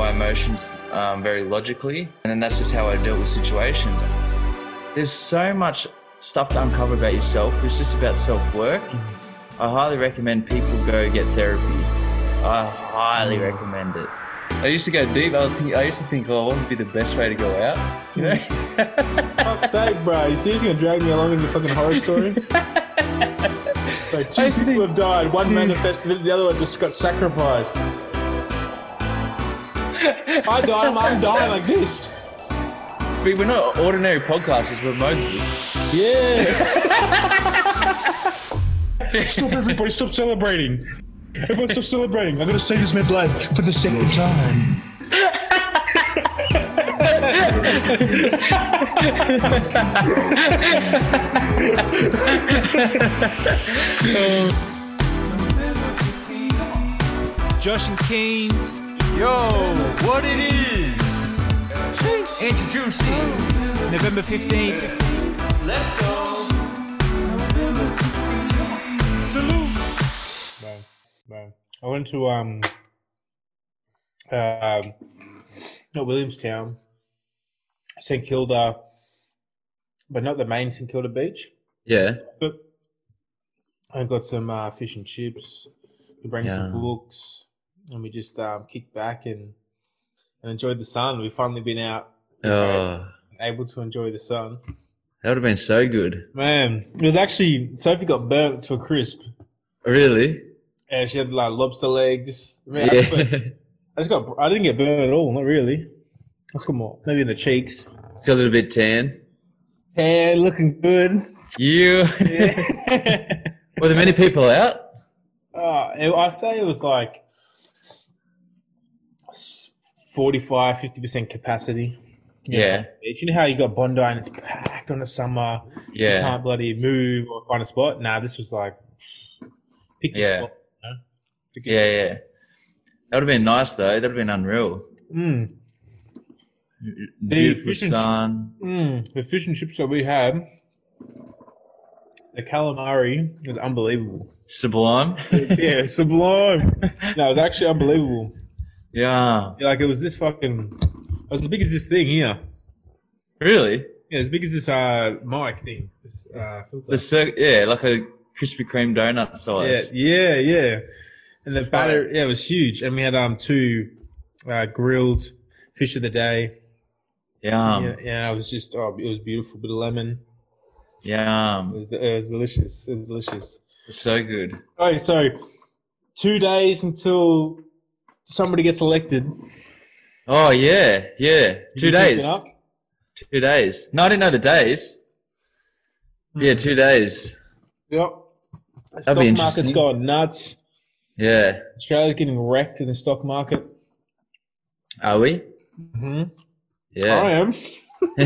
my emotions um, very logically, and then that's just how I deal with situations. There's so much stuff to uncover about yourself. It's just about self work. I highly recommend people go get therapy. I highly recommend it. I used to go deep. I, think, I used to think, oh, what would be the best way to go out? You know? Fuck's sake, bro. You seriously gonna drag me along in your fucking horror story? Bro, two I used to people think- have died. One manifested it, the other one just got sacrificed. I died, I'm, I'm dying like this. But we're not ordinary podcasters. We're moguls. Yeah. stop, everybody, stop celebrating. Everyone, stop celebrating. I'm gonna say this man's life for the second time. Josh and Keen's. Yo, what it is? Introducing November 15th. Let's go. Salute. Man, man. I went to um, um, not Williamstown, St Kilda, but not the main St Kilda beach. Yeah. But I got some uh, fish and chips. We bring some books, and we just um, kicked back and and enjoyed the sun. We've finally been out, Oh, able to enjoy the sun. that would have been so good. Man, it was actually Sophie got burnt to a crisp. Really? Yeah, she had like lobster legs. Man, I, just, Yeah. I just got. I didn't get burnt at all. Not really. Let's go more. Maybe in the cheeks. Got a little bit tan. Hey, looking good. You. Yeah. Were there many people out? Uh, it- I say it was like 45, 50% capacity. You know, Yeah. on the beach. You know how you got Bondi and it's packed on the summer. You Yeah. can't bloody move or find a spot. Nah, this was like pick your Yeah. spot. You know? Pick your Yeah, yeah. That would have been nice though. That would have been unreal. Mm, Beautiful fish and sun. mm, the fish and chips that we had, the calamari was unbelievable. Sublime. yeah, sublime. No, it was actually unbelievable. Yeah. Yeah, Like it was this fucking. It was as big as this thing here. Really? Yeah, as big as this uh mic thing. This uh filter. The cir- yeah, like a Krispy Kreme donut size. yeah, yeah. yeah. And the batter, yeah, it was huge. And we had um two uh, grilled fish of the day. Yum. yeah, yeah, it was just oh, it was beautiful. Bit of lemon. It Yum. was, it was delicious. It was delicious. So good. Okay, so two days until somebody gets elected. Oh yeah, yeah. Did Two you pick it days. Two days. No, I didn't know the days. Hmm. Yeah, two days. Yep. That'd stock market's going nuts. Yeah. Australia's getting wrecked in the stock market. Are we? hmm Yeah. I am.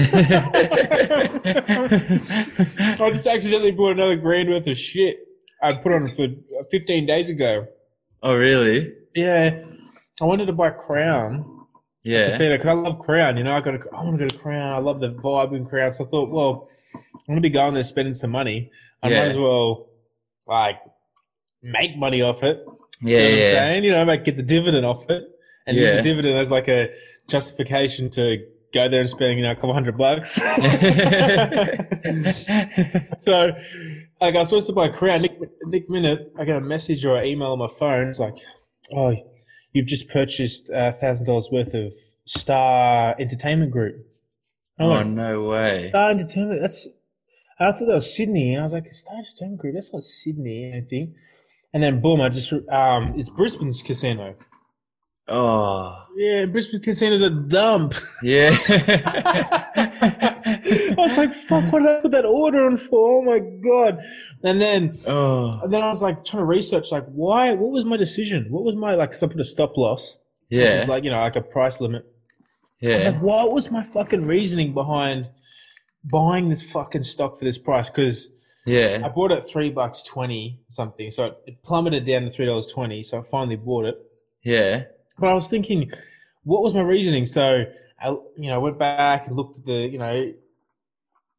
I just accidentally bought another grand worth of shit. I put on for 15 days ago. oh really? Yeah, I wanted to buy Crown. Yeah. Casino, 'cause I love Crown. You know, I got. To, I want to go to Crown. I love the vibe in Crown. So I thought, well, I'm gonna be going there spending some money. I Yeah. might as well like make money off it. Yeah, you know what I'm saying? You know, I might get the dividend off it, and use the dividend as like a justification to go there and spend you know a couple hundred bucks. so, like, I was supposed to buy a crown. Nick, Nick Minute, I got a message or an email on my phone. It's like, oh, you've just purchased a thousand dollars worth of Star Entertainment Group. Oh no way. Star Entertainment. That's. I thought that was Sydney, and I was like, Star Entertainment Group. That's not Sydney, I think. And then boom, I just um, it's Brisbane's casino. Oh Yeah, Brisbane casinos are dump. yeah. I was like, fuck, what did I put that order on for? Oh my god! And then, oh and then I was like trying to research, like, why? What was my decision? What was my like? Because I put a stop loss, which yeah. is like you know like a price limit. Yeah. I was like, what was my fucking reasoning behind buying this fucking stock for this price? Because yeah, I bought it at three bucks twenty something, so it- it plummeted down to three dollars twenty. So I finally bought it. Yeah. But I was thinking, what was my reasoning? So I, you know, went back and looked at the, you know,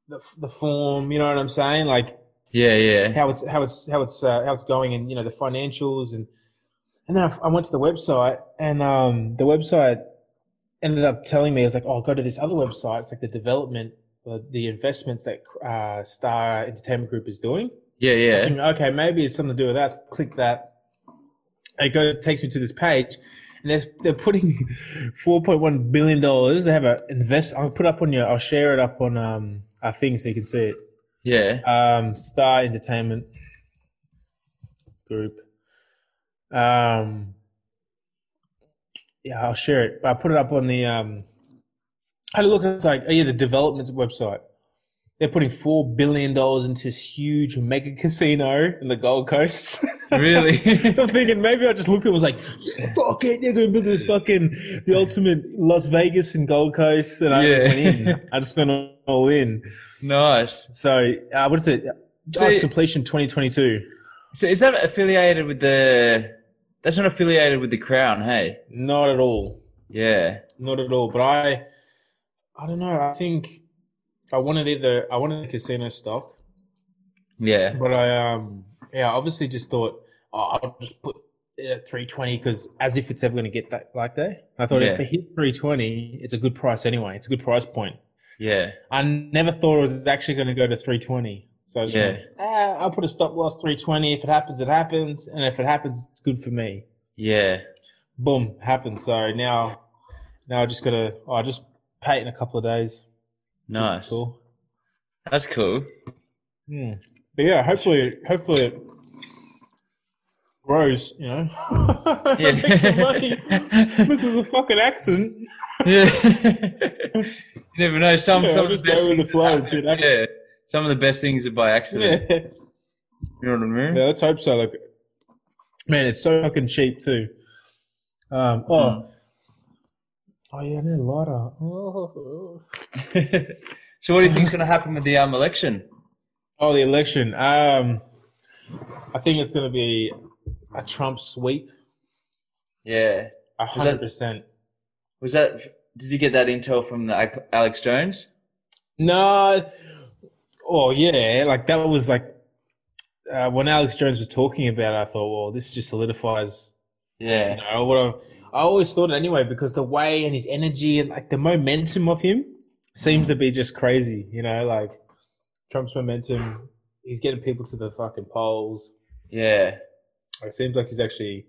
the the form. You know what I'm saying? Like Yeah. Yeah. how it's how it's how it's uh, how it's going, and you know the financials, and and then I, I went to the website, and um, the website ended up telling me, "I was like, oh, go to this other website. It's like the development, uh, the investments that uh, Star Entertainment Group is doing." Yeah, yeah. thinking, okay, maybe it's something to do with that. So click that. It goes takes me to this page, and they're they're putting four point one billion dollars. They have a invest. I'll put up on your. I'll share it up on um our thing so you can see it. Yeah. Um, Star Entertainment Group. Um, yeah, I'll share it. But I put it up on the um. I had a look. And it's like oh yeah, the development website. They're putting four billion dollars into this huge mega casino in the Gold Coast. Really? so I'm thinking maybe I just looked at it and was like, yeah, fuck it, they're gonna build this fucking the ultimate Las Vegas and Gold Coast, and I just went in. I just went all in. nice. So uh, what is it? So- completion 2022. So is that affiliated with the? That's not affiliated with the Crown, hey? Not at all. Yeah. Not at all. But I, I don't know. I think I wanted either I wanted the casino stock, Yeah. but I um yeah obviously just thought oh, I'll just put it at 320 because as if it's ever going to get that like that. I thought if it hit 320, it's a good price anyway. It's a good price point. Yeah. I never thought it was actually going to go to 320. So Yeah. went, ah, I'll put a stop loss 320. If it happens, it happens, and if it happens, it's good for me. Yeah. boom, happened. So now, now I just gotta, oh, I just pay it in a couple of days. Nice. Cool. That's cool. Hmm. But yeah, hopefully, hopefully it grows. You know, Yeah. make some money. This is a fucking accident. yeah. you never know. Some Yeah, some of the just best go the things flow that and see happen- what happens. Yeah. Some of the best things are by accident. Yeah, You know what I mean? yeah. Let's hope so. Like, man, it's so fucking cheap too. Um. Oh. Mm. Oh yeah, I need a lighter. Oh. so what do you think's going to happen with the um, election? Oh, the election. Um, I think it's going to be a Trump sweep. Yeah. A hundred percent. Was that? Did you get that intel from the Alex- Jones? No. Oh yeah, like that was like uh, when Alex Jones was talking about it. I thought, well, this just solidifies. You Yeah. know what I, I always thought it anyway because the way and his energy and like the momentum of him seems to be just crazy. You know, like Trump's momentum. He's getting people to the fucking polls. Yeah. It seems like he's actually,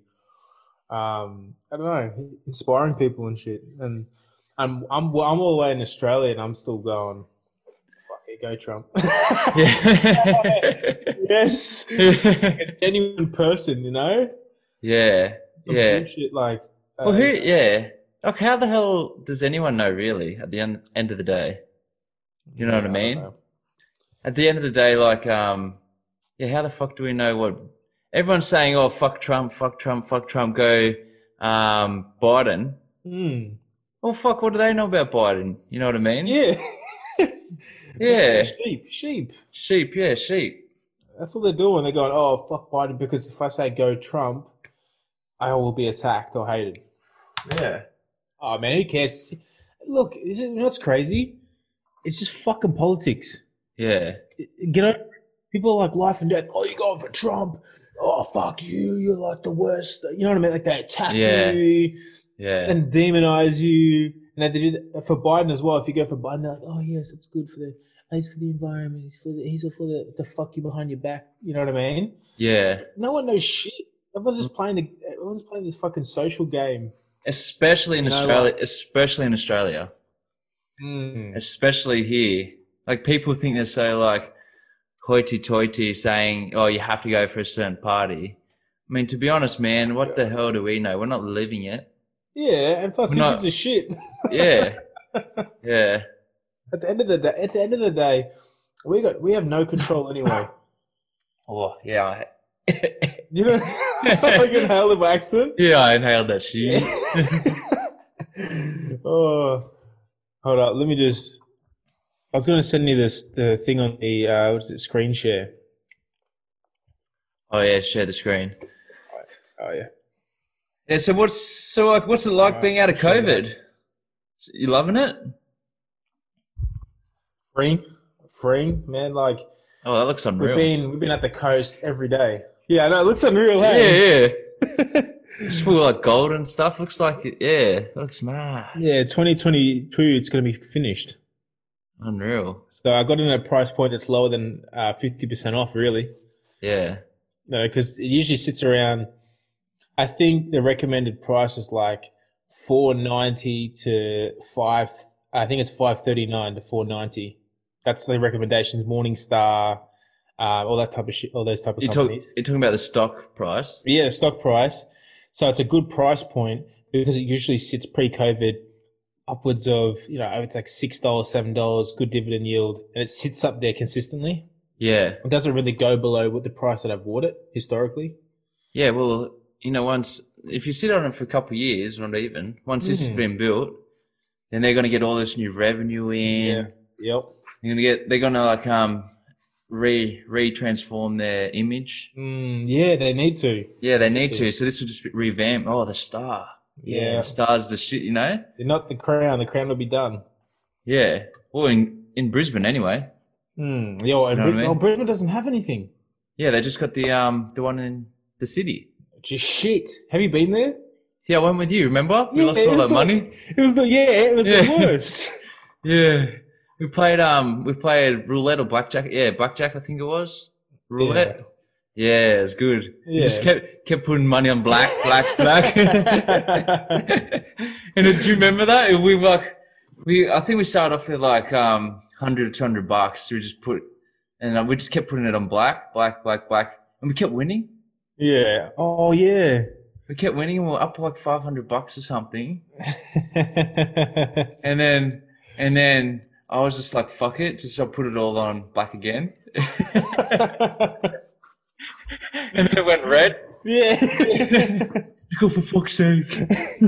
um, I don't know, inspiring people and shit. And I'm I'm I'm all the way in Australia, and I'm still going. Fuck it, go Trump. Yeah. yes, a genuine person, you know. yeah. Some Yeah. bullshit like. Uh, Well, who? Yeah. Like, how the hell does anyone know really? At the end, end of the day, you know what I mean? know. at the end of the day, like, um, yeah, how the fuck do we know what everyone's saying? Oh, fuck Trump, fuck Trump, fuck Trump, go um, Biden. Oh, Well, fuck, what do they know about Biden? You know what I mean? Yeah. Yeah. Sheep, sheep. Sheep, yeah, sheep. That's what they're doing. They're going, oh, fuck Biden, because if I say go Trump, I will be attacked or hated. Yeah. Oh man, who cares? Look, is it, you know what's crazy? It's just fucking politics. Yeah. You know, people are like life and death. Oh, you're going for Trump. Oh, fuck you. You're like the worst. You know what I mean? Like they attack Yeah. you Yeah. and demonize you. And they do that for Biden as well. If you go for Biden, they're like, oh yes, it's good for the. He's for the environment. He's for the. He's for the the fuck you behind your back. You know what I mean? Yeah. No one knows shit. Everyone's just playing the. Everyone's playing this fucking social game. Especially in You know, Australia. Especially in Australia. Mm. Especially here. Like people think they're so like hoity-toity, saying, "Oh, you have to go for a certain party." I mean, to be honest, man, what the hell do we know? We're not living it. Yeah, and plus, who No. gives a shit? Yeah. yeah. At the end of the day, at the end of the day, we got we have no control anyway. Oh, yeah. You know, I can hail the accent. Yeah, I inhaled that shit. oh, hold up. Let me just. I was going to send you this the thing on the uh, what's it screen share. Oh yeah, share the screen. Oh yeah. Yeah. So what's so like? What's it like Alright, being out of I'll you COVID? You loving it? Freeing, freeing, man. Like Oh, that looks unreal. we've been we've been at the coast every day. Yeah, no, it looks unreal. Hey? yeah, yeah. It's full of like gold and stuff. Looks like. Yeah, it looks mad. Yeah, 2022, it's going to be finished. Unreal. So I got in at a price point that's lower than uh, 50% off, really. Yeah. No, because it usually sits around. I think the recommended price is like four ninety to five. I think it's five thirty nine to four ninety. That's the recommendations. Morningstar, uh, all that type of shit, all those type of You talk, companies. you're talking about the stock price. yeah, the stock price. So it's a good price point because it usually sits pre-COVID upwards of you know it's like six dollars, seven dollars, good dividend yield, and it sits up there consistently. Yeah. It doesn't really go below what the price that I've bought it historically. Yeah. Well, you know, once if you sit on it for a couple of years, not even once this has Mm. been built, then they're going to get all this new revenue in. Yeah. Yep. They're going to get. They're going to like um re re transform their image. Mm, yeah, they need to. Yeah, they need to. to. So this will just be revamp. Oh, the star. Yeah. the star's the shit. You know. They're not the crown. The crown will be done. Yeah. Well, in in Brisbane anyway. Mm. Yo, and Know what I Brisbane, mean? oh, Brisbane doesn't have anything. Yeah, they just got the um the one in the city. Just shit. Have you been there? Yeah, I went with you. Remember? We lost it all that the- money. It was the yeah. It was Yeah. the worst. Yeah. We played um we played roulette or blackjack. Yeah, blackjack I think it was. Roulette. Yeah, it it's good. We just kept kept putting money on black, black, black. and do you remember that? We were like we I think we started off with like um 100 or 200 bucks. We just put and uh, we just kept putting it on black, black, black, black. And we kept winning. yeah. Oh yeah. We kept winning and we were up like 500 bucks or something. And then, and then I was just like, fuck it. Just I put it all on black again. And then it went red. yeah. Go for fuck's sake.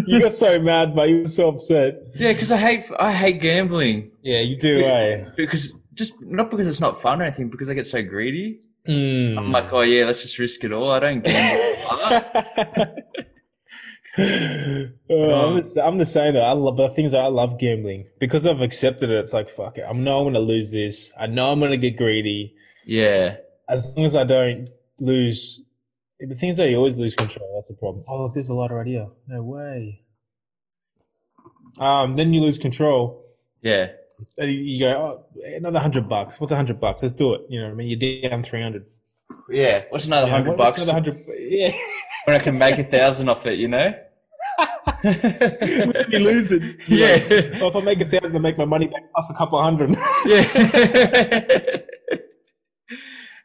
you got so mad, but you were so upset. Yeah, because I hate, I hate gambling. Yeah, you do, eh? Because just, not because it's not fun or anything, because I get so greedy. Mm. I'm like, oh yeah, let's just risk it all. I don't gamble. Uh, I'm, the, I'm the same though. I love, the things that I love gambling because I've accepted it. It's like fuck it. I know I'm gonna lose this. I know I'm gonna get greedy. yeah. As long as I don't lose, the things that you always lose control. That's the problem. Oh look, there's a light right here. No way. Um, then you lose control. Yeah. And you- you go, oh, another hundred bucks. What's a hundred bucks? Let's do it. You know what I mean? You're down three hundred. Yeah. What's another Yeah, hundred what's bucks Another hundred. Yeah. when I can make a thousand off it, you know? when you lose it. Yeah. like, oh, if I make a thousand, I make my money back plus a couple of hundred. Yeah.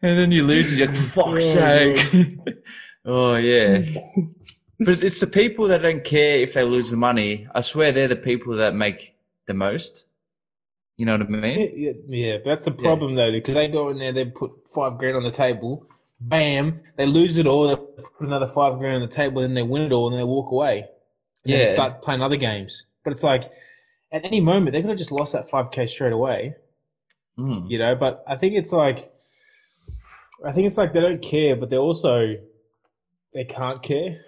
And then you lose it, you're like, fuck's sake. oh, yeah. But it's the people that don't care if they lose the money. I swear they're the people that make the most. You know what I mean? Yeah, yeah, yeah, that's the problem though, because they go in there, they put five grand on the table, bam, they lose it all, they put another five grand on the table, then they win it all, and then they walk away. And then they Yeah. start playing other games. But it's like, at any moment, they could have just lost that 5K straight away, Mm. you know? But I think it's like, I think it's like they don't care, but they're also, they can't care.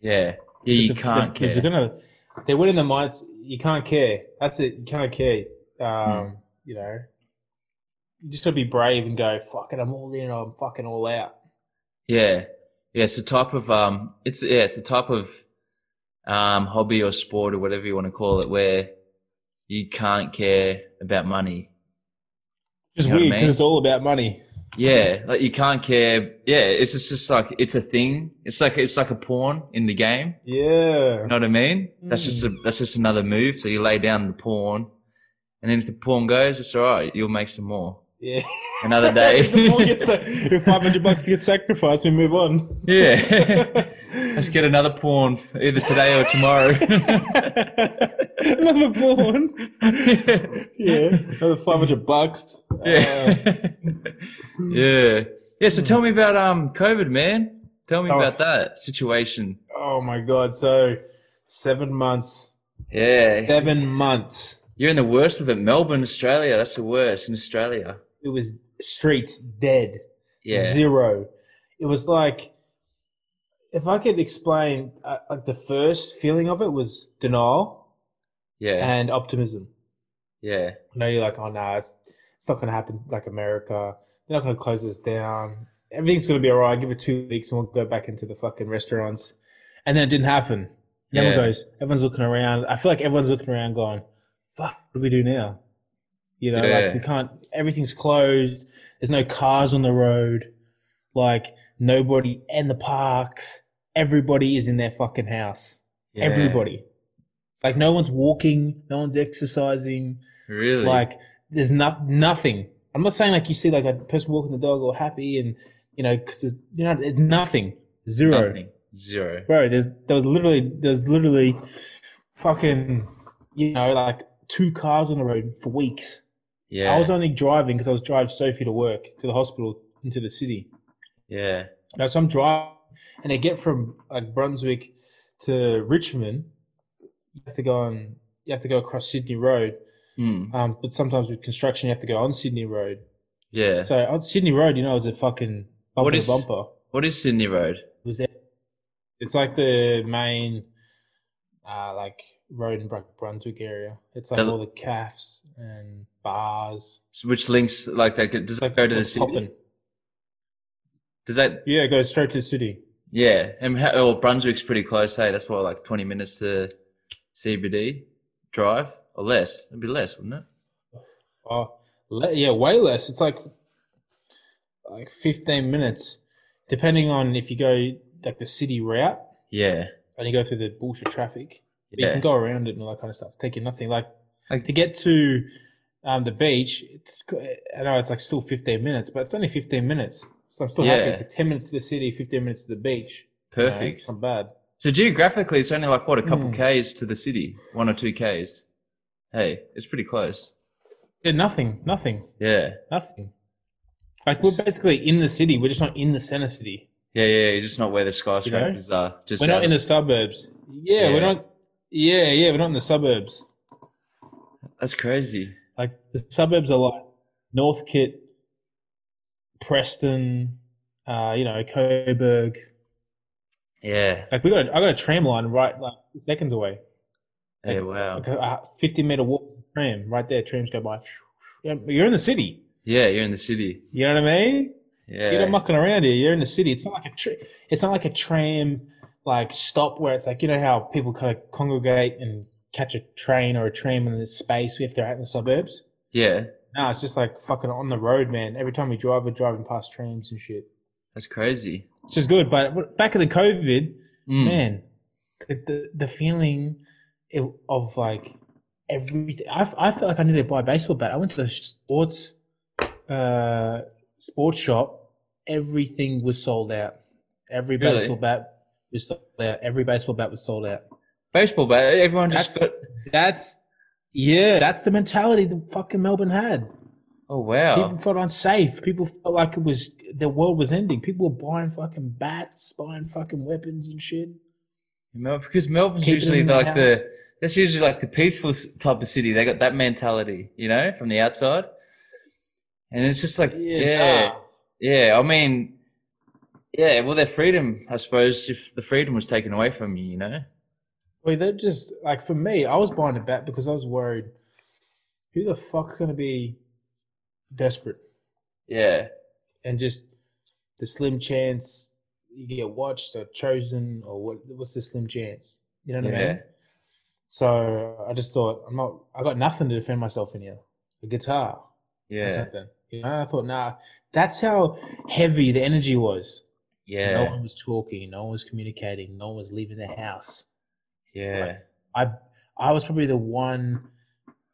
Yeah. Yeah, you If- can't if- if care. You're gonna, they're winning the minds. You can't care. That's it. You can't care. Um, Hmm. You know, you just gotta be brave and go. Fuck it. I'm all in. I'm fucking all out. Yeah. Yeah, it's a type of um it's yeah, it's a type of um hobby or sport or whatever you want to call it where you can't care about money. Just You know weird because mean? it's all about money. Yeah, like you can't care. Yeah, it's just, just like it's a thing. It's like it's like a pawn in the game. Yeah. You know what I mean? That's just a, hmm. that's just another move. So you lay down the pawn, and then if the pawn goes, it's all right. You'll make some more Yeah. another day. if the ball gets sa- if 500 bucks gets sacrificed, we move on. yeah, let's get another pawn either today or tomorrow. Another pawn. yeah. Another 500 bucks. yeah, yeah, yeah. So tell me about um COVID, man. Tell me Oh. about that situation. Oh my god. So seven months. Yeah, Seven months. You're in the worst of it. Melbourne, Australia. That's the worst in Australia. It was streets dead. Yeah. Zero. It was like, if I could explain, uh, like the first feeling of it was denial Yeah. and optimism. Yeah. I know you're like, oh no, it's, it's not going to happen like America. They're not going to close us down. Everything's going to be all right. Give it two weeks and we'll go back into the fucking restaurants. and then it didn't happen. And Everyone goes, everyone's looking around. I feel like everyone's looking around going, fuck, what do we do now? You know, Yeah. like we can't, everything's closed. There's no cars on the road. Like nobody in the parks. Everybody is in their fucking house. Yeah. Everybody. Like no one's walking, no one's exercising. Really? Like there's not nothing. I'm not saying like you see like a person walking the dog or happy and you know because you know it's nothing zero Nothing. Zero. bro. There's there was literally there's literally fucking you know like two cars on the road for weeks. Yeah. I was only driving because I was driving Sophie to work to the hospital into the city. Yeah. Now, so I'm driving, and I get from like Brunswick to Richmond. You have to go on. You have to go across Sydney Road. Hmm. Um, but sometimes with construction, you have to go on Sydney Road. Yeah. So on Sydney Road, you know, is a fucking bumper What is- bumper. what is Sydney Road? It was it's like the main, uh, like road in Brunswick area. It's like The- all the cafes and bars. Which links like that? Does It's it like go to the city? Does that? Yeah, it goes straight to the city. Yeah. And how, well, Brunswick's pretty close. Hey, that's what like twenty minutes to CBD drive or less. It'd be less, wouldn't it? Oh, le- yeah, way less. It's like like fifteen minutes, depending on if you go like the city route Yeah. and you go through the bullshit traffic. Yeah. You can go around it and all that kind of stuff. Take you nothing. Like Like- to get to um, the beach. It's I know it's like still fifteen minutes, but it's only fifteen minutes. So I'm still happy. Yeah. It's like ten minutes to the city, fifteen minutes to the beach. You know, Perfect. it's not bad. So geographically, it's only like what a couple Hmm. k's to the city, one or two k's. Hey, it's pretty close. Yeah, nothing, nothing, Yeah. nothing. Like we're basically in the city. We're just not in the center city. Yeah, yeah, you're just not where the skyscrapers are. Just We're not in the suburbs. Yeah, Yeah. we're not. Yeah, yeah, we're not in the suburbs. That's crazy. Like the suburbs are like Northcote, Preston, uh, you know, Coburg. Yeah. Like we got, a, I got a tram line right like seconds away. Yeah. Wow. Like a, fifty meter walk to tram right there. Trams go by. You're in the city. Yeah, you're in the city. You know what I mean? Yeah. You're not mucking around here. You're in the city. It's not like a tra- it's not like a tram like stop where it's like you know how people kind of congregate and catch a train or a tram in this space if they're out in the suburbs. Yeah. No, it's just like fucking on the road, man. Every time we drive, we're driving past trams and shit. That's crazy. Which is good. But back in the COVID, Mm. man, the, the, the feeling of like everything. I, I felt like I needed to buy a baseball bat. I went to the sports, uh, sports shop. Everything was sold out. Every Really? baseball bat was sold out. Every baseball bat was sold out. Baseball bat. Everyone just That's- got. That's, yeah, that's the mentality that fucking Melbourne had. Oh wow. People felt unsafe. People felt like it was the world was ending. People were buying fucking bats, buying fucking weapons and shit. Because Melbourne's Keep usually the like house. the that's usually like the peaceful type of city. They got that mentality, you know, from the outside, and it's just like yeah, yeah. I mean, yeah. Well, their freedom, I suppose, if the freedom was taken away from you, you know. Well, they're just like for me. I was buying a bat because I was worried. Who the fuck's gonna be desperate Yeah, and just the slim chance you get watched or chosen or what? What's the slim chance? You know what I Yeah. mean? So I just thought I'm not. I got nothing to defend myself in here. A guitar. yeah, something. You know, I thought, nah, that's how heavy the energy was. Yeah. No one was talking, no one was communicating, no one was leaving the house. Yeah, I I was probably the one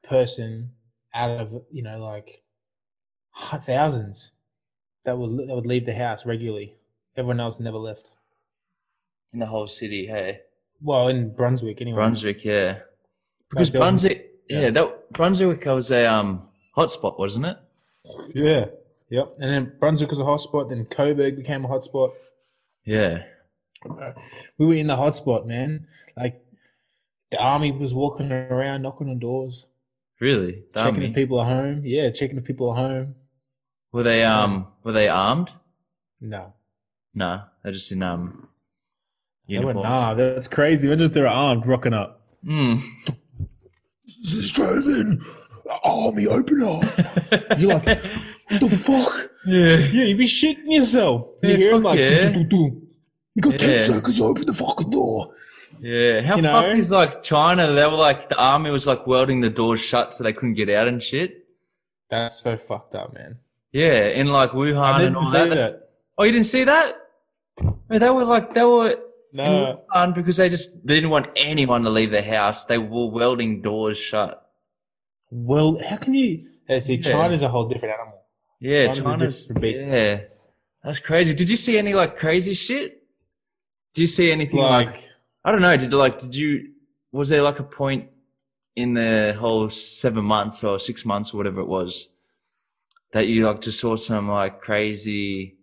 person out of you know like thousands that would that would leave the house regularly. Everyone else never left. in the whole city. Hey, Well, in Brunswick anyway. Brunswick, yeah, because there was- Brunswick, yeah, yeah. that Brunswick was a um hotspot, wasn't it? Yeah. Yep. And then Brunswick was a hotspot. Then Coburg became a hotspot. Yeah, We were in the hotspot, man. Like the army was walking around, knocking on doors. really. The checking army. if people are home. Yeah, checking if people are home. Were they um were they armed? No. No, they're just in um They went, uniform. nah, that's crazy. Imagine if they're armed, rocking up. Mm. This is Australian army opener. You're like, what the fuck? yeah. Yeah, you'd be shitting yourself. You Yeah, hear 'em fuck like, yeah. "Do, do, do, do." You got ten Yeah. seconds. Open the fucking door. Yeah, how You know? fucked is like China? They were like the army was like welding the doors shut so they couldn't get out and shit. That's so fucked up, man. Yeah, in like Wuhan and all that. that. Oh, you didn't see that? They were like they were in No. Wuhan because they just they didn't want anyone to leave their house. They were welding doors shut. Well, how can you? Yeah, see, Yeah. China's a whole different animal. Yeah, China's China's yeah, that's crazy. Did you see any like crazy shit? Do you see anything like, Like, I don't know? Did you like did you was there like a point in the whole seven months or six months or whatever it was that you like just saw some like crazy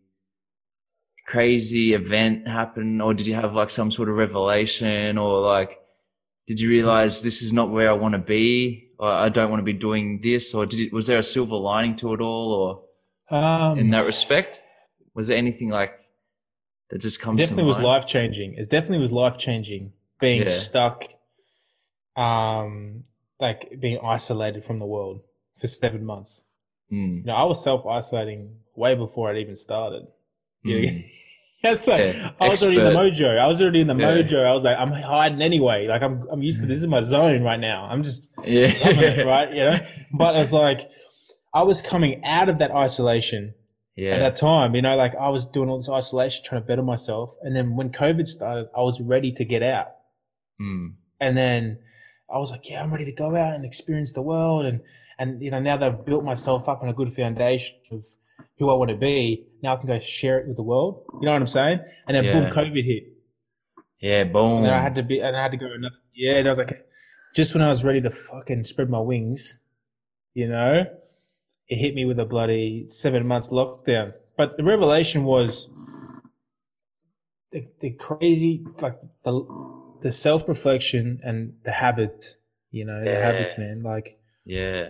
crazy event happen? Or did you have like some sort of revelation? Or like did you realize this is not where I want to be? Or I don't want to be doing this? Or did it, was there a silver lining to it all? Or um, in that respect was there anything like that just comes definitely to was life changing. It definitely was life changing. Being Yeah. stuck, um, like being isolated from the world for seven months. Mm, You know, I was self isolating way before I'd even started. Mm. That's so. Yeah, I was already in the mojo. I was already in the Yeah. mojo. I was like, I'm hiding anyway. Like I'm, I'm used to this is my zone right now. I'm just loving it, yeah right? You know. But it's like I was coming out of that isolation yeah at that time. You know, like I was doing all this isolation, trying to better myself. And then when COVID started, I was ready to get out. Mm, And then I was like, yeah, I'm ready to go out and experience the world. And, and, you know, now that I've built myself up on a good foundation of who I want to be, now I can go share it with the world. You know what I'm saying? And then boom, COVID hit. yeah boom And then I had to be, and I had to go, another, yeah. And I was like, just when I was ready to fucking spread my wings, you know, it hit me with a bloody seven months lockdown. But the revelation was the, the crazy, like the, the self reflection and the habit, you know, the habits, man. Like yeah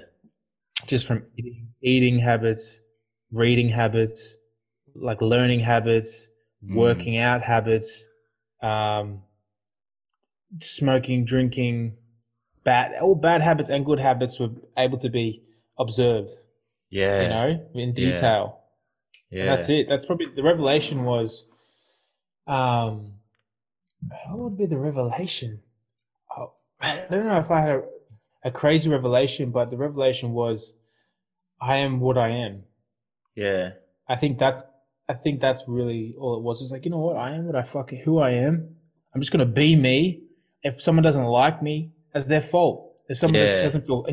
just from eating, eating habits, reading habits, like learning habits, Mm. working out habits, um, smoking, drinking, bad all bad habits and good habits were able to be observed, yeah you know, in detail. yeah And that's it. That's probably the revelation was um how would be the revelation? Oh, I don't know if I had a, a crazy revelation, but the revelation was I am what I am. yeah I think that I think that's really all it was. It's like, you know what, I am what I fucking who I am. I'm just gonna be me. If someone doesn't like me, that's their fault. If someone Yeah. doesn't feel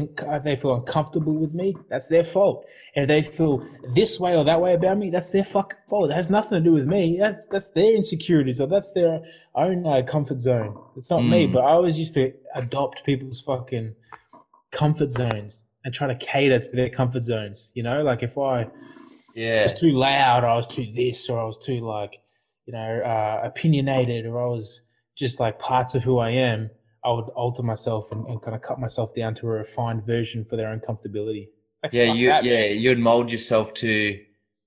they feel uncomfortable with me, that's their fault. If they feel this way or that way about me, that's their fucking fault. It has nothing to do with me. That's that's their insecurities or that's their own uh, comfort zone. It's not me. Mm. But I always used to adopt people's fucking comfort zones and try to cater to their comfort zones. You know, like if I yeah was too loud or I was too this or I was too like, you know, uh, opinionated or I was just like parts of who I am, I would alter myself and, and kind of cut myself down to a refined version for their own comfortability. Like, yeah fuck you that, yeah man. you'd mold yourself to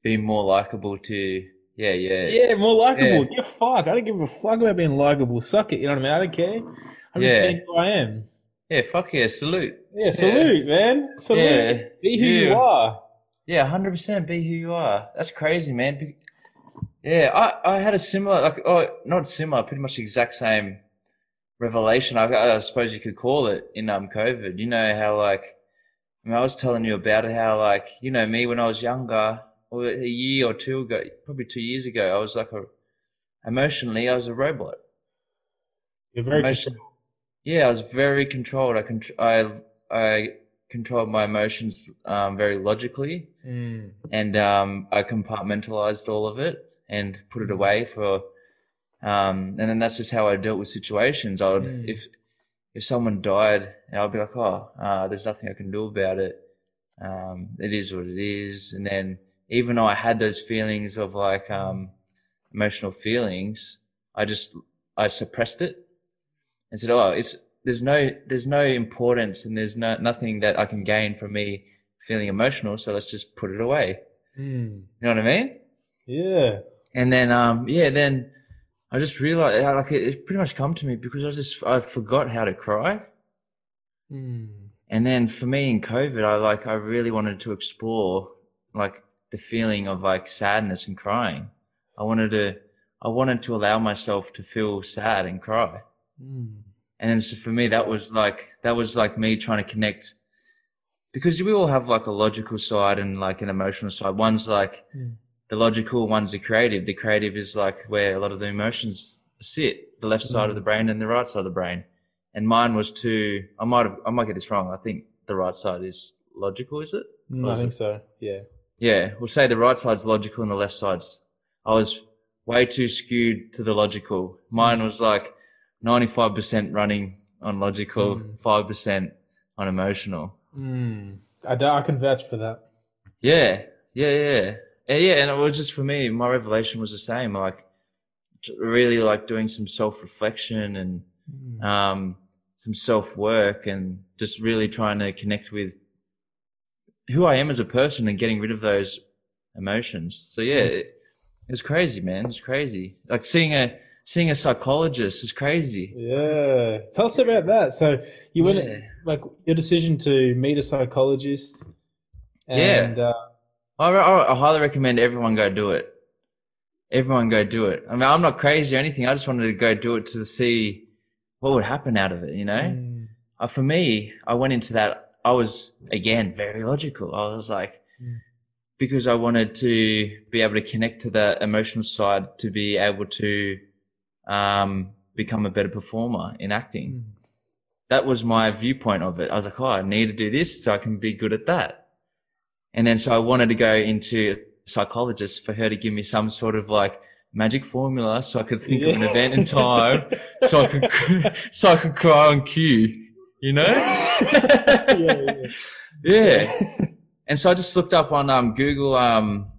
be more likable to yeah yeah Yeah, more likable. Yeah. Yeah. fuck. I don't give a fuck about being likable. Suck it. You know what I mean? I don't care. I'm just Yeah. being who I am. yeah fuck yeah salute Yeah, salute, man. Salute. Yeah. Be who you are. Yeah, hundred percent. Be who you are. That's crazy, man. Yeah, I, I had a similar, like, oh, not similar, pretty much the exact same revelation. I, I suppose you could call it in um COVID. You know how like, I, mean, I was telling you about it. How like, you know, me when I was younger, or a year or two ago, probably two years ago, I was like a emotionally, I was a robot. You're very Emotion- Yeah, I was very controlled. I contr- I I controlled my emotions um, very logically Mm. and um, I compartmentalized all of it and put it away for, um, and then that's just how I dealt with situations. I would, Mm. if if someone died, I'd be like, oh, uh, there's nothing I can do about it. Um, it is what it is. And then even though I had those feelings of like um, emotional feelings, I just I suppressed it and said, oh, it's there's no there's no importance and there's no nothing that I can gain from me feeling emotional, so let's just put it away. Mm. You know what I mean? Yeah. And then, um, yeah, then I just realized, like, it, it pretty much come to me because I just I forgot how to cry. Mm. And then for me in COVID, I like I really wanted to explore like the feeling of like sadness and crying. I wanted to I wanted to allow myself to feel sad and cry. Mm. And then so for me, that was like that was like me trying to connect because we all have like a logical side and like an emotional side. One's like Mm. The logical, one's the creative. The creative is like where a lot of the emotions sit, the left side of the brain and the right side of the brain. And mine was too. I might have. I might get this wrong. I think the right side is logical. Is it? Mm, I think it- so. Yeah. Yeah, we'll say the right side's logical and the left side's. I was way too skewed to the logical. Mine was like 95% running on logical, Mm. 5% on emotional. Mm. I, I can vouch for that. Yeah, yeah, yeah. Yeah, yeah, and it was just for me, my revelation was the same. Like, really like doing some self reflection and Mm. um, some self work and just really trying to connect with who I am as a person and getting rid of those emotions. So yeah, it, it was crazy, man. It was crazy. Like seeing a seeing a psychologist is crazy. Yeah. Tell us about that. So you went Yeah. like your decision to meet a psychologist. And, uh, I, I, I highly recommend everyone go do it. Everyone go do it. I mean, I'm not crazy or anything. I just wanted to go do it to see what would happen out of it. You know. mm, uh, for me, I went into that. I was again very logical. I was like, Mm. because I wanted to be able to connect to the emotional side to be able to um, become a better performer in acting. mm. That was my viewpoint of it. I was like, oh, I need to do this so I can be good at that. And then so I wanted to go into a psychologist for her to give me some sort of like magic formula so I could think of an event in time so I could so I could cry on cue, you know? yeah, yeah. yeah. And so I just looked up on um, Google um,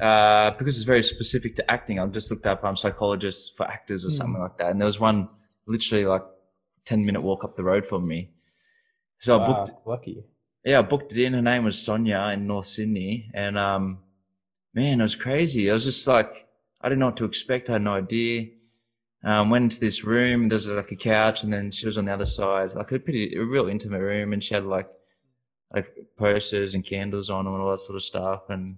uh, because it's very specific to acting. I just looked up um, psychologists for actors or Hmm. something like that, and there was one literally like ten minute walk up the road from me. So I booked, lucky. Yeah, I booked it in. Her name was Sonia in North Sydney, and um, man, it was crazy. I was just like, I didn't know what to expect. I had no idea. Um, went into this room. There's like a couch, and then she was on the other side, like a pretty, a real intimate room, and she had like, like posters and candles on and all that sort of stuff. And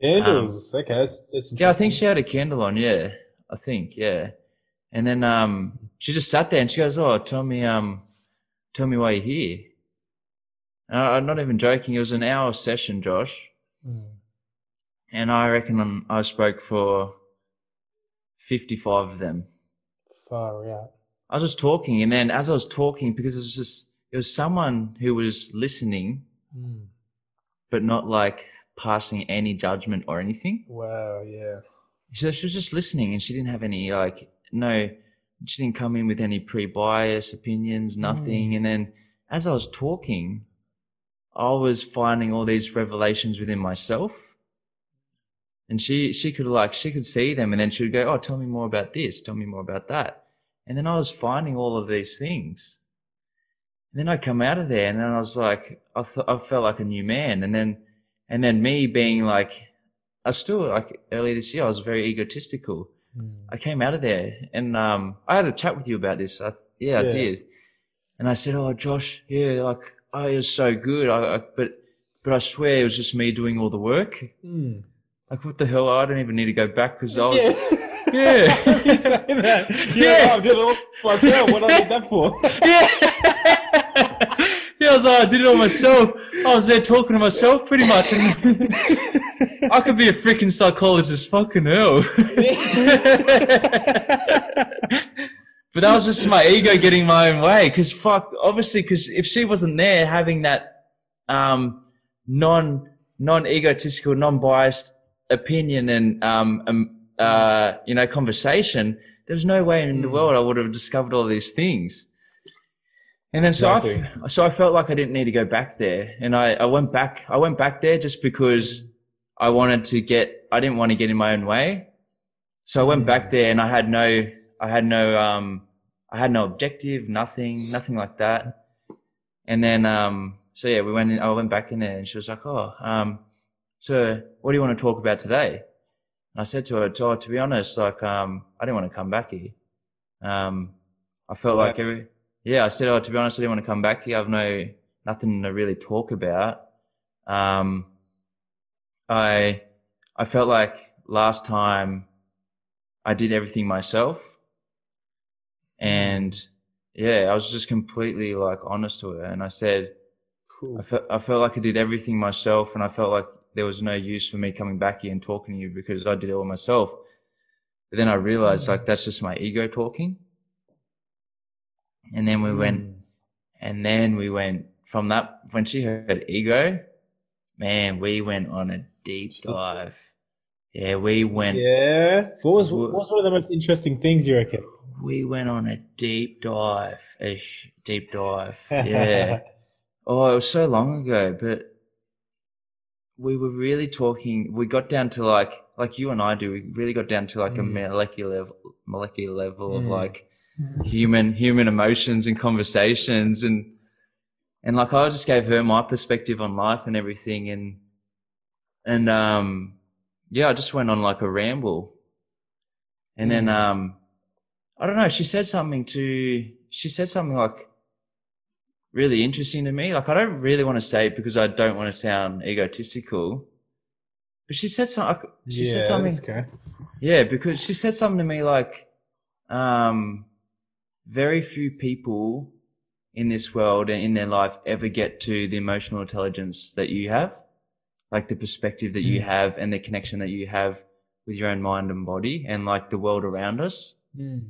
Candles. okay, that's, that's Um, yeah, I think she had a candle on. Yeah, I think yeah. And then um, she just sat there and she goes, "Oh, tell me um, tell me why you're here." I, I'm not even joking. It was an hour session, Josh, Mm. and I reckon I spoke for fifty-five of them. Far out. I was just talking, and then as I was talking, because it was just it was someone who was listening, Mm. but not like passing any judgment or anything. Wow, yeah. So she was just listening, and she didn't have any like no, she didn't come in with any pre-bias opinions, nothing. And then as I was talking, I was finding all these revelations within myself. And she she could like she could see them, and then she would go, "Oh, tell me more about this. Tell me more about that." And then I was finding all of these things. And then I come out of there, and then I was like, I th- I felt like a new man. And then and then me being like, I still like earlier this year, I was very egotistical. Mm. I came out of there and um, I had a chat with you about this. I, yeah, I did. And I said, "Oh, Josh, yeah, like oh, it was so good. I, I, but but I swear it was just me doing all the work. Mm. Like what the hell? I don't even need to go back because I was Yeah. Yeah. you say that. Yeah. Yeah, I did it all myself. What do I need that for? yeah. yeah, I was like, I did it all myself. I was there talking to myself pretty much. And I could be a freaking psychologist. Fucking hell. But that was just my ego getting my own way. Because fuck, obviously, because if she wasn't there having that um, non non egotistical, non biased opinion and um, um, uh, you know conversation, there was no way in the Mm. world I would have discovered all these things. And then so I, Exactly. f- so I felt like I didn't need to go back there, and I, I went back. I went back there just because I wanted to get. I didn't want to get in my own way, so I went Mm. back there, and I had no. I had no. Um, I had no objective, nothing, nothing like that. And then, um, so yeah, we went. In, I went back in there, and she was like, "Oh, um, so what do you want to talk about today?" And I said to her, "Oh, to be honest, like, um, I didn't want to come back here. Um, I felt like every, yeah, I said, oh, to be honest, I didn't want to come back here. I've no nothing to really talk about. Um, I I felt like last time I did everything myself. And yeah, I was just completely like honest to her. And I said, Cool. I felt, I felt like I did everything myself. And I felt like there was no use for me coming back here and talking to you because I did it all myself. But then I realized like that's just my ego talking. And then we went Mm. and then we went from that when she heard ego, man, we went on a deep dive. Yeah, we went Yeah. What was what was one of the most interesting things you reckon? We went on a deep dive. A deep dive. Yeah. oh, it was so long ago, but we were really talking we got down to like like you and I do, we really got down to like a Mm. molecular level molecular level of Mm. like human human emotions and conversations and and like I just gave her my perspective on life and everything and and um yeah I just went on like a ramble and then Mm. um I don't know she said something to she said something like really interesting to me like I don't really want to say it because I don't want to sound egotistical but she said something she said something that's okay. yeah, because she said something to me like, um, very few people in this world and in their life ever get to the emotional intelligence that you have, like the perspective that you Mm. have and the connection that you have with your own mind and body and like the world around us. Mm.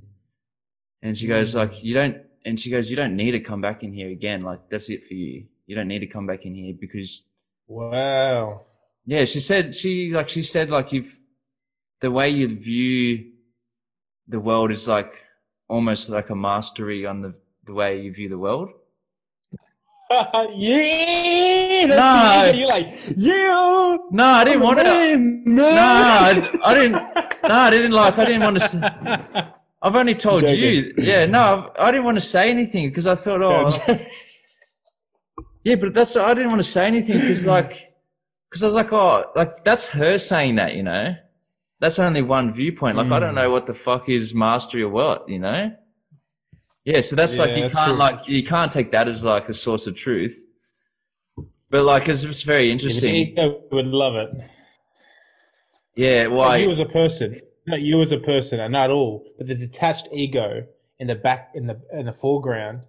And she goes like, you don't, and she goes, you don't need to come back in here again. Like that's it for you. You don't need to come back in here because Wow. yeah, she said she like she said like you've the way you view the world is like almost like a mastery on the the way you view the world. yeah. No. That's it. You're like, yeah. No, I didn't want to. man, No. I, I didn't. No, I didn't like. I didn't want to. I've only told you. Yeah, no, I didn't want to say anything because I thought, oh, yeah, but that's. I didn't want to say anything because like, because I was like, oh, like that's her saying that, you know. That's only one viewpoint. Like I don't Mm. know what the fuck is mastery or what, you know. Yeah, so that's like you that's can't true. like you can't take that as like a source of truth. But like it's just very interesting. I would love it. Yeah, why? you as a person, not you as a person, and not all, but the detached ego in the back, in the in the foreground,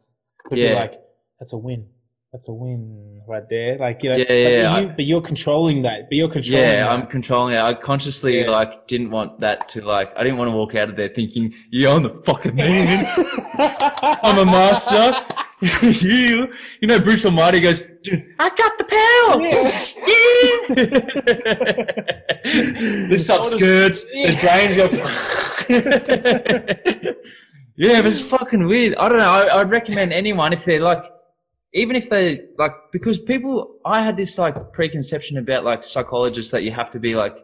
would be like, "That's a win. That's a win right there." Like you know, Yeah, but, yeah, yeah, you, but you're controlling that. But you're controlling. Yeah, that. I'm controlling it. I consciously Yeah. like didn't want that to like. I didn't want to walk out of there thinking, "Yeah, I'm the fucking man. I'm a master." you, you know, Bruce Almighty goes, "I got the power." Lifts up All the- skirts. The drains go. yeah, it was fucking weird. I don't know. I, I'd recommend anyone if they're like, even if they like, because people, I had this like preconception about like psychologists that you have to be like,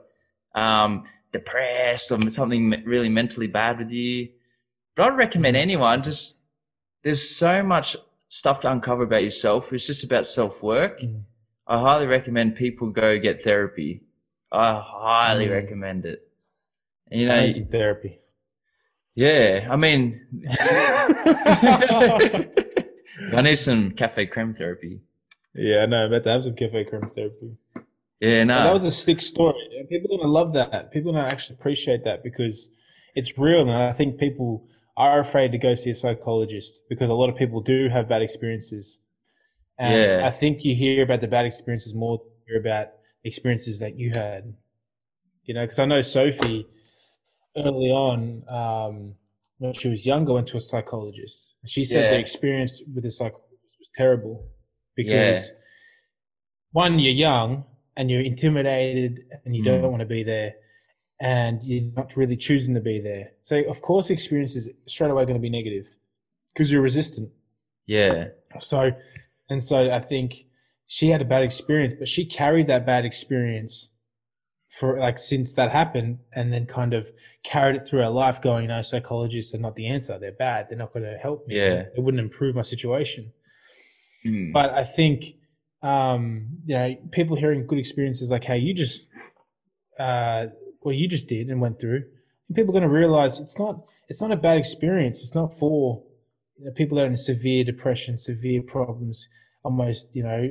um, depressed or something really mentally bad with you. But I'd recommend anyone just, there's so much stuff to uncover about yourself. It's just about self work. Mm. I highly recommend people go get therapy. I highly Mm. recommend it. You know, Amazing therapy. yeah. I mean, I need some cafe creme therapy. yeah, no, but to have some cafe creme therapy. Yeah, no. But that was a slick story. People are gonna love that. People are gonna actually appreciate that because it's real, and I think people are afraid to go see a psychologist because a lot of people do have bad experiences. And Yeah. I think you hear about the bad experiences more than you hear about experiences that you had. You know, because I know Sophie early on, um, when she was younger, went to a psychologist. She said Yeah. the experience with the psychologist was terrible because one, you're young and you're intimidated and you don't Mm. want to be there and you're not really choosing to be there. So, of course, experience is straight away going to be negative because you're resistant. yeah, So, and so I think she had a bad experience, but she carried that bad experience for like since that happened and then kind of carried it through her life going, no, psychologists are not the answer. They're bad. They're not going to help me. Yeah. It wouldn't improve my situation. Mm. But I think, um, you know, people hearing good experiences like how you just, uh, what you just did and went through, people are going to realize it's not, it's not a bad experience. It's not for you know, people that are in severe depression, severe problems, almost, you know,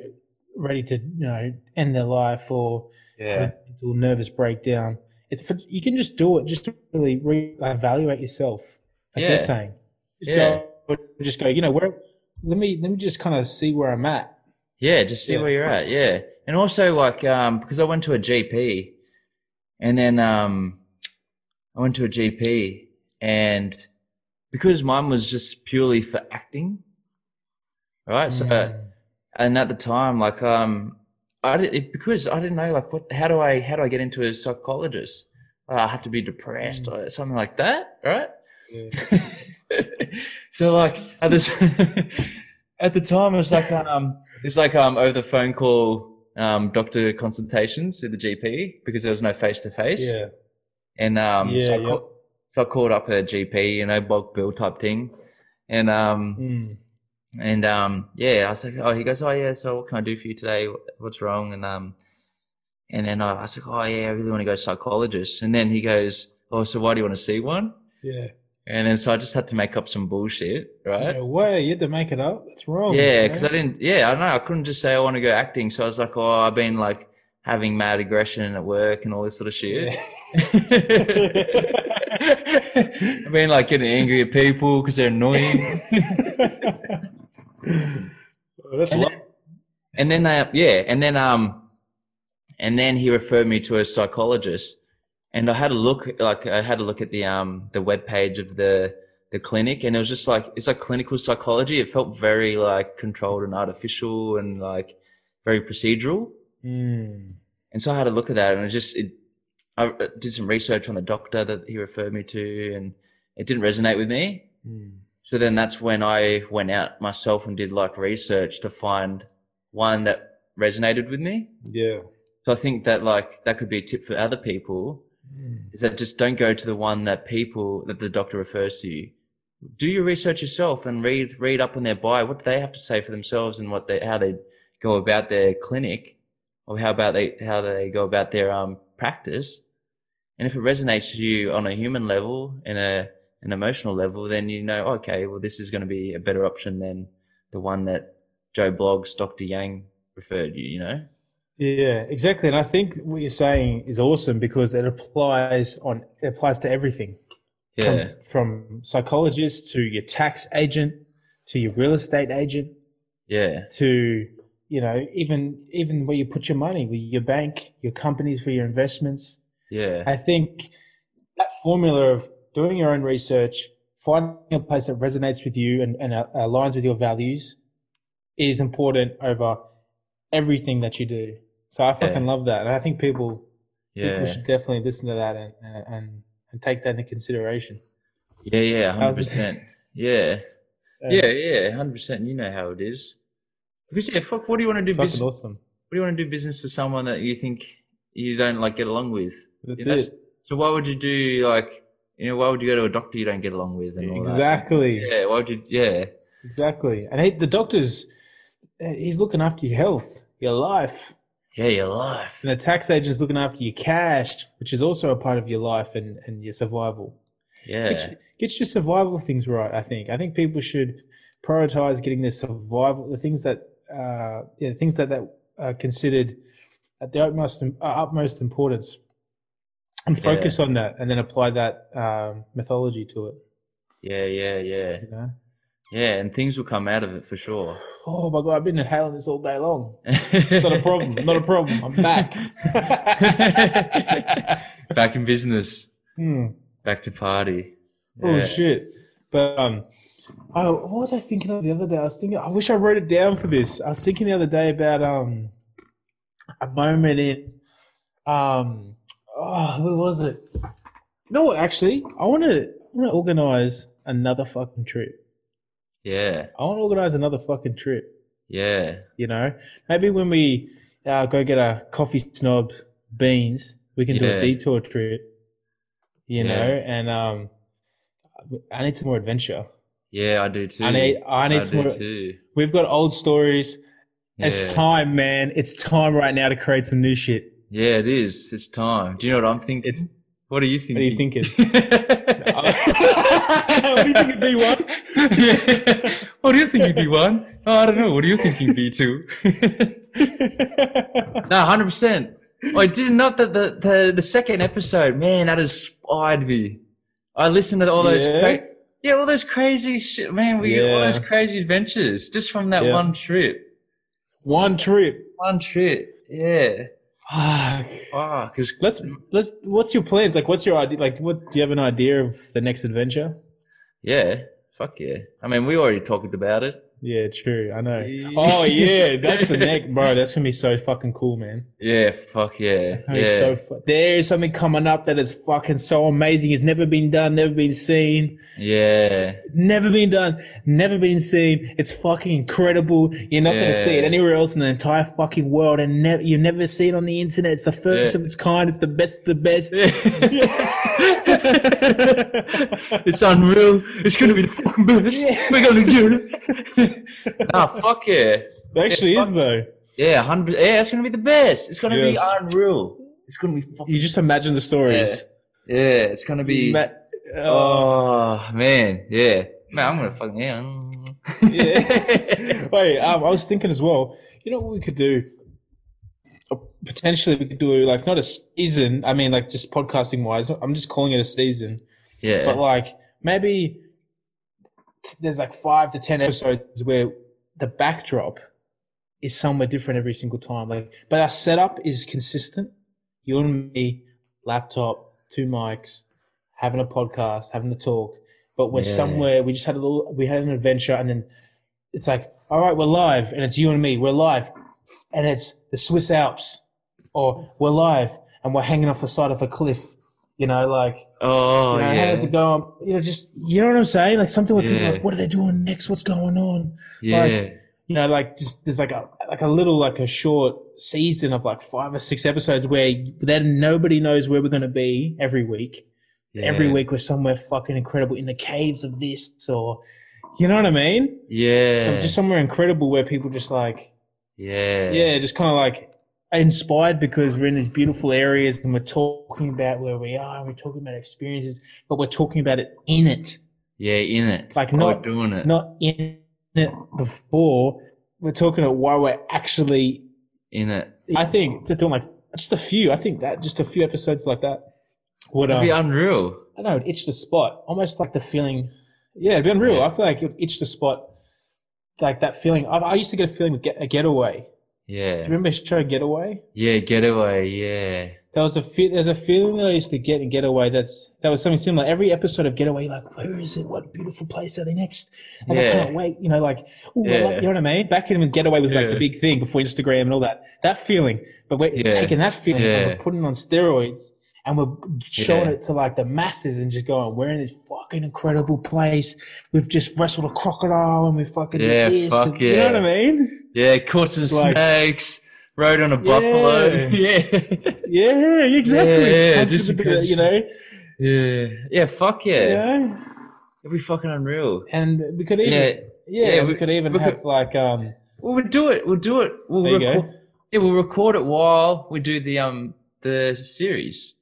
ready to, you know, end their life or yeah, a mental nervous breakdown. it's for, you can just do it just to really re- evaluate yourself. Like Yeah. you're saying, just Yeah. go, just go. You know where? Let me let me just kind of see where I'm at. Yeah, just see Yeah. where you're at. Yeah. And also like um because I went to a GP and then um I went to a GP and because mine was just purely for acting. Right? So Mm. and at the time like um I did, it, because I didn't know like what how do I how do I get into a psychologist? Uh, I have to be depressed or something like that, right? Yeah. so like at the at the time it was like um it's like um over the phone call um doctor consultations with the GP because there was no face to face yeah, and um yeah, so, I yeah. call, so I called up a GP you know bulk bill type thing. And um Mm. and um yeah I was like oh he goes oh yeah so what can I do for you today? What's wrong? And um and then I, I was like oh yeah I really want to go to psychologist. And then he goes oh so why do you want to see one? Yeah. And then so I just had to make up some bullshit, right? No way, you had to make it up. That's wrong. Yeah, because I didn't. Yeah, I don't know. I couldn't just say I want to go acting. So I was like, oh, I've been like having mad aggression at work and all this sort of shit. I've been like getting angry at people because they're annoying. Well, that's And lo- and then, uh, yeah, and then um, and then he referred me to a psychologist, and I had a look. Like I had a look at the um the web page of the the clinic, and it was just like it's like clinical psychology. It felt very like controlled and artificial, and like very procedural. Mm. And so I had a look at that, and it just it. I did some research on the doctor that he referred me to, and it didn't resonate with me. Mm. So then that's when I went out myself and did like research to find one that resonated with me. Yeah. So I think that like that could be a tip for other people Mm. is that just don't go to the one that people that the doctor refers to you. Do your research yourself and read read up on their bio. What do they have to say for themselves and what they how they go about their clinic or how about they how they go about their um practice. And if it resonates to you on a human level and a an emotional level, then you know, okay, well this is going to be a better option than the one that Joe Bloggs, Dr. Yang referred you, you know? Yeah, exactly. And I think what you're saying is awesome because it applies on it applies to everything. Yeah. From, from psychologists to your tax agent to your real estate agent Yeah. to you know even even where you put your money, with your bank, your companies for your investments. Yeah. I think that formula of doing your own research, finding a place that resonates with you and, and uh, aligns with your values is important over everything that you do. So I fucking love that. And I think people, Yeah. people should definitely listen to that and, and, and, take that into consideration. Yeah, yeah, hundred percent. Yeah, yeah, yeah, hundred percent. You know how it is. Because yeah, fuck. What do you want to do? It's Business, awesome. what do you want to do business with someone that you think you don't like get along with? That's You know, it. So why would you do like you know why would you go to a doctor you don't get along with and all that? Exactly. Yeah. Why would you? Yeah. Exactly. And he, the doctor's, he's looking after your health, your life. Yeah, your life. And the tax agent's looking after your cash, which is also a part of your life and, and your survival. Yeah. Get, your- get your survival things right, I think. I think people should prioritize getting their survival, the things that, uh, yeah, the things that, that are considered at the utmost, uh, utmost importance and Yeah. focus on that and then apply that um, methodology to it, Yeah, yeah, yeah, you know? Yeah. And things will come out of it for sure. Oh my God, I've been inhaling this all day long. Not a problem. Not a problem. I'm back. Back in business. Hmm. Back to party. Oh Yeah. shit! But um, oh, what was I thinking of the other day? I was thinking. I wish I wrote it down for this. I was thinking the other day about um, a moment in um, oh, where was it? You know? Actually, I want to I want to organize another fucking trip. Yeah. I want to organize another fucking trip. Yeah. You know, maybe when we uh, go get a coffee snob beans, we can do a detour trip. You Yeah. know, and um, I need some more adventure. Yeah, I do too. I need, I need some more. too. We've got old stories. It's time, man. It's time right now to create some new shit. Yeah, it is. It's time. Do you know what I'm thinking? It's- what are you What thinking? are you thinking? what do you think, B1? Yeah. What do you think, B1? Oh, I don't know. What do you think, B2? no, hundred percent. I did not that the, the the second episode, man, that inspired me. I listened to all those Yeah? cra- yeah, all those crazy shit, man. We all those crazy adventures just from that Yeah. one trip. One trip. One trip. Yeah. Fuck. Because Let's let's. What's your plans? Like, what's your idea? Like, what do you have an idea of the next adventure? yeah, fuck yeah. I mean, we already talked about it. Yeah, true. I know. Oh yeah, that's the next, bro. That's gonna be so fucking cool, man. Yeah, fuck yeah. It's gonna be Yeah. so fu- there is something coming up that is fucking so amazing. It's never been done, never been seen, yeah. never been done, never been seen. It's fucking incredible. You're not gonna see it anywhere else in the entire fucking world, and never you never see it on the internet. It's the first Yeah. of its kind. It's the best, of the best. it's unreal. It's gonna be the fucking best. We're gonna get it. Nah, fuck yeah. It actually Yeah, is though. Yeah, hundred. Yeah, it's gonna be the best. It's gonna Yes. be unreal. It's gonna be fucking. You just imagine the stories. yeah, it's gonna be. Ma- oh. oh man, yeah. Man, I'm gonna fucking yeah. Yeah. Wait, um, I was thinking as well. You know what we could do? Uh, Potentially, we could do like not a season. I mean, like just podcasting wise. I'm just calling it a season, yeah. but like maybe there's like five to ten episodes where the backdrop is somewhere different every single time. Like, but our setup is consistent. You and me, laptop, two mics, having a podcast, having a talk. But we're Yeah. somewhere. We just had a little. We had an adventure, and then it's like, all right, we're live, and it's you and me. We're live, and it's the Swiss Alps, or we're live, and we're hanging off the side of a cliff. You know, like oh you know, yeah. how's it going? You know, just you know what I'm saying? Like something where people are like, what are they doing next? What's going on? yeah. like- You know, like just there's like a like a little like a short season of like five or six episodes where then nobody knows where we're gonna be every week. yeah. Every week we're somewhere fucking incredible in the caves of this or you know what I mean? Yeah. So just somewhere incredible where people just like yeah. yeah, just kind of like inspired because we're in these beautiful areas and we're talking about where we are and we're talking about experiences, but we're talking about it in it, Yeah, in it. Like, not- doing it. not in it before. We're talking about why we're actually. in it. I think just doing like just a few. I think that just a few episodes like that would. It'd Um, be unreal. I don't know. It'd itch the spot, almost like the feeling. Yeah, it'd be unreal. Yeah. I feel like it would itch the spot, like that feeling. I, I used to get a feeling with get, a getaway. Do Yeah. you remember show Getaway? Yeah, getaway. Yeah. There was a fe- there's a feeling that I used to get in Getaway that's that was something similar. Every episode of Getaway, like, where is it? What beautiful place are they next? Like, I can't oh, wait. You know, like, ooh, Yeah. like- you know what I mean? Back in when Getaway was like the big thing before Instagram and all that. That feeling, but we're Yeah. taking that feeling and we're putting it on steroids and we're showing Yeah. it to like the masses and just going, we're in this fucking incredible place. We've just wrestled a crocodile and we fucking Yeah, this. fuck and- You know what I mean? Yeah, caught some Like- snakes, rode on a buffalo. Yeah. Yeah, exactly. Yeah, Hunted just a bit, because- you know. yeah. Yeah, fuck yeah. Yeah. It'd be fucking unreal. And we could even, Yeah. yeah, Yeah, we, we- could even we have could- like, um, Well, we'll do it. We'll do it. We'll There you go. record. Yeah, we'll record it while we do the um the series.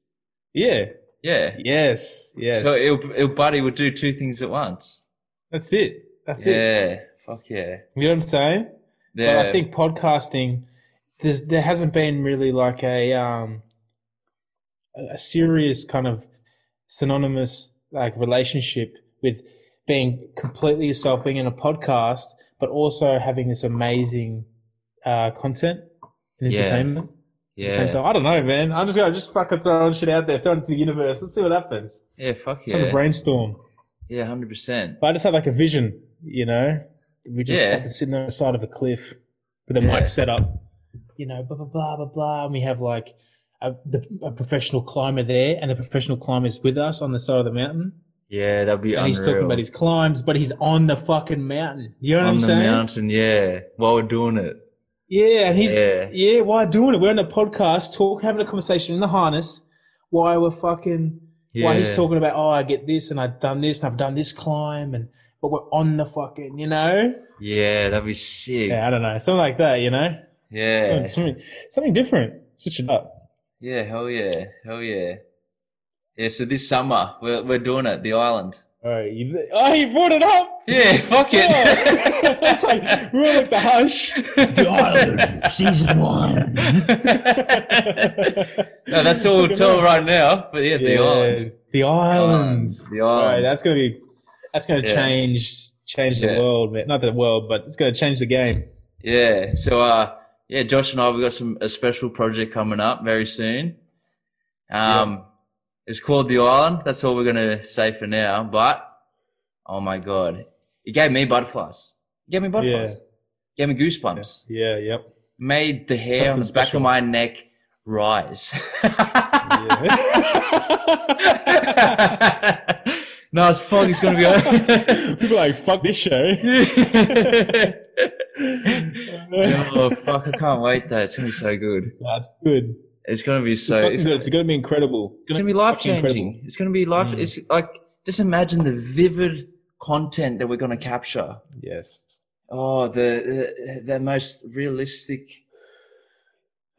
Yeah, Yeah. yes, yes. So it'll, buddy will do two things at once. that's it. That's it. yeah. Fuck yeah. You know what I'm saying? Yeah. But I think podcasting, there's there hasn't been really like a um a serious kind of synonymous like relationship with being completely yourself, being in a podcast, but also having this amazing uh, content and Yeah. Entertainment. at the same yeah. time. I don't know, man. I'm just gonna just fucking throwing shit out there, throwing it to the universe. Let's see what happens. Yeah. Fuck yeah. Trying to brainstorm. Yeah. Hundred percent. But I just had like a vision, you know. We just Yeah. fucking sitting on the side of a cliff with a Yeah. mic set up, you know, blah blah blah blah blah, and we have like a, the, a professional climber there, and the professional climber is with us on the side of the mountain, Yeah, that'd be and unreal. he's talking about his climbs, but he's on the fucking mountain. You know what on I'm saying? On the mountain. Yeah. While we're doing it. Yeah, and he's Yeah. yeah. Why doing it? We're on a podcast, talk, having a conversation in the harness. Why we're fucking. Why he's talking about oh I get this and I've done this and I've done this climb and but we're on the fucking you know Yeah, that'd be sick. yeah I don't know something like that you know Yeah. something, something something different switch it up Yeah, hell yeah. Hell yeah. Yeah, so this summer we're we're doing it, the island. All right. You, oh, you brought it up. Yeah, fuck it. Oh, that's like we're like the hush. The Island, season one. no, that's all we'll tell right now. But yeah, the island. The islands. The All right, island. that's gonna be that's gonna Yeah. change change the world, man. Not the world, but it's gonna change the game. Yeah. So uh yeah, Josh and I we've got some a special project coming up very soon. Um it's called The Island. That's all we're gonna say for now. But oh my god. It gave me butterflies. It gave me butterflies. It gave me goosebumps. Yeah, yep. Made the hair on Something the back special. of my neck rise. No, it's fuck. It's gonna be. People are like fuck this show. oh fuck! I can't wait though. It's gonna be so good. That's good. It's gonna be so. fucking It's, it's gonna be incredible. it's gonna be life changing. It's gonna be life. Mm. It's like just imagine the vivid content that we're gonna capture. Yes. Oh, the the, the most realistic,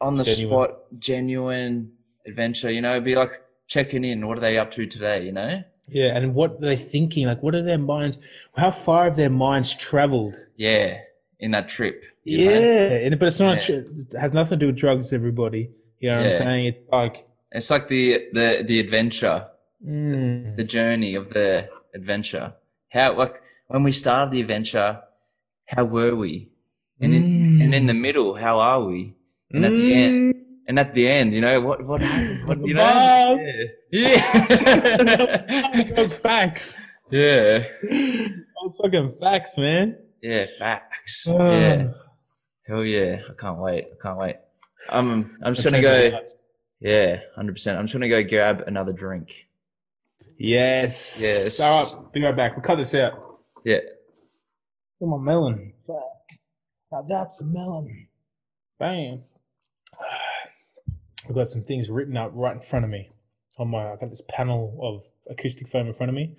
on the Genuine. spot, genuine adventure. You know, it'd be like checking in. What are they up to today? You know. Yeah, and what are they thinking? Like, what are their minds? How far have their minds traveled? Yeah, in that trip. you know? Yeah, but it's not. Yeah. It has nothing to do with drugs. Everybody, you know what Yeah. I'm saying? It's like, It's like the the the adventure, mm, the journey of the adventure. How like when we started the adventure, how were we? And in and in the middle, how are we? And at the end, and at the end, you know what what happened? What you know? Bob. Yeah. those facts. yeah. Those fucking facts, man. Yeah. Facts. Uh, Yeah. Hell yeah! I can't wait. I can't wait. Um, I'm just gonna go. Yeah, hundred percent. I'm just gonna go grab another drink. Yes. Yes. All right, be right back. We'll cut this out. Yeah. Look at my melon. Now that's a melon. Bam. I've got some things written up right in front of me. On my, I've got this panel of acoustic foam in front of me.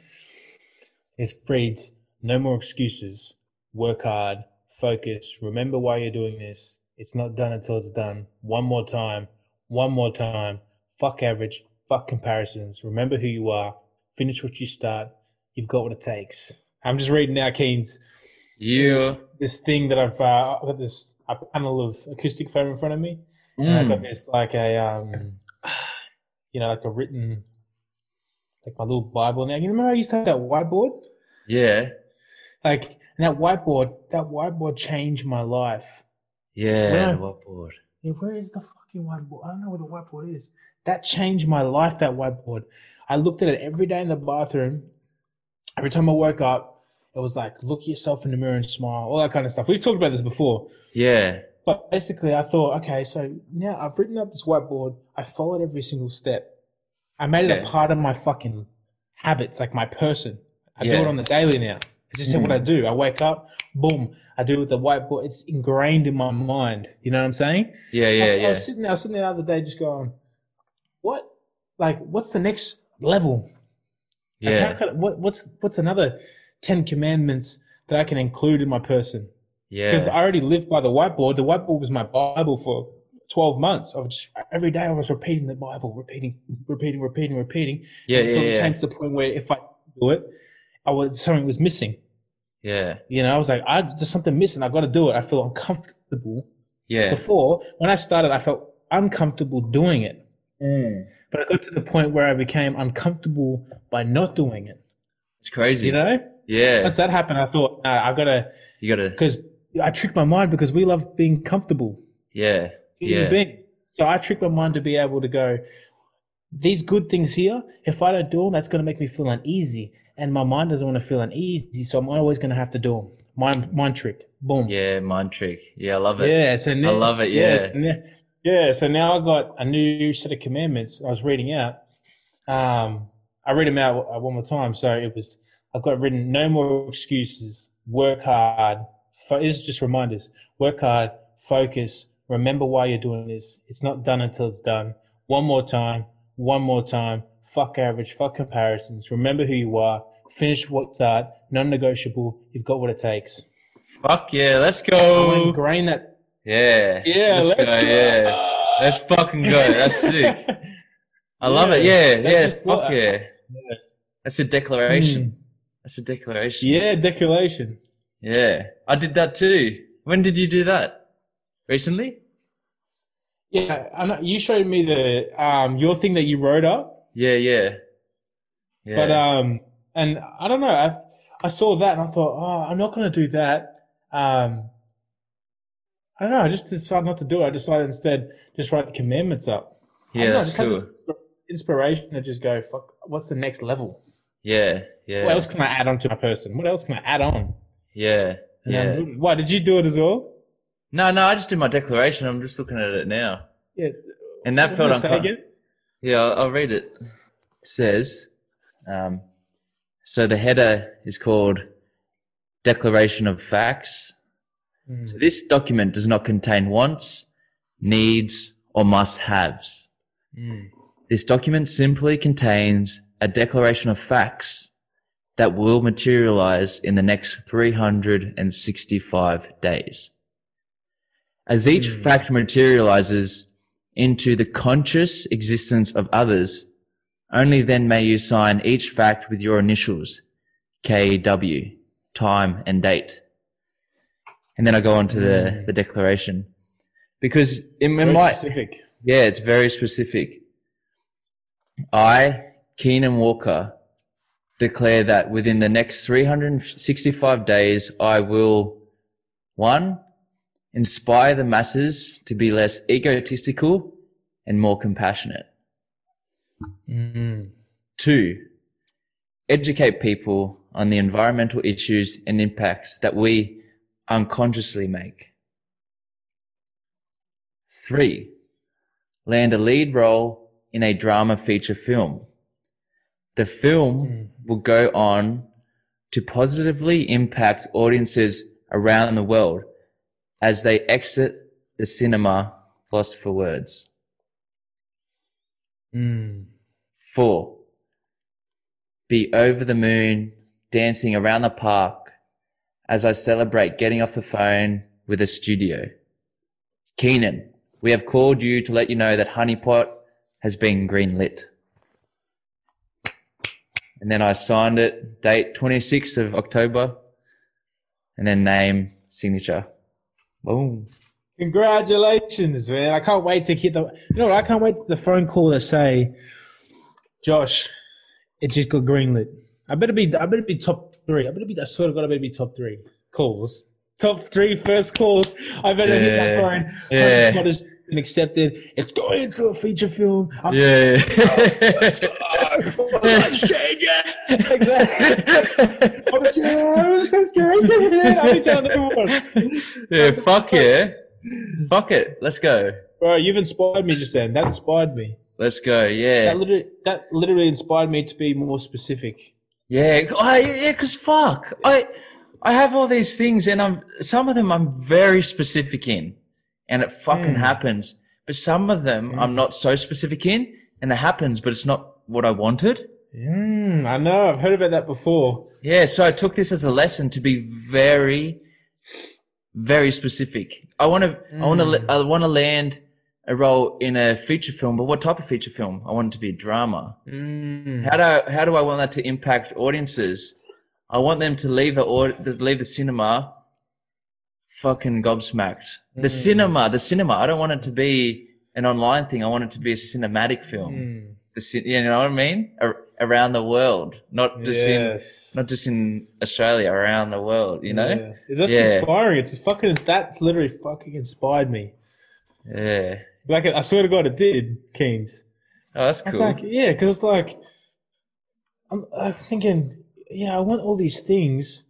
It reads, "No more excuses. Work hard. Focus. Remember why you're doing this. It's not done until it's done. One more time. One more time. Fuck average. Fuck comparisons. Remember who you are. Finish what you start. You've got what it takes." I'm just reading now, Keens You. this thing that I've uh, I've got this a panel of acoustic foam in front of me, and I've got Mm. this like a um, you know, like a written, like my little Bible. Now you remember I used to have that whiteboard, Yeah. like and that whiteboard. That whiteboard changed my life. Yeah. The whiteboard. Yeah, where is the fucking whiteboard? I don't know where the whiteboard is. That changed my life. That whiteboard. I looked at it every day in the bathroom. Every time I woke up, it was like look yourself in the mirror and smile, all that kind of stuff. We've talked about this before. Yeah. But basically, I thought, okay, so now I've written up this whiteboard. I followed every single step. I made it a part of my fucking habits, like my person. I do it on the daily now. It's just what I mm. do. I wake up, boom, I do it with the whiteboard. It's ingrained in my mind. You know what I'm saying? Yeah. I, Yeah. I Yeah. was sitting there, I was sitting there the other day, just going, what? Like, what's the next level? Like, Yeah. could, what, what's what's another ten commandments that I can include in my person? Yeah. Because I already lived by the whiteboard. The whiteboard was my Bible for 12 months. I was just, every day I was repeating the Bible, repeating, repeating, repeating, repeating. Yeah. until Yeah. it came to the point where if I do it, I was something was missing. Yeah. You know, I was like, I there's something missing. I got to do it. I feel uncomfortable. Yeah. Before, when I started, I felt uncomfortable doing it. Mm. But I got to the point where I became uncomfortable by not doing it. It's crazy. You know, Yeah. once that happened, I thought, nah, I got to, You gotta. because I tricked my mind because we love being comfortable. Yeah. human Yeah. being. So I tricked my mind to be able to go, these good things here, if I don't do them, that's going to make me feel uneasy. And my mind doesn't want to feel uneasy. So I'm always going to have to do them. Mind, mind trick. Boom. Yeah. Mind trick. Yeah. I love it. Yeah. So now, I love it, Yeah. yeah. So now, yeah. So now I got a new set of commandments I was reading out. Um, I read them out uh, one more time. So it was, I've got written no more excuses, work hard. Fo- this is just reminders. Work hard, focus, remember why you're doing this. It's not done until it's done. One more time, one more time. Fuck average, fuck comparisons. Remember who you are. Finish what start. Non-negotiable. You've got what it takes. Fuck yeah. Let's I want to go. ingrain that. Yeah. Yeah, let's go. Yeah. Let's fucking go. That's sick. I love it. Yeah. That's Yeah. what- Fuck yeah. Yeah. That's a declaration. That's a declaration. Yeah, declaration. Yeah. I did that too. When did you do that? Recently? Yeah, I know you showed me the um your thing that you wrote up, Yeah, yeah. Yeah. but um, and I don't know, I I saw that and I thought, oh, I'm not gonna do that. Um, I don't know. I just decided not to do it. I decided instead just write the commandments up. I yeah, don't know, that's just have cool. this inspiration to just go, fuck. What's the next level? Yeah, yeah. What else can I add on to my person? What else can I add on? Yeah, And yeah. then- why did you do it as well? No, no, I just did my declaration. I'm just looking at it now. Yeah. And that What's felt uncomfortable. Yeah, I'll, read it. It says, um, so the header is called Declaration of Facts. Mm. So this document does not contain wants, needs, or must haves. Mm. This document simply contains a declaration of facts that will materialize in the next 365 days. As each Hmm. fact materializes into the conscious existence of others, only then may you sign each fact with your initials, KW, time and date. And then I go on to the, Hmm. the declaration. Because in, in my, specific. yeah, it's very specific. I, Keenan Walker, declare that within the next 365 days, I will, one, inspire the masses to be less egotistical and more compassionate. Mm. Two, educate people on the environmental issues and impacts that we unconsciously make. Three, land a lead role in a drama feature film. The film will go on to positively impact audiences around the world as they exit the cinema lost for words. Mm. Four, be over the moon, dancing around the park as I celebrate getting off the phone with a studio. Keenan, we have called you to let you know that Honeypot has been greenlit. And then I signed it, date 26th of October, and then name, signature. Boom. Congratulations, man! I can't wait to hit the. You know what? I can't wait for the phone call to say, "Josh, it just got greenlit." I better be. I better be top three. I better be. I swear to God, I better be top three calls. Top three first calls. I better hit that phone. Yeah. Been accepted? It's going to a feature film. I'm Yeah. Let's change it. Like that. I'm like, yeah, I was just kidding. I'll be telling everyone. yeah, fuck yeah. Fuck it. Let's go. Bro, you've inspired me just then. That inspired me. Let's go. Yeah. That literally, that literally inspired me to be more specific. Yeah. I, yeah, cause fuck. I, I have all these things and I'm, some of them I'm very specific in and it fucking Mm. happens. But some of them I'm not so specific in and it happens, but it's not what I wanted. Mm, I know. I've heard about that before. Yeah, so I took this as a lesson to be very, very specific. I want to, I want to, I want to land a role in a feature film, but what type of feature film? I want it to be a drama. Mm. How do I, how do I want that to impact audiences? I want them to leave the leave the cinema fucking gobsmacked. The cinema, the cinema. I don't want it to be an online thing. I want it to be a cinematic film. The you know what I mean? Ar- around the world, not just in not just in Australia, around the world, you know? Yeah. That's Yeah. inspiring. It's fucking, that literally fucking inspired me. Yeah. Like, I swear to God, it did, Keens. Oh, that's cool. like, yeah, because it's like, I'm, I'm thinking, yeah, I want all these things,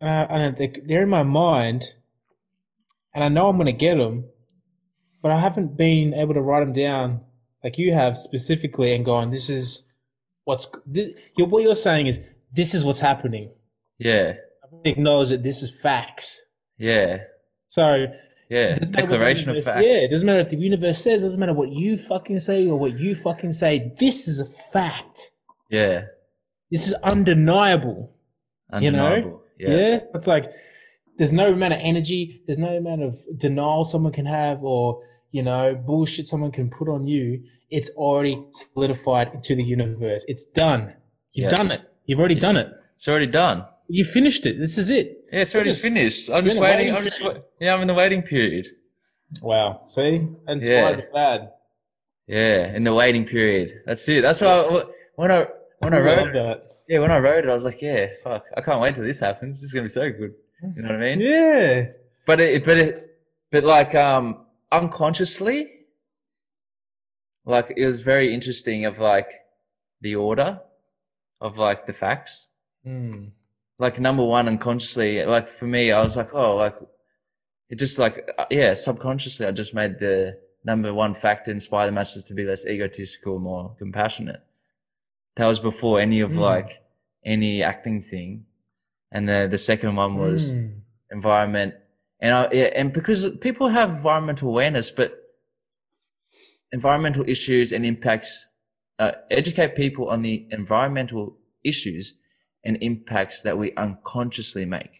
uh, and they're in my mind, and I know I'm going to get them, but I haven't been able to write them down like you have specifically and going, this is what's, this, what you're saying is, this is what's happening. yeah. I acknowledge that this is facts. Yeah. So, Yeah. Declaration of universe- facts. Yeah, it doesn't matter what the universe says, doesn't matter what you fucking say or what you fucking say. This is a fact. Yeah. This is undeniable. You know? Undeniable. Yeah. Yeah. It's like there's no amount of energy, there's no amount of denial someone can have or, you know, bullshit someone can put on you. It's already solidified into the universe. It's done. You've Yeah. done it. You've already done it. It's already done. You finished it. This is it. Yeah, it's already Yes. finished. I'm just waiting. I'm just period. yeah, I'm in the waiting period. Wow. See, and Yeah. yeah. bad. Yeah, in the waiting period. That's it. That's why I, when I when I I wrote it, that. yeah, when I wrote it, I was like, yeah, fuck, I can't wait till this happens. This is gonna be so good. You know what I mean? Yeah. But it, but it, but like um unconsciously, like it was very interesting of like the order of like the facts. Mm. Like number one, unconsciously, like for me, I was like, oh, like it just like uh, yeah, subconsciously, I just made the number one fact inspire the masses to be less egotistical, more compassionate. That was before any of Mm. like any acting thing, and the the second one was Mm. environment and I, yeah, and because people have environmental awareness but environmental issues and impacts uh, educate people on the environmental issues and impacts that we unconsciously make.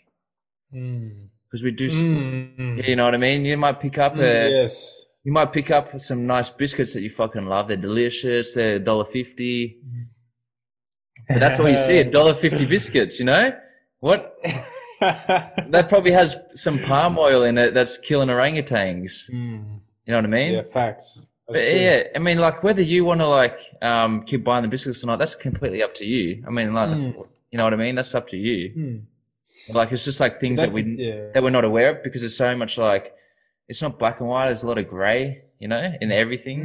Mm. because we do Mm. you know what i mean? You might pick up Mm, a, yes. you might pick up some nice biscuits that you fucking love. They're delicious. They're $1.50 but that's all you see $1.50 biscuits you know? What that probably has some palm oil in it that's killing orangutans. Mm. You know what I mean? Yeah, facts. But yeah, I mean, like whether you want to like um, keep buying the biscuits or not, that's completely up to you. I mean, like Mm. you know what I mean? That's up to you. Mm. Like it's just like things that we yeah. that we're not aware of because there's so much like it's not black and white. There's a lot of grey, you know, in everything.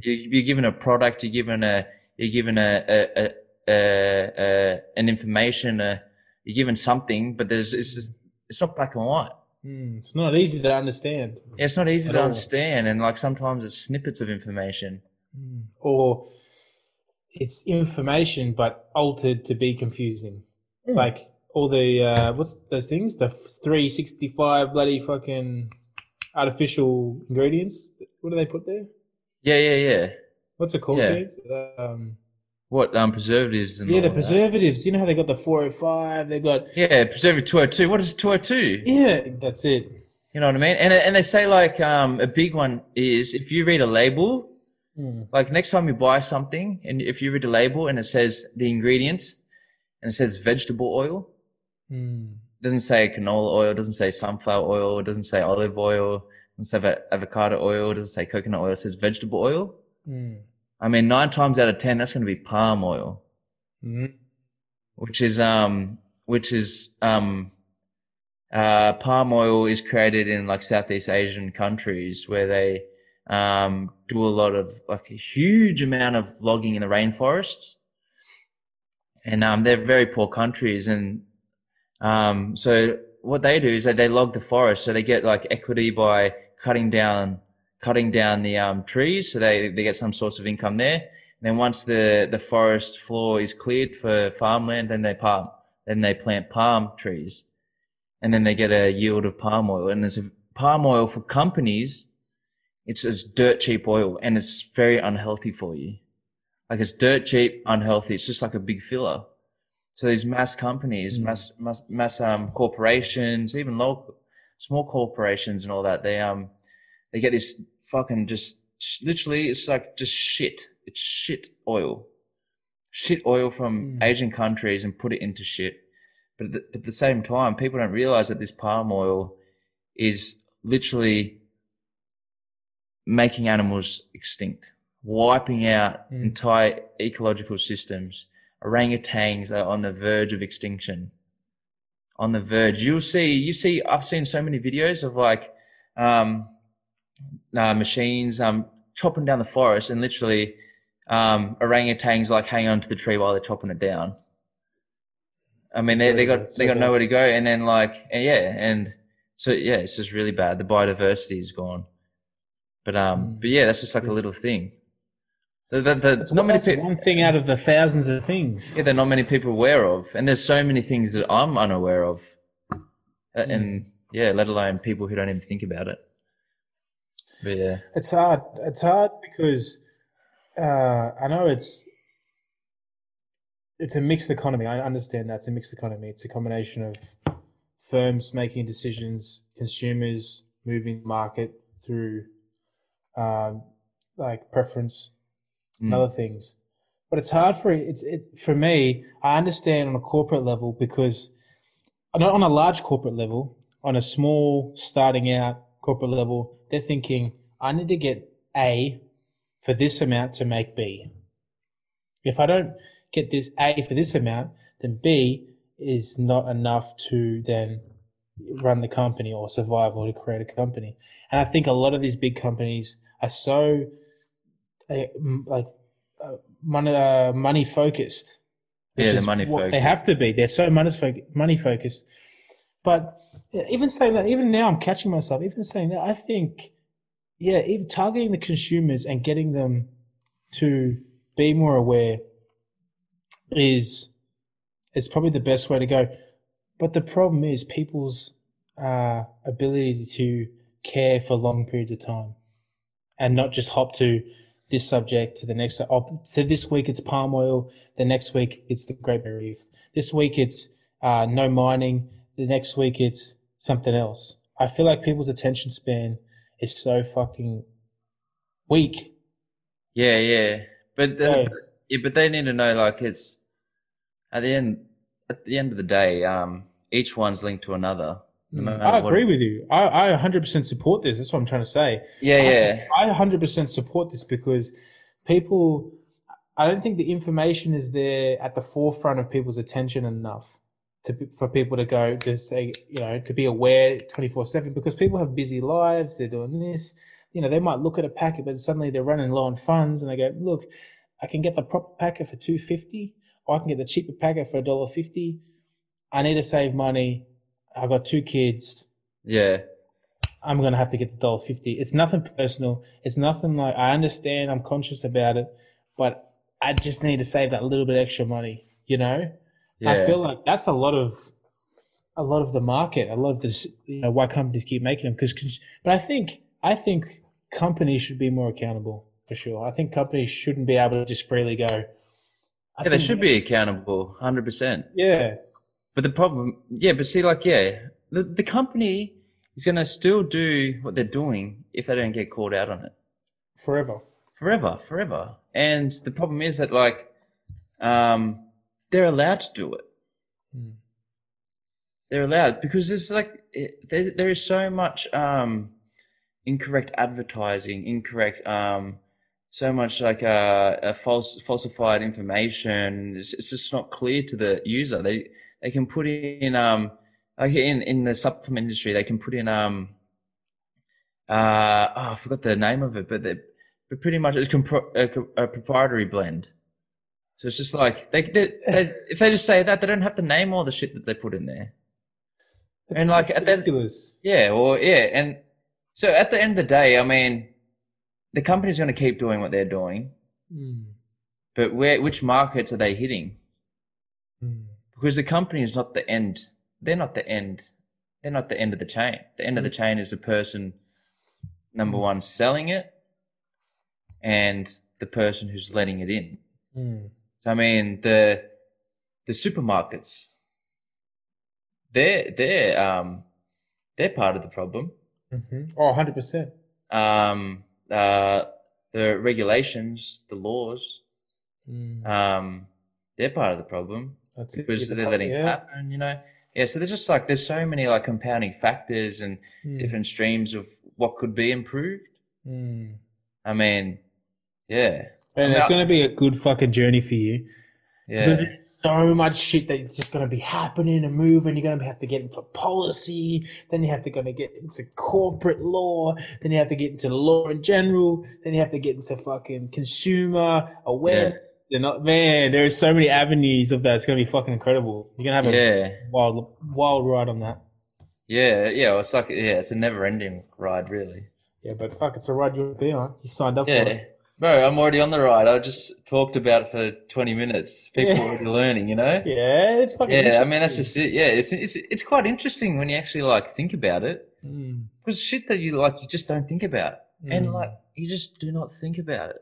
Mm. You, you're given a product. You're given a you're given a, a, a, a, a an information. A, you're given something, but there's it's just it's not black and white. Mm. It's not easy to understand. Yeah, it's not easy At to all. understand, and like sometimes it's snippets of information. Mm. Or it's information but altered to be confusing. Mm. Like all the uh, what's those things? The three sixty five bloody fucking artificial ingredients. What do they put there? Yeah, yeah, yeah. What's it called? Yeah. Um, What um preservatives and yeah, the that. preservatives. You know how they got the four hundred five. They got Yeah, preservative two hundred two. What is two hundred two? yeah. That's it. You know what I mean? And and they say like um a big one is if you read a label, Mm. like next time you buy something, and if you read a label and it says the ingredients, and it says vegetable oil, Mm. it doesn't say canola oil, it doesn't say sunflower oil, it doesn't say olive oil, it doesn't say avocado oil, it doesn't say coconut oil, it says vegetable oil. Mm. I mean, nine times out of ten, that's going to be palm oil. Mm. which is um which is um uh palm oil is created in like Southeast Asian countries where they um do a lot of like a huge amount of logging in the rainforests and um they're very poor countries and um so what they do is that they log the forest so they get like equity by cutting down cutting down the um trees so they they get some source of income there and then once the, the forest floor is cleared for farmland, then they palm, then they plant palm trees, and then they get a yield of palm oil. And there's a palm oil for companies. It's it's dirt cheap oil, and it's very unhealthy for you. Like it's dirt cheap, unhealthy. It's just like a big filler. So these mass companies, Mm. mass mass mass um corporations, even local small corporations and all that, they um they get this fucking just literally it's like just shit. It's shit oil, shit oil from Mm. Asian countries and put it into shit. But at, the, but at the same time, people don't realize that this palm oil is literally making animals extinct, wiping out Mm. entire ecological systems. Orangutans are on the verge of extinction. On the verge, you'll see. You see. I've seen so many videos of like um, uh, machines um, chopping down the forest, and literally um, orangutans like hang onto the tree while they're chopping it down. I mean, they they got they got nowhere to go, and then like and yeah, and so yeah, it's just really bad. The biodiversity is gone. But um, Mm. but yeah, that's just like a little thing. The, the, the, That's, not many people. one thing out of the thousands of things. Yeah, that not many people aware of, and there's so many things that I'm unaware of, Hmm. and yeah, let alone people who don't even think about it. But yeah, It's hard. It's hard because uh, I know it's it's a mixed economy. I understand that it's a mixed economy. It's a combination of firms making decisions, consumers moving the market through um, like preference and Mm. other things. but it's hard for it, it for me. I understand on a corporate level because not on a large corporate level, on a small starting out corporate level, they're thinking, I need to get A for this amount to make B. If I don't get this A for this amount, then B is not enough to then run the company or survive or to create a company. And I think a lot of these big companies are so uh, like uh, money, uh, money focused. Yeah, the money what They have to be. They're so money focused. Money focused. But yeah, even saying that, even now, I'm catching myself. Even saying that, I think, yeah, even targeting the consumers and getting them to be more aware is is probably the best way to go. But the problem is people's uh, ability to care for long periods of time and not just hop to this subject to the next. Oh, so this week it's palm oil. The next week it's the Great Barrier Reef. This week it's uh, no mining. The next week it's something else. I feel like people's attention span is so fucking weak. Yeah, yeah. But the, Yeah. yeah, but they need to know like it's at the end at the end of the day, um, each one's linked to another. no Mm. I agree with you. I, I 100% support this. That's what I'm trying to say. Yeah, yeah. I 100% support this because people, I don't think the information is there at the forefront of people's attention enough to for people to go to say, you know, to be aware 24 7 because people have busy lives. They're doing this. You know, they might look at a packet, but suddenly they're running low on funds and they go, look, I can get the proper packet for 250 or I can get the cheaper packet for $1.50. I need to save money. I've got two kids. Yeah. I'm gonna have to get the dollar fifty. It's nothing personal. It's nothing like I understand. I'm conscious about it, but I just need to save that little bit extra money. You know, Yeah. I feel like that's a lot of a lot of the market. A lot of this, you know, why companies keep making them. Because, but I think I think companies should be more accountable for sure. I think companies shouldn't be able to just freely go. I yeah, they should be accountable, hundred percent. Yeah, But the problem, yeah, but see, like, yeah, the, the company is going to still do what they're doing if they don't get called out on it forever. forever, forever. And the problem is that, like, um, they're allowed to do it. Mm. They're allowed because there's like it, there, there is so much um, incorrect advertising, incorrect, um, so much like uh, a false falsified information. It's, it's just not clear to the user. They they can put in um like in in the supplement industry they can put in um uh oh, I forgot the name of it, but they but pretty much it's compro- a, a proprietary blend. So it's just like they, they, they if they just say that they don't have to name all the shit that they put in there. It's And, like, at that- ridiculous. Yeah, or yeah, and so at the end of the day, I mean, the company's going to keep doing what they're doing, Mm. but where which markets are they hitting? Mm. Because the company is not the end. They're not the end. They're not the end of the chain. The end of the chain is the person, number one, selling it, and the person who's letting it in. I mean, the the supermarkets, they're they're um they're part of the problem. hmm Oh, 100%. um, uh, the regulations, the laws, Mm. um, they're part of the problem That's it. because they're letting yeah. happen, you know. Yeah, so there's just like there's so many like compounding factors and Mm. different streams of what could be improved. Mm. I mean, yeah, And it's going to be a good fucking journey for you. Because yeah, there's so much shit that's just going to be happening and moving. You're going to have to get into policy. Then you have to going to get into corporate law. Then you have to get into law in general. Then you have to get into fucking consumer awareness. They're not, man, there are so many avenues of that. It's going to be fucking incredible. You're going to have a yeah, wild, wild ride on that. yeah, yeah. It's like yeah, it's a never-ending ride, really. Yeah, but fuck, it's a ride you'll be on. You signed up for Yeah, it. Bro, I'm already on the ride. I just talked about it for 20 minutes. People Yeah. are already learning, you know. Yeah, it's fucking. Yeah, I mean that's just it. Yeah, it's it's it's quite interesting when you actually like think about it. Mm, Because shit that you like, you just don't think about, and mm. like you just do not think about it.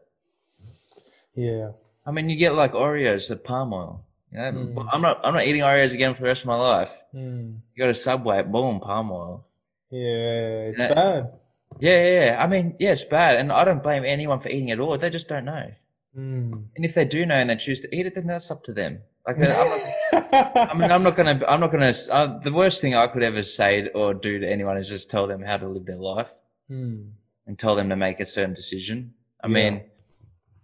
yeah. I mean, you get like Oreos the palm oil. You know, Mm. I'm not I'm not eating Oreos again for the rest of my life. Mm. You go to Subway, boom, palm oil. Yeah, it's Yeah. bad. Yeah, yeah, yeah. I mean, yeah, it's bad, and I don't blame anyone for eating at all. They just don't know. Mm. And if they do know and they choose to eat it, then that's up to them. Like I'm not, I mean, I'm not gonna. I'm not gonna. Uh, the worst thing I could ever say or do to anyone is just tell them how to live their life Mm. and tell them to make a certain decision. I Yeah. mean,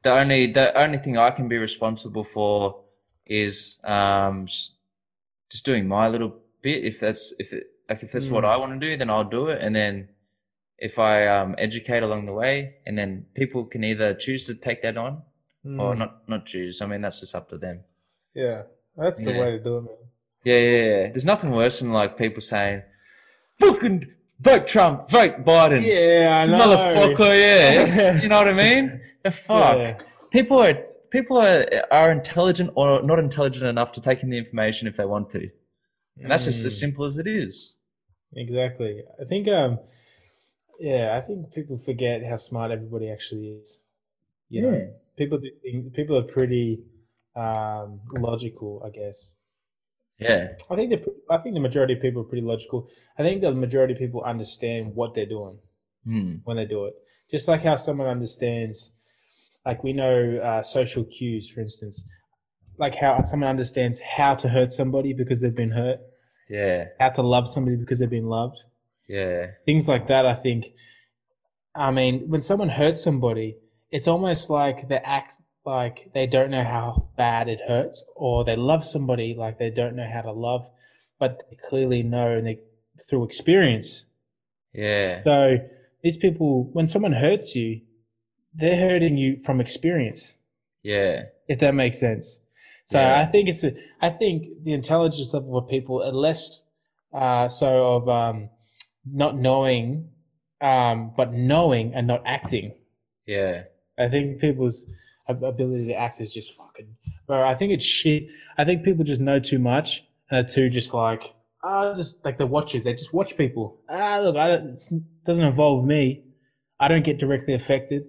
the only the only thing I can be responsible for is um, just doing my little bit. If that's if it like if that's what Mm. I want to do, then I'll do it. And then if I um, educate along the way, and then people can either choose to take that on or Mm. not not choose. I mean, that's just up to them. Yeah, that's the way to do it, man. Yeah, yeah, yeah. There's nothing worse than like people saying, "Fucking vote Trump, vote Biden." Yeah, I know. motherfucker. Yeah, you know what I mean? The fuck. Yeah. People are people are are intelligent or not intelligent enough to take in the information if they want to, and that's just as Mm. simple as it is. Exactly. I think um yeah, I think people forget how smart everybody actually is. You know, people do think, people are pretty um logical, I guess. Yeah, I think the I think the majority of people are pretty logical. I think the majority of people understand what they're doing Hmm. when they do it. Just like how someone understands like we know uh, social cues, for instance. Like how someone understands how to hurt somebody because they've been hurt, yeah, how to love somebody because they've been loved. Yeah, things like that i think. I mean when someone hurts somebody it's almost like they act like they don't know how bad it hurts or they love somebody like they don't know how to love but they clearly know and they through experience. Yeah, so these people when someone hurts you they're hurting you from experience. Yeah, if that makes sense. So Yeah. I think it's a, I think the intelligence level of people are less uh, so of um, not knowing, um, but knowing and not acting. yeah, I think people's ability to act is just fucking. Bro, I think it's shit. I think people just know too much and are too just like ah, just like the watchers. They just watch people. Ah, look, I don't, it doesn't involve me. I don't get directly affected.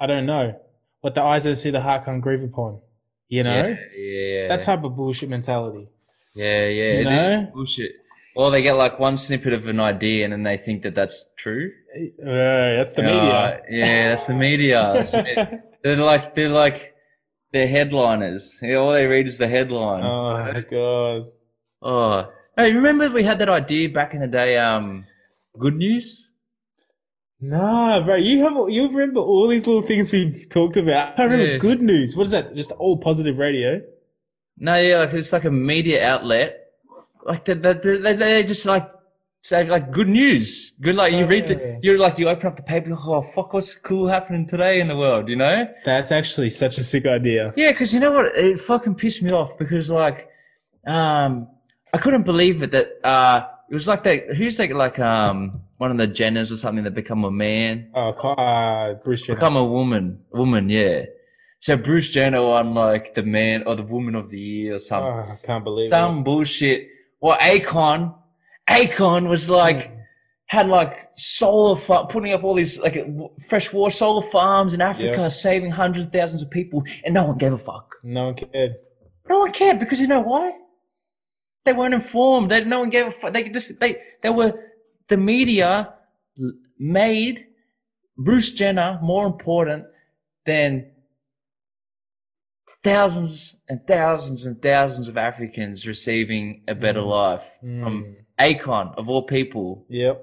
I don't know. What the eyes don't see, the heart can't grieve upon. You know yeah, yeah. that type of bullshit mentality. yeah, yeah. you know? bullshit. Or they get like one snippet of an idea and then they think that that's true. Uh, that's the Uh, media. yeah, that's the media. They're like they're like they're headliners. Yeah, all they read is the headline. oh my god. Oh, hey, remember we had that idea back in the day? Um, good news. Nah, bro, you have you remember all these little things we've talked about. I remember Yeah. good news. What is that? Just all positive radio? No, yeah, like it's like a media outlet. Like they, they, they, they just like say like good news. Good, like you read the, you're like you open up the paper. Oh fuck, what's cool happening today in the world? You know? That's actually such a sick idea. Yeah, because you know what? It fucking pissed me off because like, um, I couldn't believe it that uh, it was like that. Who's like like um one of the Jenners or something that become a man, Oh, uh, Bruce Jenner. become a woman, woman, yeah. So Bruce Jenner won like the man or the woman of the year or Oh, something. I can't believe some bullshit. Well, Akon, Akon was like hmm. had like solar putting up all these like fresh water solar farms in Africa, Yeah. saving hundreds of thousands of people, and no one gave a fuck. No one cared. No one cared because you know why? They weren't informed. They, no one gave a fuck. They just they they were the media made Bruce Jenner more important than thousands and thousands and thousands of Africans receiving a better Mm. life from Mm. Akon of all people, Yep.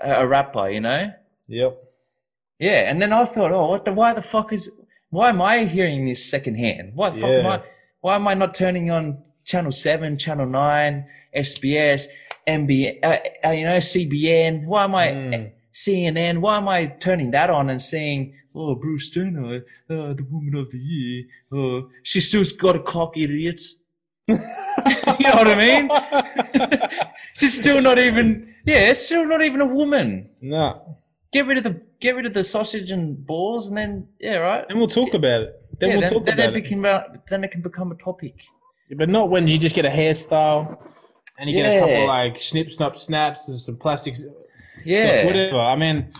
a, a rapper. You know? Yep. Yeah. And then I thought, oh, what the? Why the fuck is? Why am I hearing this secondhand? Why the fuck am I? Why am I not turning on Channel Seven, Channel Nine, SBS, MB, uh, uh, you know, CBN? Why am I Mm. CNN? Why am I turning that on and seeing, oh, Bruce Jenner, uh, the woman of the year, uh, she's still got a cock, idiots. you know what I mean? she's still not even, yeah, she's still not even a woman. no. Get rid of the get rid of the sausage and balls, and then yeah, right. Then we'll talk about it. Then yeah, we'll then, talk then, about it then it can become a topic. Yeah, But not when you just get a hairstyle and you get a couple like snip, snap, snaps and some plastics. Yeah, Whatever. I mean,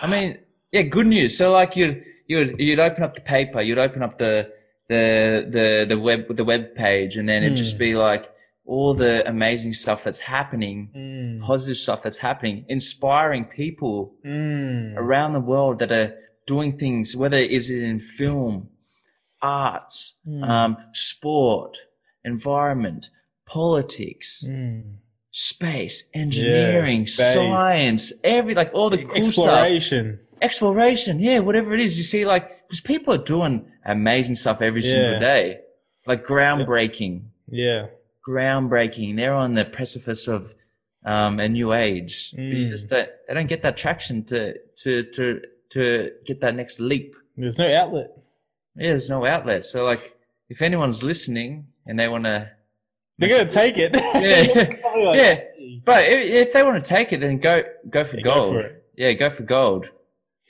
I mean, yeah, good news. So like you'd you'd you'd open up the paper, you'd open up the the the the web the web page, and then it'd just Hmm. be like all the amazing stuff that's happening, mm, positive stuff that's happening, inspiring people mm, around the world that are doing things, whether is it in film, arts, Hmm. um, sport, environment, politics, Mm. Space, engineering, space. science, every like all the cool stuff Exploration. exploration, yeah, whatever it is. You see, like, because people are doing amazing stuff every single day, like groundbreaking, Yeah. groundbreaking. They're on the precipice of um, a new age. Mm. just don't, they don't get that traction to to to to get that next leap. There's no outlet. Yeah, there's no outlet. So, like, if anyone's listening and they want to, They're gonna take it. Yeah. yeah, but if, if they want to take it, then go go for Yeah, go gold. for it. Yeah, go for gold.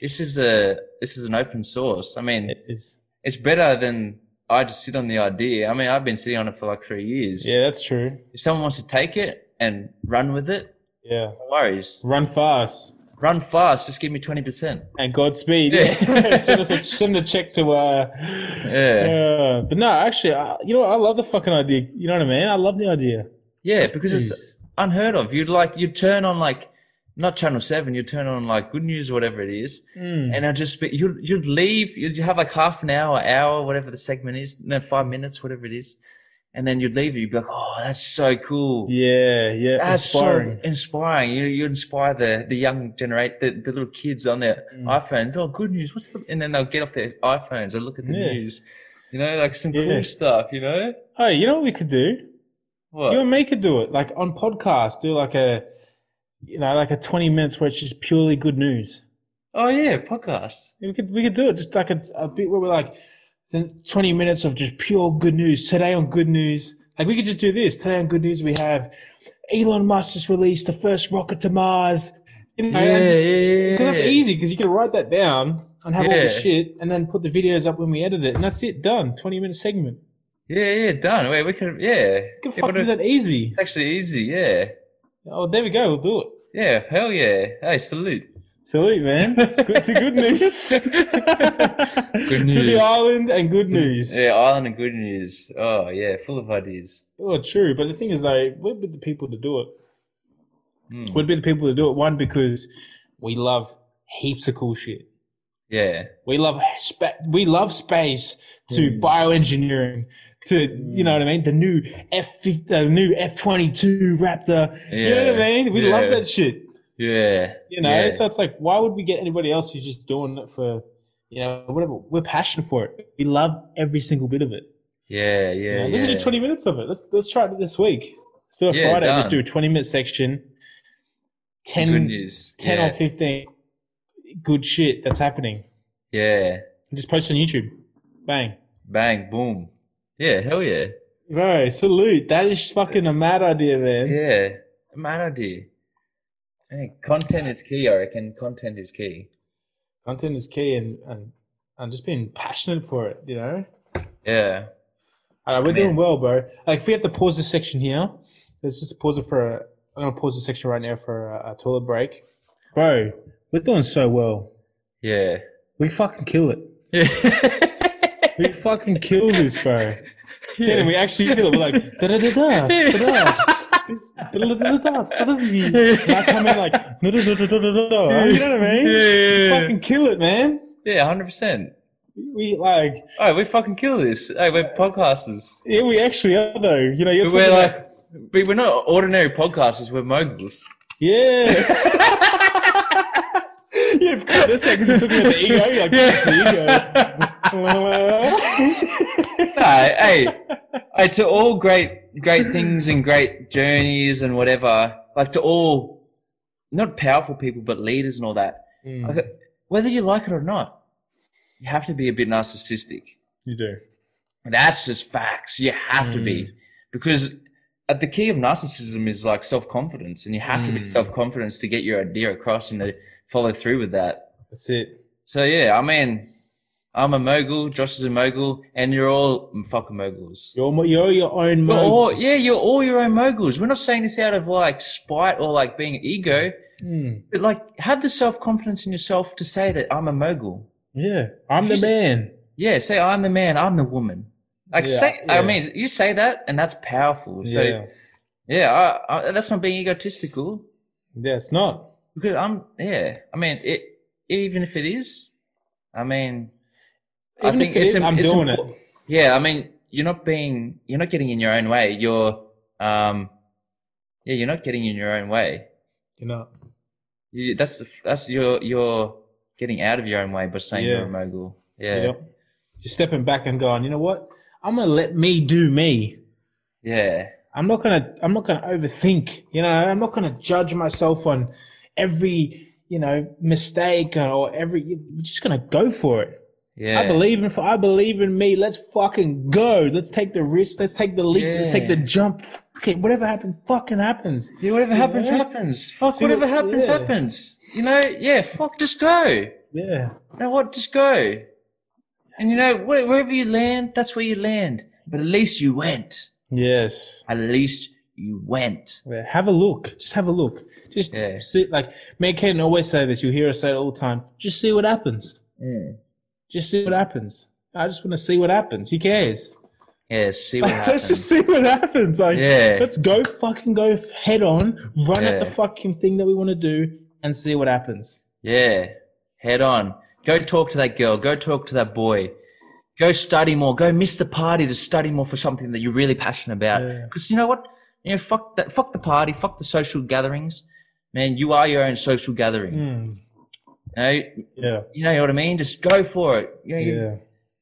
This is a this is an open source. I mean, It is. it's better than I just sit on the idea. I mean, I've been sitting on it for like three years. Yeah, that's true. If someone wants to take it and run with it, Yeah. no worries. Run fast Run fast. Just give me twenty percent. and Godspeed. Yeah. send us a send a check to. Uh, Yeah. uh, but no, actually, uh, you know. I love the fucking idea. You know what I mean? I love the idea. Yeah, because it's unheard of. You'd like you'd turn on like not channel seven. You'd turn on like good news or whatever it is, Mm. and I'd just be you'd you'd leave. You'd have like half an hour, hour, whatever the segment is, no five minutes, whatever it is, and then you'd leave. You'd be like, oh, that's so cool. Yeah, yeah, That's inspiring. so inspiring. You you inspire the the young generate the, the little kids on their Mm. iPhones. Oh, good news! What's the, and then they'll get off their iPhones and look at the Yeah. news. You know, like some Yeah. cool stuff. You know Hey, you know what we could do? what? You and me could do it, like on podcast. Do like a, you know, like a twenty minutes where it's just purely good news. oh yeah, podcast. We could we could do it just like a, a bit where we're like, then twenty minutes of just pure good news. Today on Good News, like we could just do this. Today on Good News, we have Elon Musk just released the first rocket to Mars. You know, Yeah, just- yeah, yeah, Because that's easy because you can write that down and have all the shit and then put the videos up when we edit it and that's it done 20 minute segment Yeah, yeah, done. Wait, we can, yeah. you can Yeah, fucking do that easy It's actually easy, yeah. oh there we go we'll do it Yeah, hell yeah. Hey, salute. Salute man. Good to good news. Good to the island and good news. Yeah, Island and Good News. Oh, yeah, full of ideas. oh true but the thing is though we'd be the people to do it. Mm. we'd be the people to do it. One because we love heaps of cool shit. Yeah, we love spa- we love space to Mm. bioengineering to you know what I mean? The new F the new F twenty two Raptor. You know what I mean? We love that shit yeah. you know yeah. so it's like why would we get anybody else who's just doing it for you know whatever we're passionate for it we love every single bit of it Yeah, you yeah, know? yeah. let's do twenty minutes of it let's let's try it this week let's do a Yeah, Friday just do a twenty minute section 10, Good news. 10 yeah. or fifteen good shit that's happening Yeah. just post on YouTube bang. Bang, boom. Yeah, hell yeah. Bro, salute. That is fucking a mad idea, man. Yeah. A mad idea. Hey, content is key, I reckon. Content is key. Content is key and, and, and just being passionate for it, you know? Yeah. All right, we're Man. doing well, bro. Like, if we have to pause this section here, let's just pause it for a, I'm going to pause the section right now for a, a toilet break. Bro, we're doing so well. Yeah. We fucking kill it. Yeah. We fucking kill this, bro. Yeah, and we actually kill it. We're like, da da da da da And I come in like, da da da da da da. You know what I mean? Yeah. Fucking kill it, man. Yeah, hundred percent. We like, Oh, we fucking kill this. Hey, we're podcasters. yeah, we actually are though. You know, you're We're like, about- we're not ordinary podcasters. We're moguls. yeah. yeah, for a second, you're talking about the ego. You're like, the ego. No, hey, hey, to all great, great things and great journeys and whatever. Like to all, not powerful people, but leaders and all that. Mm, Like, whether you like it or not, you have to be a bit narcissistic. you do. That's just facts. You have to be. Because at the key of narcissism is like self confidence, and you have to be Mm. self confidence to get your idea across and to follow through with that. That's it. So, yeah, I mean, I'm a mogul, Josh is a mogul, and you're all fucking moguls. You're, you're your own You're all, moguls. yeah, you're all your own moguls. We're not saying this out of like spite or like being an ego, Mm, but like have the self confidence in yourself to say that I'm a mogul. yeah, I'm the said- man. Yeah, say I'm the man, I'm the woman. Like Yeah, say, yeah. I mean, you say that, and that's powerful. So yeah. yeah, I, I, that's not being egotistical Yeah, it's not. because I'm yeah. I mean, it even if it is, I mean, I think it it's is, im- I'm doing it. Yeah, I mean, you're not being, you're not getting in your own way. You're, um, yeah, you're not getting in your own way. You know. You, that's that's you're you're getting out of your own way by saying Yeah. you're a mogul. Yeah, know? Just stepping back and going, you know what? I'm gonna let me do me. yeah, I'm not gonna I'm not gonna overthink. You know, I'm not gonna judge myself on every you know mistake or every. You're just gonna go for it. Yeah. I believe in I believe in me. Let's fucking go. Let's take the risk. Let's take the leap. Let's take the Yeah. jump. Okay, whatever happens, fucking happens. Yeah, whatever happens, know? happens. Fuck, See whatever happens, yeah. happens. You know, yeah, fuck, just go. You Yeah. know what? Just go. And you know, wherever you land, that's where you land. But at least you went. Yes. At least you went. Yeah, have a look. Just have a look. Just Yeah. see, like me and Ken always say this. You hear us say it all the time. Just see what happens. Just see what happens. I just want to see what happens. Who cares? Yeah, see what Let's just see what happens. Like, Yeah. let's go fucking go head on, run at the fucking thing that we want to do, and see what happens. Yeah, head on. Go talk to that girl. Go talk to that boy. Go study more. Go miss the party to study more for something that you're really passionate about. Yeah. Because you know what? You know, fuck that. Fuck the party. Fuck the social gatherings. Man, you are your own social gathering. Mm, You know, yeah, you know what I mean. Just go for it. You know, you- yeah,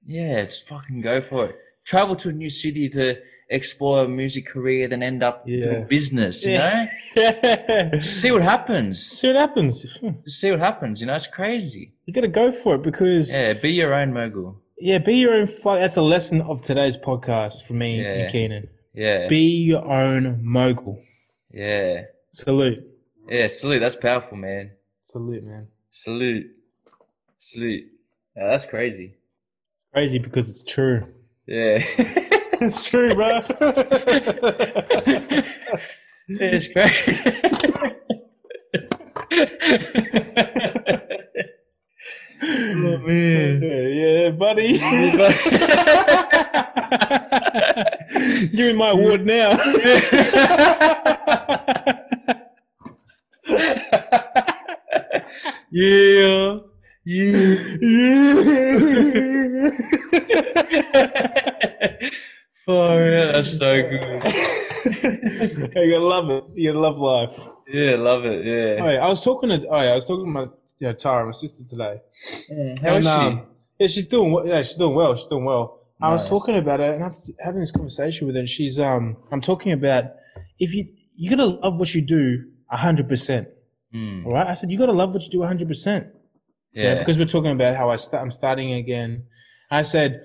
yeah, just fucking go for it. Travel to a new city to explore a music career, then end up Yeah. doing business. You know, yeah. just see what happens. see what happens. Hmm. Just see what happens. You know, it's crazy. You got to go for it because Yeah, be your own mogul. yeah, be your own. Fuck. That's a lesson of today's podcast for me Yeah. and Keenan. Yeah. Be your own mogul. yeah. Salute, Yeah. Salute. That's powerful, man. salute, man. Salute. Salute. Yeah, that's crazy. Crazy because it's true. Yeah. It's true, bro. it's crazy. oh man. yeah, buddy. Give me my award now. Yeah. Yeah. Far out. That's so good. you gotta love it. You love life. Yeah, love it. Yeah. Oh, I was talking to. Oh, yeah, I was talking to my you know, Tara, my sister today. How is And, she? um, yeah, she's doing. well- Yeah, she's doing well. She's doing well. I was talking about it, and I'm having this conversation with her. And she's um, I'm talking about if you you gotta love what you do hundred percent. Mm, All right, I said you gotta love what you do hundred percent. yeah. because we're talking about how I st- I'm starting again. I said,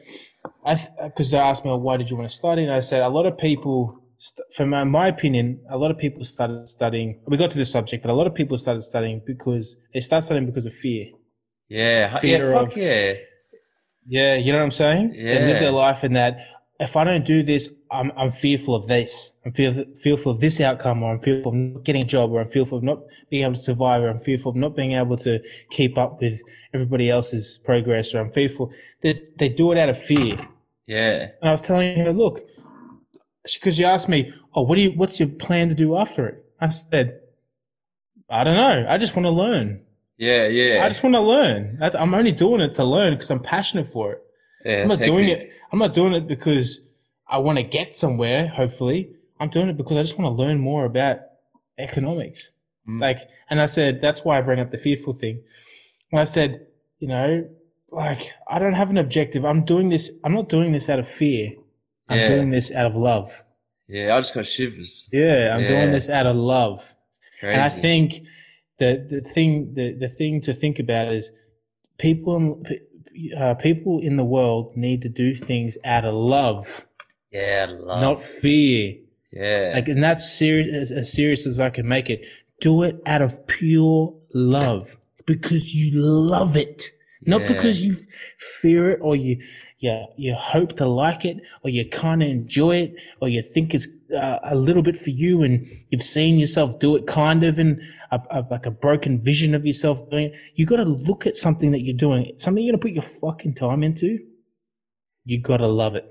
I because they asked me well, why did you want to study, and I said a lot of people, st- from my, my opinion, a lot of people started studying. We got to this subject, but a lot of people started studying because they start studying because of fear. yeah. fear yeah. Fuck of- yeah. Yeah, you know what I'm saying? Yeah. They live their life in that. If I don't do this, I'm I'm fearful of this. I'm fear, fearful of this outcome, or I'm fearful of not getting a job, or I'm fearful of not being able to survive, or I'm fearful of not being able to keep up with everybody else's progress, or I'm fearful. They they do it out of fear. Yeah. And I was telling her, look, because she asked me, oh, what do you, what's your plan to do after it? I said, I don't know. I just want to learn. Yeah. Yeah. I just want to learn. I'm only doing it to learn because I'm passionate for it. Yeah, I'm not doing it. I'm not doing it because I want to get somewhere. Hopefully, I'm doing it because I just want to learn more about economics. Mm. Like, and I said that's why I bring up the fearful thing. And I said, you know, like I don't have an objective. I'm doing this. I'm not doing this out of fear. I'm Yeah. doing this out of love. Yeah. I just got shivers. Yeah, I'm Yeah. doing this out of love. Crazy. And I think the the thing the, the thing to think about is people uh, people in the world need to do things out of love, Yeah. Love. not fear. yeah. Like, and that's serious as, as serious as I can make it. Do it out of pure love because you love it, not Yeah. because you fear it or you you you hope to like it or you kind of enjoy it or you think it's uh, a little bit for you and you've seen yourself do it kind of in a, a, like a broken vision of yourself doing it. You got to look at something that you're doing, something you're gonna put your fucking time into. You gotta love it.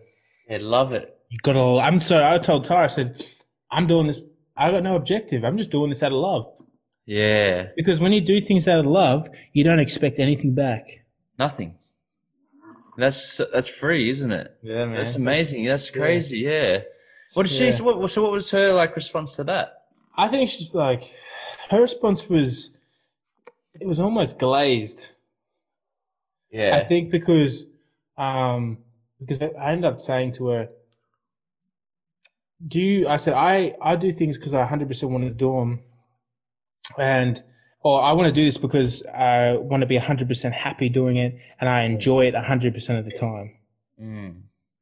yeah. Love it. You gotta. I'm sorry. I told Tara. I said, I'm doing this. I got no objective. I'm just doing this out of love. Yeah. Because when you do things out of love, you don't expect anything back. Nothing. That's that's free, isn't it? Yeah, man. That's amazing. That's yeah. crazy. Yeah. What did she? Yeah. So what, so what was her like response to that? I think she's like, her response was, it was almost glazed. Yeah. I think because, um, because I ended up saying to her, "Do you?" I said, "I I do things because I hundred percent want to do them, and or I want to do this because I want to be hundred percent happy doing it, and I enjoy it hundred percent of the time." Mm.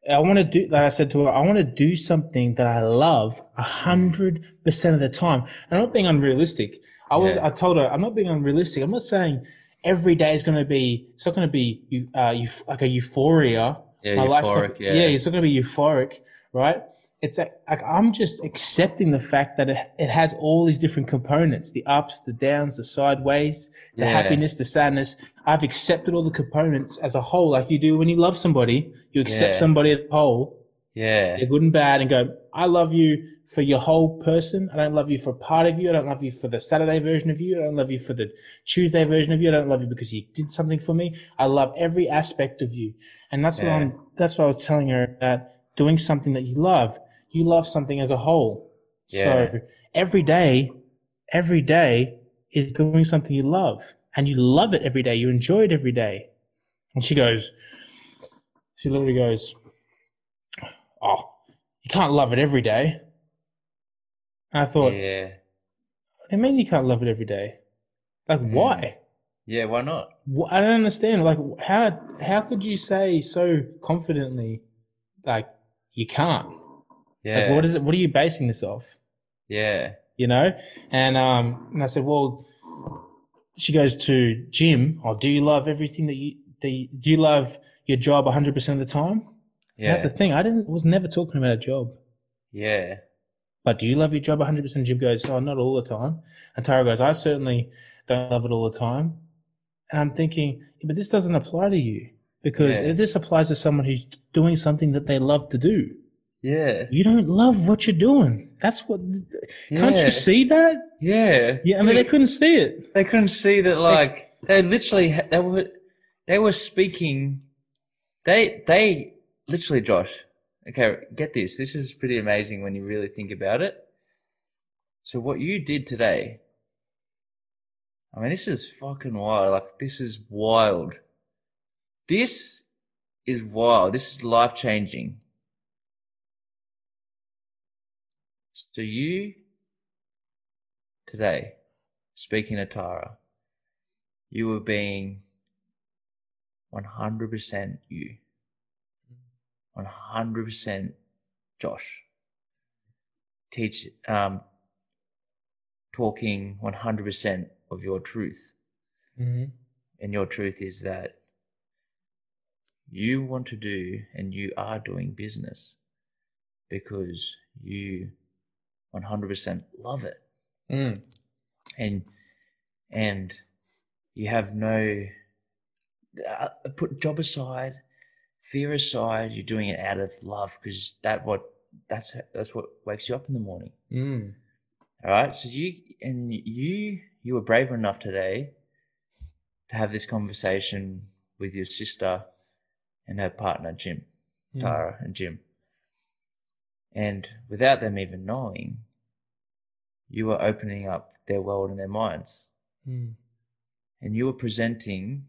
I want to do, like I said to her, I want to do something that I love a hundred percent of the time. And I'm not being unrealistic. I was, Yeah. I told her, I'm not being unrealistic. I'm not saying every day is going to be, it's not going to be, uh, like a euphoria. Yeah, My life's euphoric. not, yeah. yeah, it's not going to be euphoric, right? It's like, like I'm just accepting the fact that it, it has all these different components, the ups, the downs, the sideways, the Yeah. happiness, the sadness. I've accepted all the components as a whole, like you do when you love somebody, you accept Yeah. somebody as a whole, Yeah. they're good and bad, and go, I love you for your whole person. I don't love you for part of you. I don't love you for the Saturday version of you. I don't love you for the Tuesday version of you. I don't love you because you did something for me. I love every aspect of you. And that's what I'm, that's what I was telling her that doing something that you love, you love something as a whole. Yeah. So every day, every day is doing something you love and you love it every day. You enjoy it every day. And she goes, she literally goes, Oh, you can't love it every day. And I thought, Yeah. what do you mean you can't love it every day? Like, Mm. why? Yeah. Why not? I don't understand. Like, how how could you say so confidently, like, you can't? Yeah. Like, what is it? What are you basing this off? Yeah. You know? And um, and I said, well, she goes to Jim. Oh, do you love everything that you? that you do you love your job 100 percent of the time? Yeah. That's the thing. I didn't was never talking about a job. Yeah. But do you love your job 100%? Jim goes, oh, not all the time. And Tara goes, I certainly don't love it all the time. And I'm thinking, but this doesn't apply to you because Yeah. this applies to someone who's doing something that they love to do. Yeah. You don't love what you're doing. That's what. Can't you see that? Yeah. Yeah, I mean, they couldn't see it. They couldn't see that, like they literally they were they were speaking. They they literally, Josh. Okay, get this. This is pretty amazing when you really think about it. So what you did today. I mean, this is fucking wild. Like this is wild. This is wild. This is life changing. So you today, speaking to Tara, you were being 100% you. 100% Josh. Teach, um, talking 100% of your truth. Mm-hmm. And your truth is that you want to do and you are doing business because you 100% love it Mm. and and you have no uh, put job aside fear aside you're doing it out of love because that what that's that's what wakes you up in the morning Mm. all right so you and you you were brave enough today to have this conversation with your sister and her partner jim Mm. tara and jim and without them even knowing you were opening up their world and their minds. Mm. and you were presenting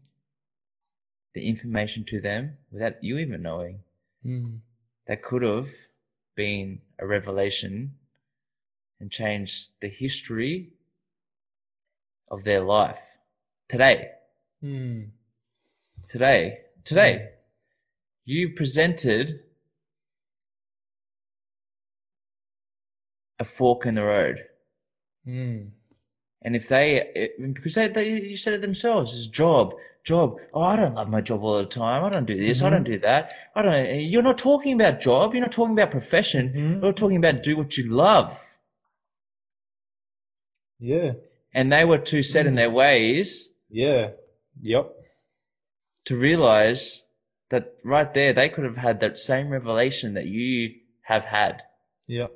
the information to them without you even knowing. Mm. that could have been a revelation and changed the history of their life. Today. Mm. today. Today. You presented a fork in the road Mm. And if they, it, because they, they, you said it themselves, it's job, job. Oh, I don't love my job all the time. I don't do this. I don't do that. I don't. You're not talking about job. You're not talking about profession. Mhm. You're talking about do what you love. Yeah. And they were too set in their ways Yeah. Yep. to realize that right there they could have had that same revelation that you have had. Yep.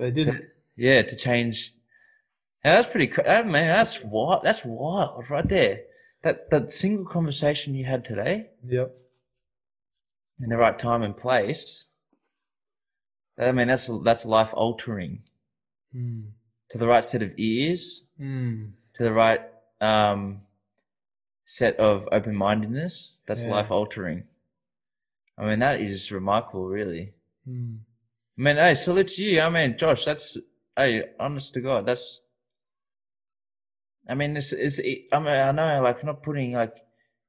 They didn't. Yeah, to change. And that's pretty. man, that's wild. That's wild right there. that that single conversation you had today Yep. in the right time and place. I mean, that's that's life altering. Mm. To the right set of ears, Mm. to the right um, set of open mindedness, that's Yeah. life altering. I mean, that is remarkable, really. Mm. I mean, hey, salute you. I mean, Josh, that's hey, honest to God, that's. I mean, it's it's. I mean, I know, like, not putting like,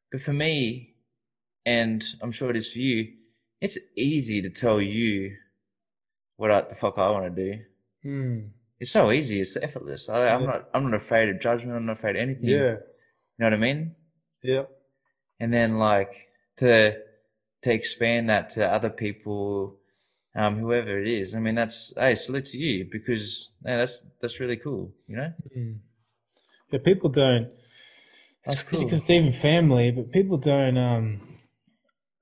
but for me, and I'm sure it is for you, it's easy to tell you what I, the fuck I want to do. Mm. It's so easy. It's effortless. I, I'm Yeah. not. I'm not afraid of judgment. I'm not afraid of anything. Yeah. You know what I mean? Yeah. and then like to to expand that to other people um whoever it is i mean that's hey salute to you because yeah, that's that's really cool you know Mm. Yeah, people don't. That's It's cool. even family, but people don't. Um,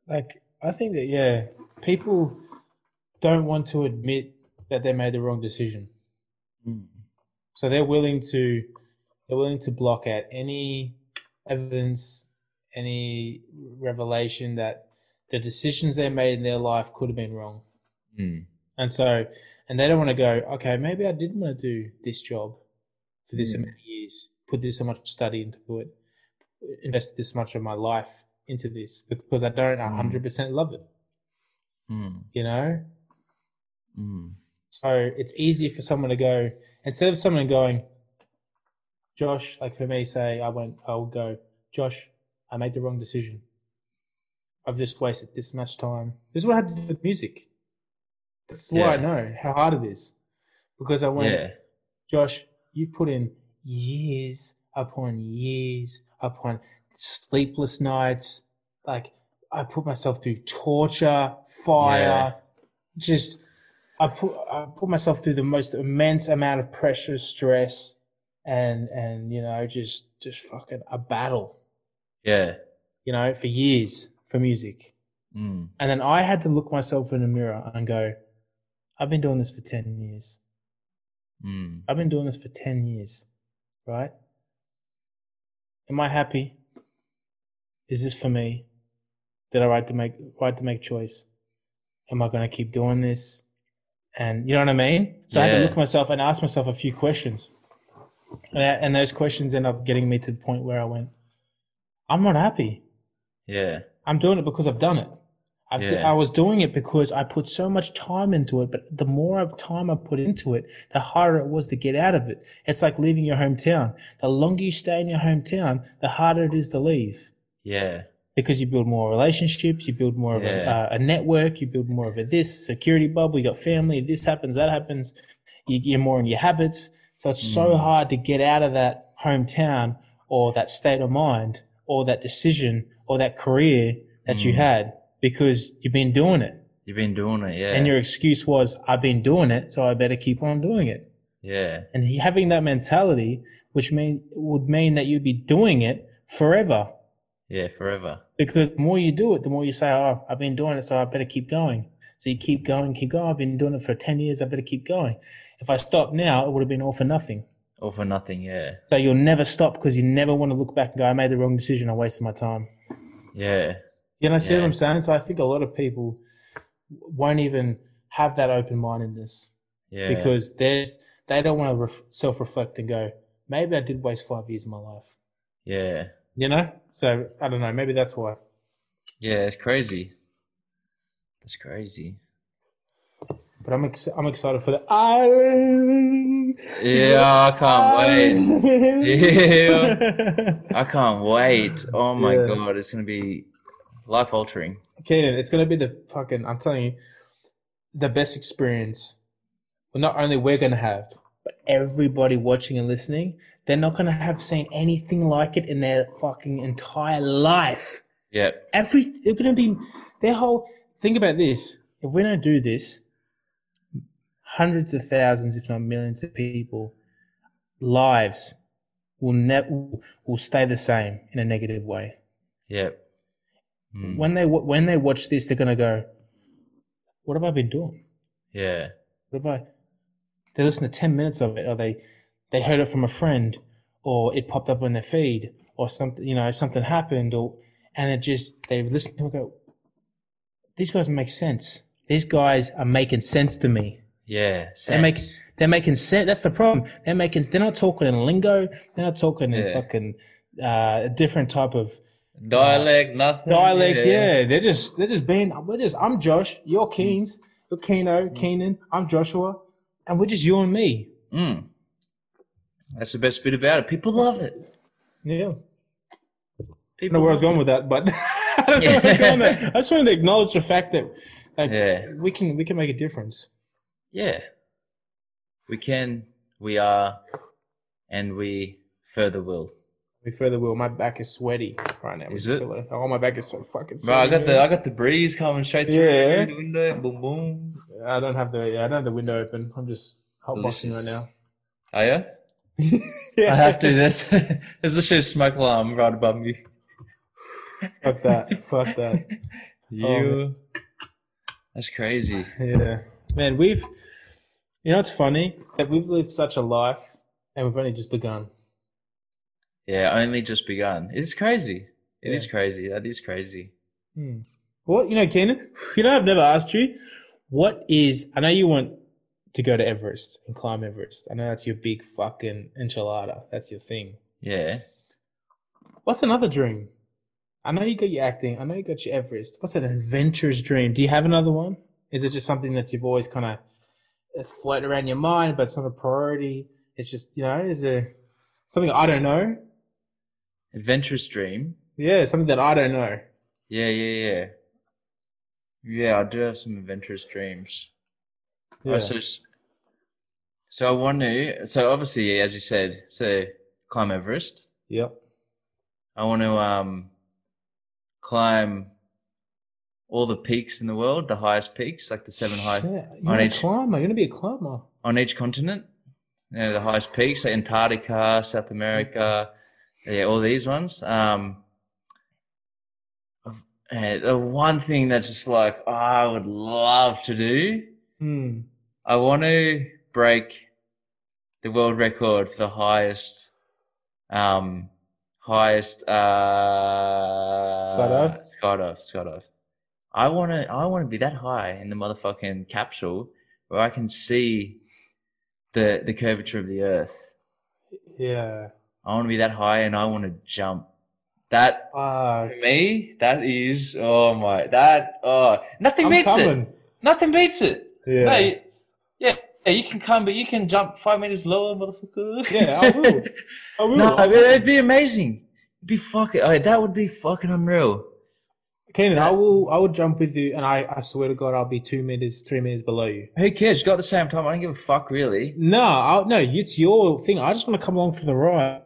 like I think that yeah, people don't want to admit that they made the wrong decision, so they're willing to they're willing to block out any evidence, any revelation that the decisions they made in their life could have been wrong. Mm. And so, and they don't want to go, okay, maybe I didn't want to do this job for this Mm. amount of years, put this much study into it, invest this much of my life into this because I don't 100% love it, Mm. you know? Mm. So it's easy for someone to go, instead of someone going, Josh, like for me, say, I went, I'll go, Josh, I made the wrong decision. I've just wasted this much time. This is what I had to do with music. That's why I know how hard it is. Because I went, yeah Josh, you've put in years upon years upon sleepless nights. Like I put myself through torture, fire, Yeah. just I put I put myself through the most immense amount of pressure, stress, and and you know just just fucking a battle. yeah You know, for years for music. mm. And then I had to look myself in the mirror and go, I've been doing this for 10 years. Mm. I've been doing this for 10 years, right? Am I happy? Is this for me? Did I right to make right to make choice? Am I going to keep doing this? And you know what I mean? So I had to look at myself and ask myself a few questions. And, I- and those questions end up getting me to the point where I went, I'm not happy. yeah I'm doing it because I've done it. I've, Yeah. I was doing it because I put so much time into it, but the more of time I put into it, the harder it was to get out of it. It's like leaving your hometown. The longer you stay in your hometown, the harder it is to leave yeah because you build more relationships, you build more of a, uh, a network, you build more of a this security bubble. You got family. This happens, that happens. You, you're more in your habits. So it's so Mm. hard to get out of that hometown or that state of mind or that decision or that career that you Mm. had because you've been doing it. you've been doing it yeah And your excuse was, I've been doing it, so I better keep on doing it. yeah And having that mentality, which mean would mean that you'd be doing it forever yeah forever because the more you do it, the more you say, "Oh, I've been doing it, so I better keep going." So you keep going, keep going. I've been doing it for ten years. I better keep going. If I stop now, it would have been all for nothing. all for nothing yeah So you'll never stop because you never want to look back and go, "I made the wrong decision. I wasted my time." yeah You know, see what I'm saying? So I think a lot of people won't even have that open mindedness yeah because there's they don't want to ref- self reflect and go, "Maybe I did waste five years of my life." yeah You know? So I don't know. Maybe that's why. yeah it's crazy that's crazy But I'm ex- I'm excited for the island. yeah i can't wait wait. I can't wait. Oh my Yeah. god, it's gonna be life altering. Keenan, it's gonna be the fucking. I'm telling you, the best experience. Well, not only we're gonna have, but everybody watching and listening, they're not gonna have seen anything like it in their fucking entire life. Yeah. Every they're gonna be their whole. Think about this. If we don't do this, hundreds of thousands, if not millions of people, lives will never will stay the same in a negative way. Yep. Mm, When they when they watch this, they're gonna go, "What have I been doing? yeah. What have I?" They listen to ten minutes of it, or they they heard it from a friend, or it popped up on their feed, or something, you know, something happened, or and it just they've listened to it. and Go, these guys make sense. These guys are making sense to me. Yeah. they make they're making sense. That's the problem. They're making. They're not talking in lingo. They're not talking in fucking uh, a different type of dialect, nothing. dialect. Yeah. they're just they're just being. We're just. I'm Josh. You're Keens. You're Keno. Keenan. I'm Joshua, and we're just you and me. Mm. That's the best bit about it. People love it. Yeah. I don't People know where I was going with that, but I don't know where I was going there. I just wanted to acknowledge the fact that like, Yeah. we can we can make a difference. Yeah. We can, we are, and we further will. We further will. My back is sweaty right now. Is it? this. Oh, my back is so fucking. Bro, I got the. I got the breeze coming straight through Yeah. the window. Boom boom. I don't have the. yeah, I don't have the window open. I'm just hot boxing right now. Oh yeah? yeah, I have to do this. There's literally a smoke alarm right above me. Fuck that. Fuck that. You oh, That's crazy. Yeah, man. We've. You know, it's funny that we've lived such a life, and we've only just begun. Yeah, only just begun. It's crazy. It is Yeah. crazy. That is crazy. Hmm. What you know, Keenan? You know, I've never asked you. What is? I know you want to go to Everest and climb Everest. I know that's your big fucking enchilada. That's your thing. Yeah. What's another dream? I know you got your acting. I know you got your Everest. What's an adventurous dream? Do you have another one? Is it just something that you've always kind of it's floating around your mind, but it's not a priority? It's just you know, is there something I don't know? Adventurous dream. Yeah, something that I don't know. Yeah, yeah, yeah. Yeah, I do have some adventurous dreams. Yeah. Oh, so, so I want to. So obviously, as you said, so climb Everest. Yep. I want to um climb all the peaks in the world, the highest peaks, like the seven high Yeah, you're on a each climber. You're gonna be a climber. on each continent. You know, the highest peaks, like Antarctica, South America, yeah, all these ones. Um, and the one thing that's just like I would love to do, Hmm. I want to break the world record for the highest, um, highest uh, Skydive? Skydive, skydive. I want to, I want to be that high in the motherfucking capsule where I can see the the curvature of the Earth. Yeah. I want to be that high, and I want to jump. That Uh, me, that is oh my that oh nothing I'm beats coming. it. Nothing beats it. Yeah. Yeah, yeah, you can come, but you can jump five meters lower, motherfucker. Yeah, I will. I will. no, it'd be amazing. It'd be fucking. Oh, that would be fucking unreal. Keenan, I will. I will jump with you, and I, I swear to God, I'll be two meters, three meters below you. Who cares? You got the same time. I don't give a fuck, really. No, I'll, no, it's your thing. I just want to come along for the ride.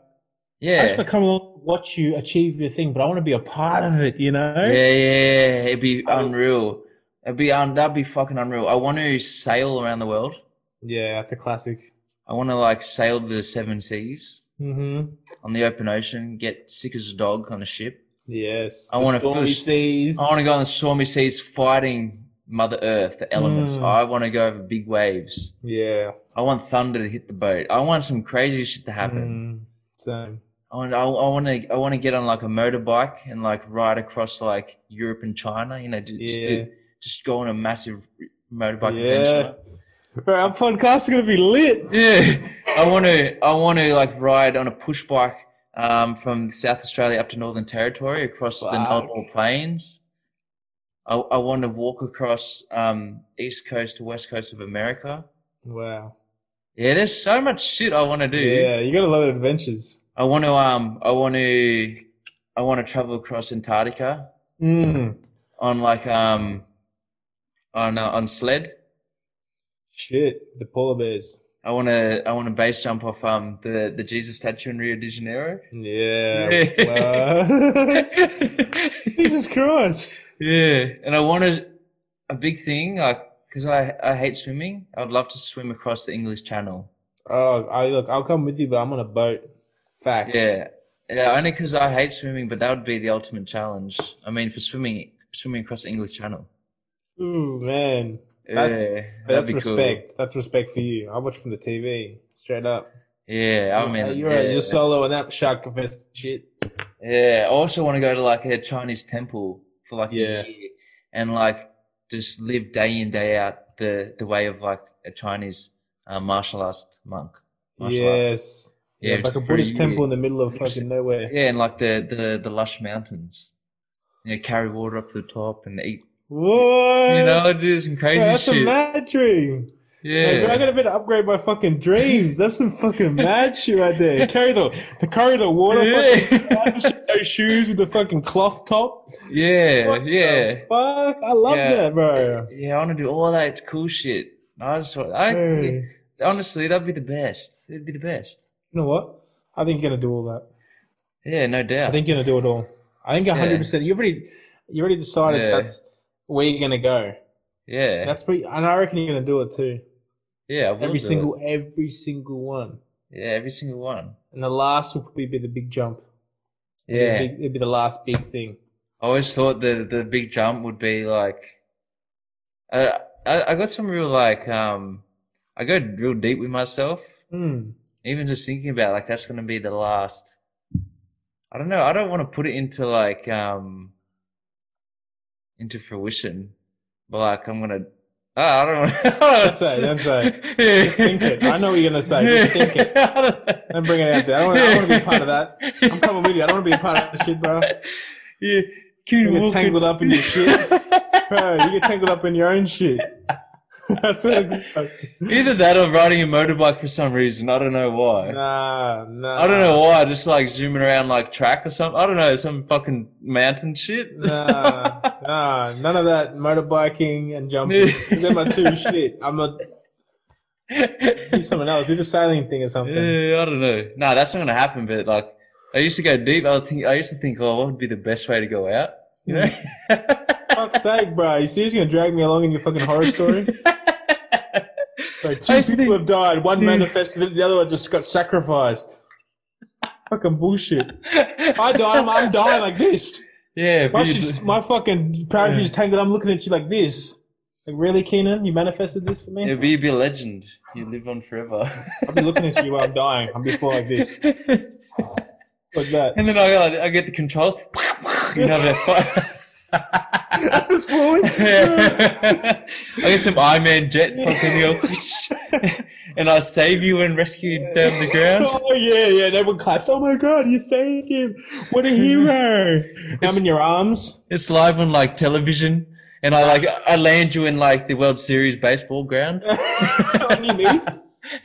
I just want to come along, watch you achieve your thing, but I want to be a part of it. You know? yeah, yeah. It'd be unreal. It'd be um, that'd be fucking unreal. I want to sail around the world. Yeah, that's a classic. I want to like sail the seven seas Mm-hmm. on the open ocean, get sick as a dog on a ship. Yes. I The wanna stormy fish- seas. I want to go on the stormy seas fighting Mother Earth, the elements. Mm. I want to go over big waves. Yeah. I want thunder to hit the boat. I want some crazy shit to happen. Mm, same. I want, I, I want to, I want to get on like a motorbike and like ride across like Europe and China. You know, just Yeah. do, just go on a massive motorbike Yeah. adventure. Bro, our podcast is gonna be lit. Yeah, I want to, I want to like ride on a push bike um, from South Australia up to Northern Territory across the Fuck. Nullarbor Plains. I, I want to walk across um, east coast to west coast of America. Wow. Yeah, there's so much shit I want to do. Yeah, you got a lot of adventures. I want to, um, I want to, I want to travel across Antarctica Mm. on like um, on uh, on sled. Shit, the polar bears. I want to, I want to base jump off um the the Jesus statue in Rio de Janeiro. Yeah. Jesus Christ. Yeah, and I wanted a big thing, like because I I hate swimming. I'd love to swim across the English Channel. Oh, I look. I'll come with you, but I'm on a boat. Facts. Yeah, yeah, only because I hate swimming, but that would be the ultimate challenge. I mean, for swimming swimming across the English Channel. Ooh, man. That's- yeah, that'd That's be respect. That's respect for you. I watch from the TV, straight up. Yeah, I mean, you're yeah. you're solo on that shark fest shit. Yeah, I also want to go to like a Chinese temple for like Yeah. a year and like just live day in day out the the way of like a Chinese uh, martial arts monk. Martial art. Yes. Yeah, Yeah, like a Buddhist temple in the middle of fucking nowhere. Yeah, and like the the the lush mountains. You know, carry water up to the top and eat. What? You know, do some Bro, crazy that's a mad dream. Yeah, bro, I yeah. gotta better upgrade my fucking dreams. That's some fucking mad shit right there. Carry the, the carry the water, fucking Yeah. those shoes with the fucking cloth top. yeah, What yeah. Fuck, I love Yeah. that, bro. Yeah, I want to do all that cool shit. I just, I Hey. honestly, that'd be the best. It'd be the best. You know what? I think you're gonna do all that. Yeah, no doubt. I think you're gonna do it all. I think 100. percent You already, you already decided Yeah. that's where you're gonna go. yeah, That's pretty, and I reckon you're gonna do it too. yeah. Every single, it. every single one. yeah, every single one. And the last will probably be the big jump. It'd be Yeah, it'd be the last big thing. I always thought the the big jump would be like. I I, I got some real like um, I go real deep with myself. Hmm. Even just thinking about like that's gonna be the last. I don't know. I don't want to put it into like um. Into fruition, but like I'm gonna. Ah, I don't know. Don't say, don't say. Just think it. I know what you're gonna say. Just think it. Don't bring it out there. I don't, I want to be a part of that. I'm coming with you. I don't want to be a part of the shit, bro. Yeah, You get tangled up in your shit. Bro, you get tangled up in your own shit. That's. Either that or riding a motorbike for some reason. I don't know why. Nah, nah. I don't know why. Just like zooming around like track or something. I don't know. Some fucking mountain shit. Nah, nah, none of that motorbiking and jumping. They're my two shit. I'm not. Do something else. Do the sailing thing or something. Yeah, I don't know. No, that's not gonna happen. But like, I used to go deep. I think. I used to think, oh, what would be the best way to go out? You know. Hmm. Fuck's sake, bro. You seriously gonna drag me along in your fucking horror story? Like, two people have died. One manifested it. The other one just got sacrificed. Fucking bullshit. I die. I'm, I'm dying like this. yeah, My, but you- shit's- my fucking parachute's tangled. I'm looking at you like this. Like really, Keenan? You manifested this for me? yeah, but you'd be a legend. You live on forever. I'll be looking at you while I'm dying. I'm before like this, like that. And then I, I get the controls. You know that. Just falling. I get some Iron Man jet fucking go, and I save you and rescue you down the ground. Oh yeah, yeah. And everyone claps. Oh my god, you saved him! What a hero! I'm in your arms. It's live on like television, and I like I land you in like the World Series baseball ground.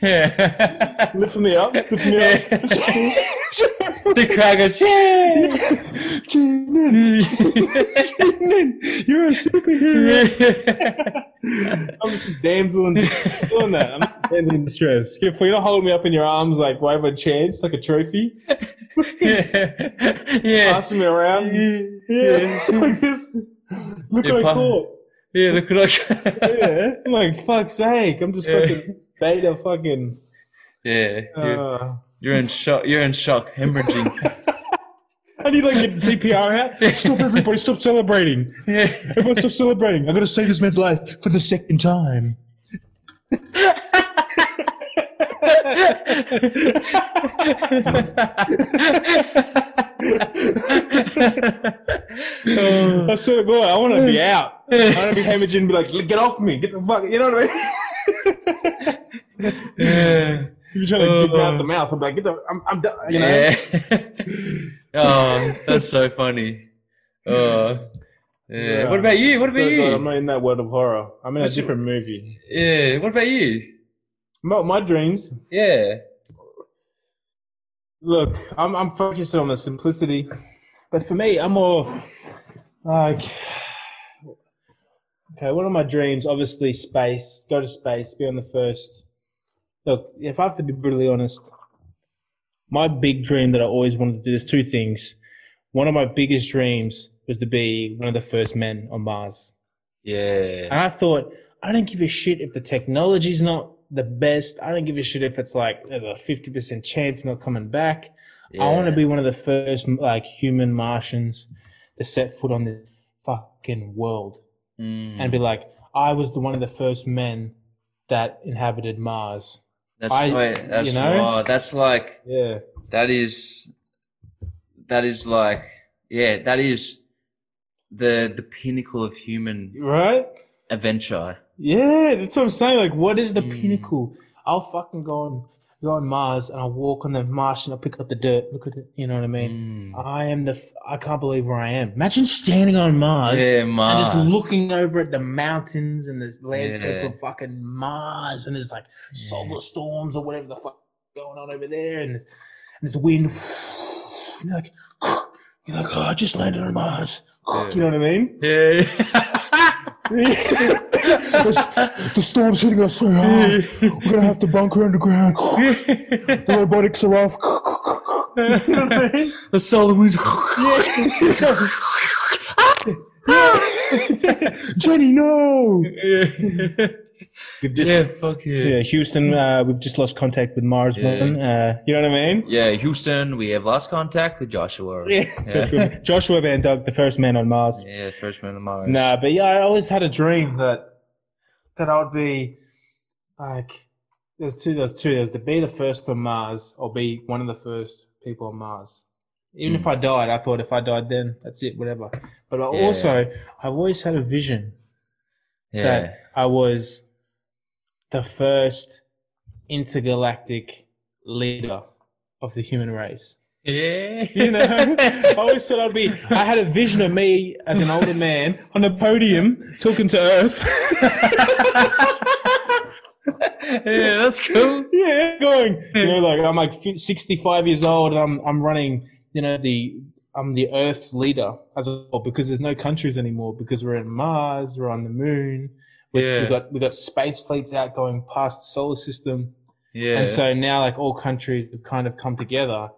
On your knees, Yeah. lifting me up, lifting me up. the crowd goes, yeah. You're a superhero. I'm just a damsel in doing that. I'm a damsel in distress. If you're not holding me up in your arms like wave a chance, like a trophy, yeah. yeah. passing me around. Yeah, like this. Look Yeah, what I caught. Yeah, look at Yeah, I'm like fuck's sake. I'm just Yeah. fucking beta fucking. Yeah, you're, Uh, you're in shock. You're in shock, hemorrhaging. I need like get the CPR out. Stop everybody! Stop celebrating! yeah. Everyone, stop celebrating! I'm gonna save this man's life for the second time. I swear to God, I want to be out. I want to be hemorrhaging and be like, get off me, get the fuck, you know what I mean? yeah. You're trying to get me out Oh. the mouth. I'm like, get the, I'm, I'm done. You know? Yeah. oh, that's so funny. Oh. Yeah. Yeah. What about you? What about Swear to God, you? I'm not in that world of horror. I'm in a What's your- different movie. Yeah. What about you? My, my dreams. Yeah. Look, I'm I'm focused on the simplicity, but for me, I'm more like okay. One of my dreams, obviously, space. Go to space. Be on the first. Look, if I have to be brutally honest, my big dream that I always wanted to do. There's two things. One of my biggest dreams was to be one of the first men on Mars. Yeah. And I thought, I don't give a shit if the technology's not the best. I don't give a shit if it's like there's a 50% chance not coming back. I want to be one of the first like human Martians to set foot on the fucking world Mm. and be like, I was the one of the first men that inhabited Mars. That's I- that's you know? wow, that's like Yeah. that is that is like, yeah, that is the the pinnacle of human Right? adventure. Yeah, that's what I'm saying. Like, what is the Mm. pinnacle? I'll fucking go on go on Mars and I'll walk on the Martian. I'll pick up the dirt. Look at it. You know what I mean? Mm. I am the. F- I can't believe where I am. Imagine standing on Mars. Yeah, And just looking over at the mountains and this landscape Yeah. of fucking Mars, and there's like solar storms or whatever the fuck going on over there, and there's, and there's wind. You're like, you're like, oh, I just landed on Mars. Yeah. You know what I mean? Yeah. the, the storm's hitting us so hard. We're gonna have to bunker underground. The robotics are off. you know what I mean? the solar winds. Jenny, no. We've just, yeah, yeah, fuck yeah. Houston. Uh, we've just lost contact with Mars Yeah. one. Uh, you know what I mean? Yeah, Houston, we have lost contact with Joshua. Yeah. Yeah. Joshua Van Dyke, the first man on Mars. Yeah, first man on Mars. Nah, but yeah, I always had a dream that that I would be like there's two there's two there's to be the first for Mars or be one of the first people on Mars. Even if hmm. I died, I thought if I died then, that's it, whatever. But I Yeah. also I've always had a vision Yeah. that I was the first intergalactic leader of the human race. Yeah. You know, I always said I'd be. I had a vision of me as an older man on a podium talking to Earth. yeah, that's cool. yeah, going. You know, like I'm like 65 years old, and I'm I'm running. You know, the I'm the Earth's leader as well because there's no countries anymore because we're in Mars, we're on the moon. We, Yeah. we got we got space fleets out going past the solar system. Yeah. And so now, like all countries have kind of come together,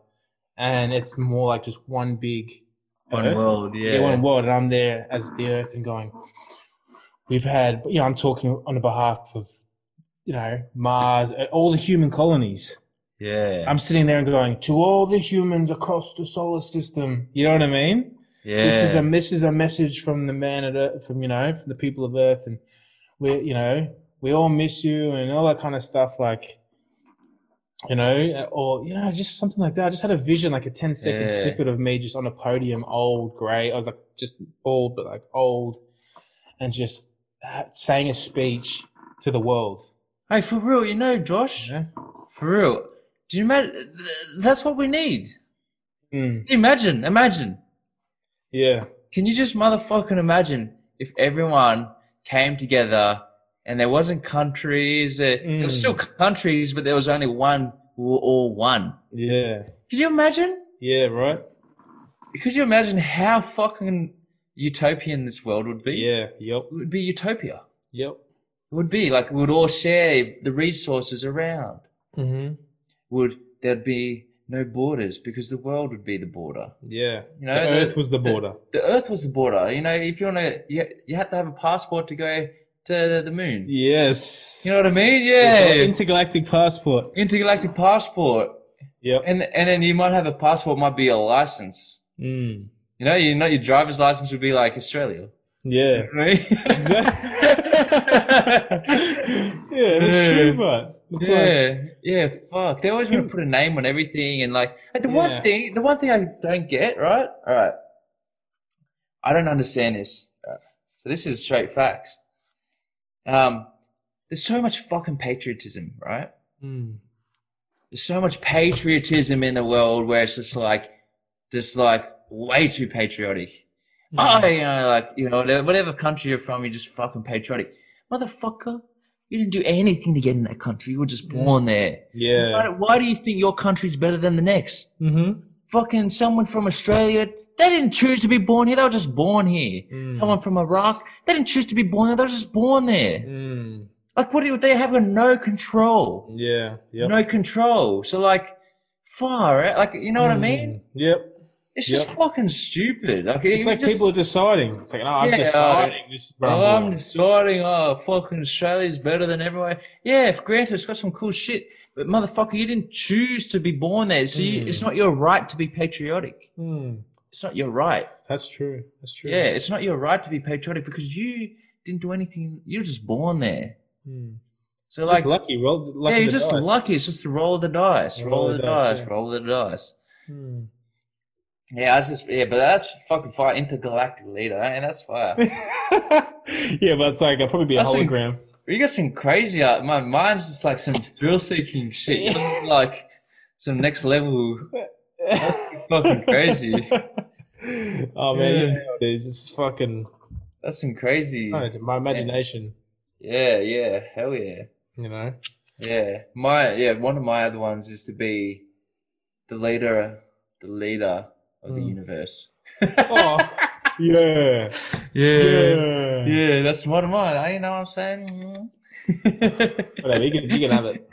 and it's more like just one big one Earth. world, yeah. Yeah, one world, and I'm there as the Earth and going. We've had, you know, I'm talking on the behalf of, you know, Mars, uh, all the human colonies. Yeah. I'm sitting there and going to all the humans across the solar system. You know what I mean? yeah. This is a this is a message from the man at Earth, from you know, from the people of Earth, and we, you know, we all miss you and all that kind of stuff. Like, you know, or you know, just something like that. I just had a vision, like a 10 second Yeah. snippet of me just on a podium, old, grey. I was like just bald, but like old, and just uh, saying a speech to the world. Hey, for real, you know, Josh, Yeah. for real. Do you imagine? That's what we need. Mm, Imagine, imagine. yeah. Can you just motherfucking imagine if everyone came together and there wasn't countries? There, there was Mm. still countries, but there was only one who were all one. Yeah. Could you imagine? Yeah. Right. Could you imagine how fucking utopian this world would be? Yeah. Yep. It would be utopia. Yep. It would be like we would all share the resources around. Mm-hmm. Would there'd be no borders because the world would be the border. Yeah. You know, the the- Earth was the border. The Earth was the border. You know, if you want to, you, you have to have a passport to go to the moon. Yes. You know what I mean? Yeah. Intergalactic passport. Intergalactic passport, Yep. and and then you might have a passport, might be a license. Mm. You know, you know, your driver's license would be like Australia, Yeah. right? Exactly. yeah, that's Yeah. true, but it's like, yeah, yeah, fuck. They always want to put a name on everything, and like like, the Yeah. one thing, the one thing I don't get, right? All right, I don't understand this. Right. So this is straight facts. Um, there's so much fucking patriotism, right? mm, There's so much patriotism in the world where it's just like, just like way too patriotic. Oh, you know, like you know, whatever country you're from, you're just fucking patriotic, motherfucker. You didn't do anything to get in that country. You were just born there. yeah. Why, why do you think your country's better than the next? Mm-hmm. Fucking someone from Australia, they didn't choose to be born here. They were just born here. Mm. Someone from Iraq, they didn't choose to be born there. They were just born there. Mm. Like, what do you, they have no control. Yeah. Yep. No control. So, like, far, out. like, you know what I mean? Mm. Yep. It's just Yep. fucking stupid. Like, It's like just, people are deciding. It's like, no, I'm Yeah, deciding. This is where Oh, I'm I'm deciding, oh, fucking Australia's better than everywhere. Yeah, if granted, it's got some cool shit, but motherfucker, you didn't choose to be born there. So you, Mm. it's not your right to be patriotic. Mm. It's not your right. That's true. That's true. Yeah, it's not your right to be patriotic because you didn't do anything. You're just born there. Mm. So, Like, like, lucky. Roll, lucky yeah, you're the just dice. lucky. It's just the roll of the dice. Roll, of the dice. yeah. Roll of the dice. Mm. Yeah, I was just yeah, but that's fucking fire intergalactic leader, and that's fire. yeah, but it's like I'll probably be a That's hologram. you got some crazy art. My mind's just like some thrill seeking shit. Like some next level. Fucking crazy. oh man, Yeah. you know it is. It's fucking That's some crazy. Know, my imagination. Yeah, yeah, hell yeah, You know. yeah. My yeah, one of my other ones is to be the leader, the leader of the Mm. universe. Oh, yeah, yeah. Yeah, that's one of mine. eh? You know what I'm saying? Whatever, you can you can have it.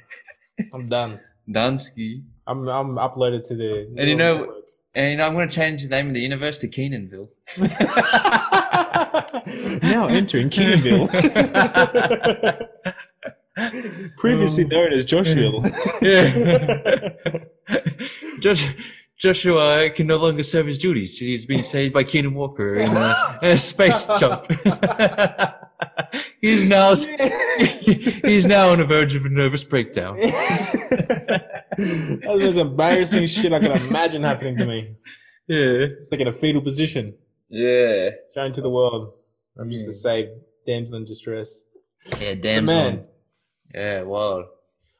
I'm done. Dunsky. I'm I'm uploaded to the. And you know- network. And you know, I'm going to change the name of the universe to Keenanville. now entering Kingville. Previously Oh. known as Joshua. Yeah. Josh, Joshua uh, can no longer serve his duties. He's been saved by Keenan Walker in a, in a space jump. he's now he's now on the verge of a nervous breakdown. That's the most embarrassing shit I can imagine happening to me. Yeah, It's like in a fetal position, yeah, shown to the world. I'm just Yeah. a mm. saved damsel in distress. yeah. Damn Man. Yeah, wild.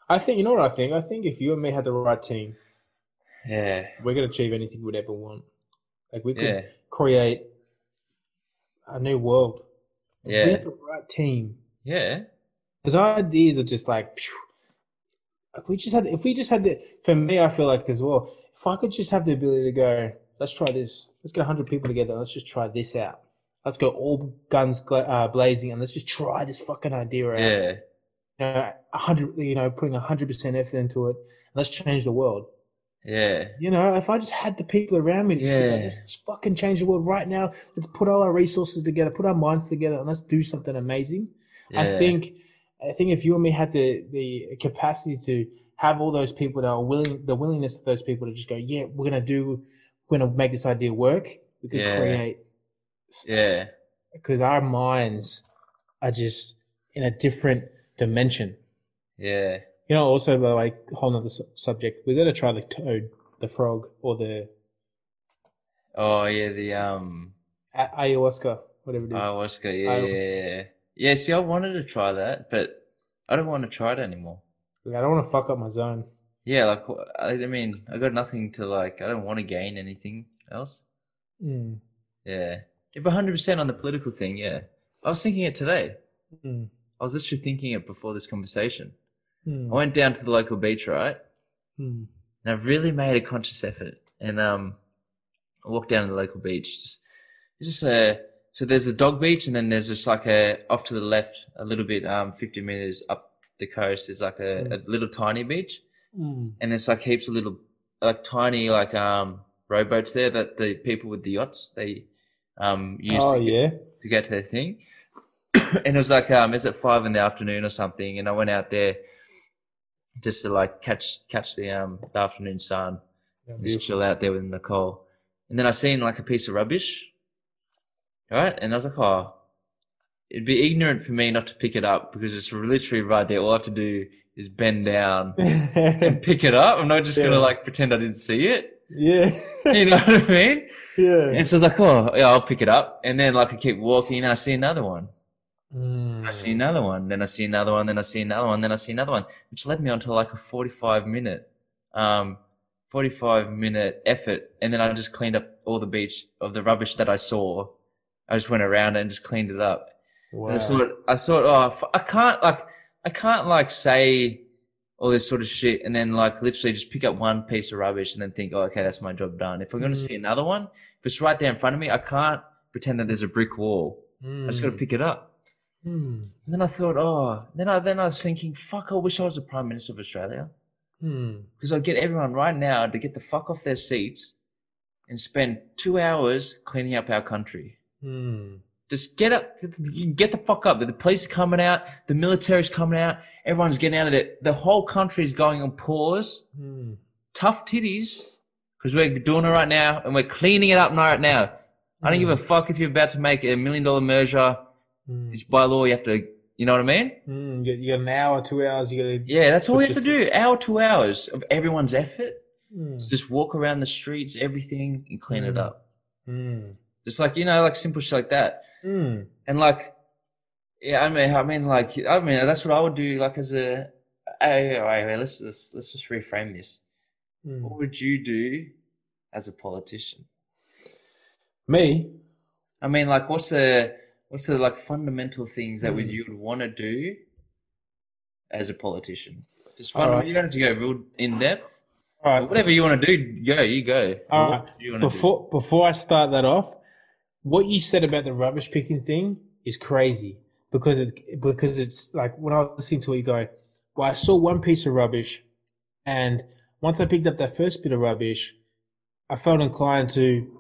I think you know what I think. I think if you and me had the right team, Yeah, we could achieve anything we'd ever want. Like we could yeah, create a new world. Yeah. the right team. yeah, Because our ideas are just like, phew. Like, we just had. If we just had the, for me, I feel like as well. If I could just have the ability to go, let's try this. Let's get hundred people together. Let's just try this out. Let's go all guns uh, blazing, and let's just try this fucking idea out. yeah, You know, a hundred. You know, putting a hundred percent effort into it. Let's change the world. Yeah, You know, if I just had the people around me to Yeah. let's just fucking change the world right now. Let's put all our resources together, put our minds together, and let's do something amazing. I think, I think if you and me had the the capacity to have all those people that are willing, the willingness of those people to just go, yeah, we're gonna do, we're gonna make this idea work. We could Yeah. create yeah, because our minds are just in a different dimension. yeah. You know, also by the way, whole other su- subject. We got to try the toad, the frog, or the Oh yeah, the um a- ayahuasca, whatever it is. ayahuasca. Yeah, Ayahuasca. yeah, yeah. Yeah, see, I wanted to try that, but I don't want to try it anymore. Like, I don't want to fuck up my zone. Yeah, like I, I mean, I got nothing to like. I don't want to gain anything else. Mm. Yeah, if hundred percent on the political thing. Yeah, I was thinking it today. Mm. I was literally thinking it before this conversation. Mm. I went down to the local beach, right? Mm. and I've really made a conscious effort. And um, I walked down to the local beach. Just, just a so there's a dog beach, and then there's just like a off to the left, a little bit, um, 50 meters up the coast. There's like a, a little tiny beach, Mm. and there's like heaps of little, like tiny, like um, rowboats there that the people with the yachts they um use Oh to, get, yeah. to get to their thing. and it was like um, it was at five in the afternoon or something, and I went out there just to like catch catch the um the afternoon sun Yeah, just chill out there with Nicole. And then I seen like a piece of rubbish, right? And I was like, oh, it'd be ignorant for me not to pick it up because it's literally right there. All I have to do is bend down and pick it up. I'm not just Yeah. gonna like pretend I didn't see it. yeah. You know what I mean? yeah. And so I was like, oh, yeah, I'll pick it up. And then like I keep walking and I see another one. Mm. I see another one, then I see another one, then I see another one, then I see another one, which led me on to like a 45 minute, um, 45 minute effort. And then I just cleaned up all the beach of the rubbish that I saw. I just went around and just cleaned it up. Wow. And I thought, I thought, oh, I can't like, I can't like say all this sort of shit and then like literally just pick up one piece of rubbish and then think, oh, okay, that's my job done. If I'm going to Mm. see another one, if it's right there in front of me, I can't pretend that there's a brick wall. I just got to pick it up. Mm. And then I thought, oh, then I then I was thinking, fuck, I wish I was the Prime Minister of Australia Mm. because I'd get everyone right now to get the fuck off their seats and spend two hours cleaning up our country. Mm. Just get up, get the fuck up. The police are coming out, the military's coming out, everyone's getting out of it. The whole country is going on pause. Mm. Tough titties because we're doing it right now and we're cleaning it up right now. I don't give a fuck if you're about to make a million dollar merger. Mm. It's by law, you have to, you know what I mean? Mm. You, got, an hour, two hours. You got to. Yeah, that's all you have to do. Hour, two hours of everyone's effort. Mm. Just walk around the streets, everything, and clean it Mm. up. Mm. Just like you know, like simple shit like that. Mm. And like, yeah, I mean, I mean, like, I mean, that's what I would do. Like, as a, hey, wait, wait, let's let's let's just reframe this. What would you do as a politician? Me? I mean, like, what's the what's the like fundamental things that would Mm. you would want to do as a politician? Just fundamental. right. You don't have to go real in depth. All right. Whatever you want to do, go. You go. All What right. do you want do? Before before I start that off, what you said about the rubbish picking thing is crazy because it because it's like when I was listening to it, you go, "Well, I saw one piece of rubbish, and once I picked up that first bit of rubbish, I felt inclined to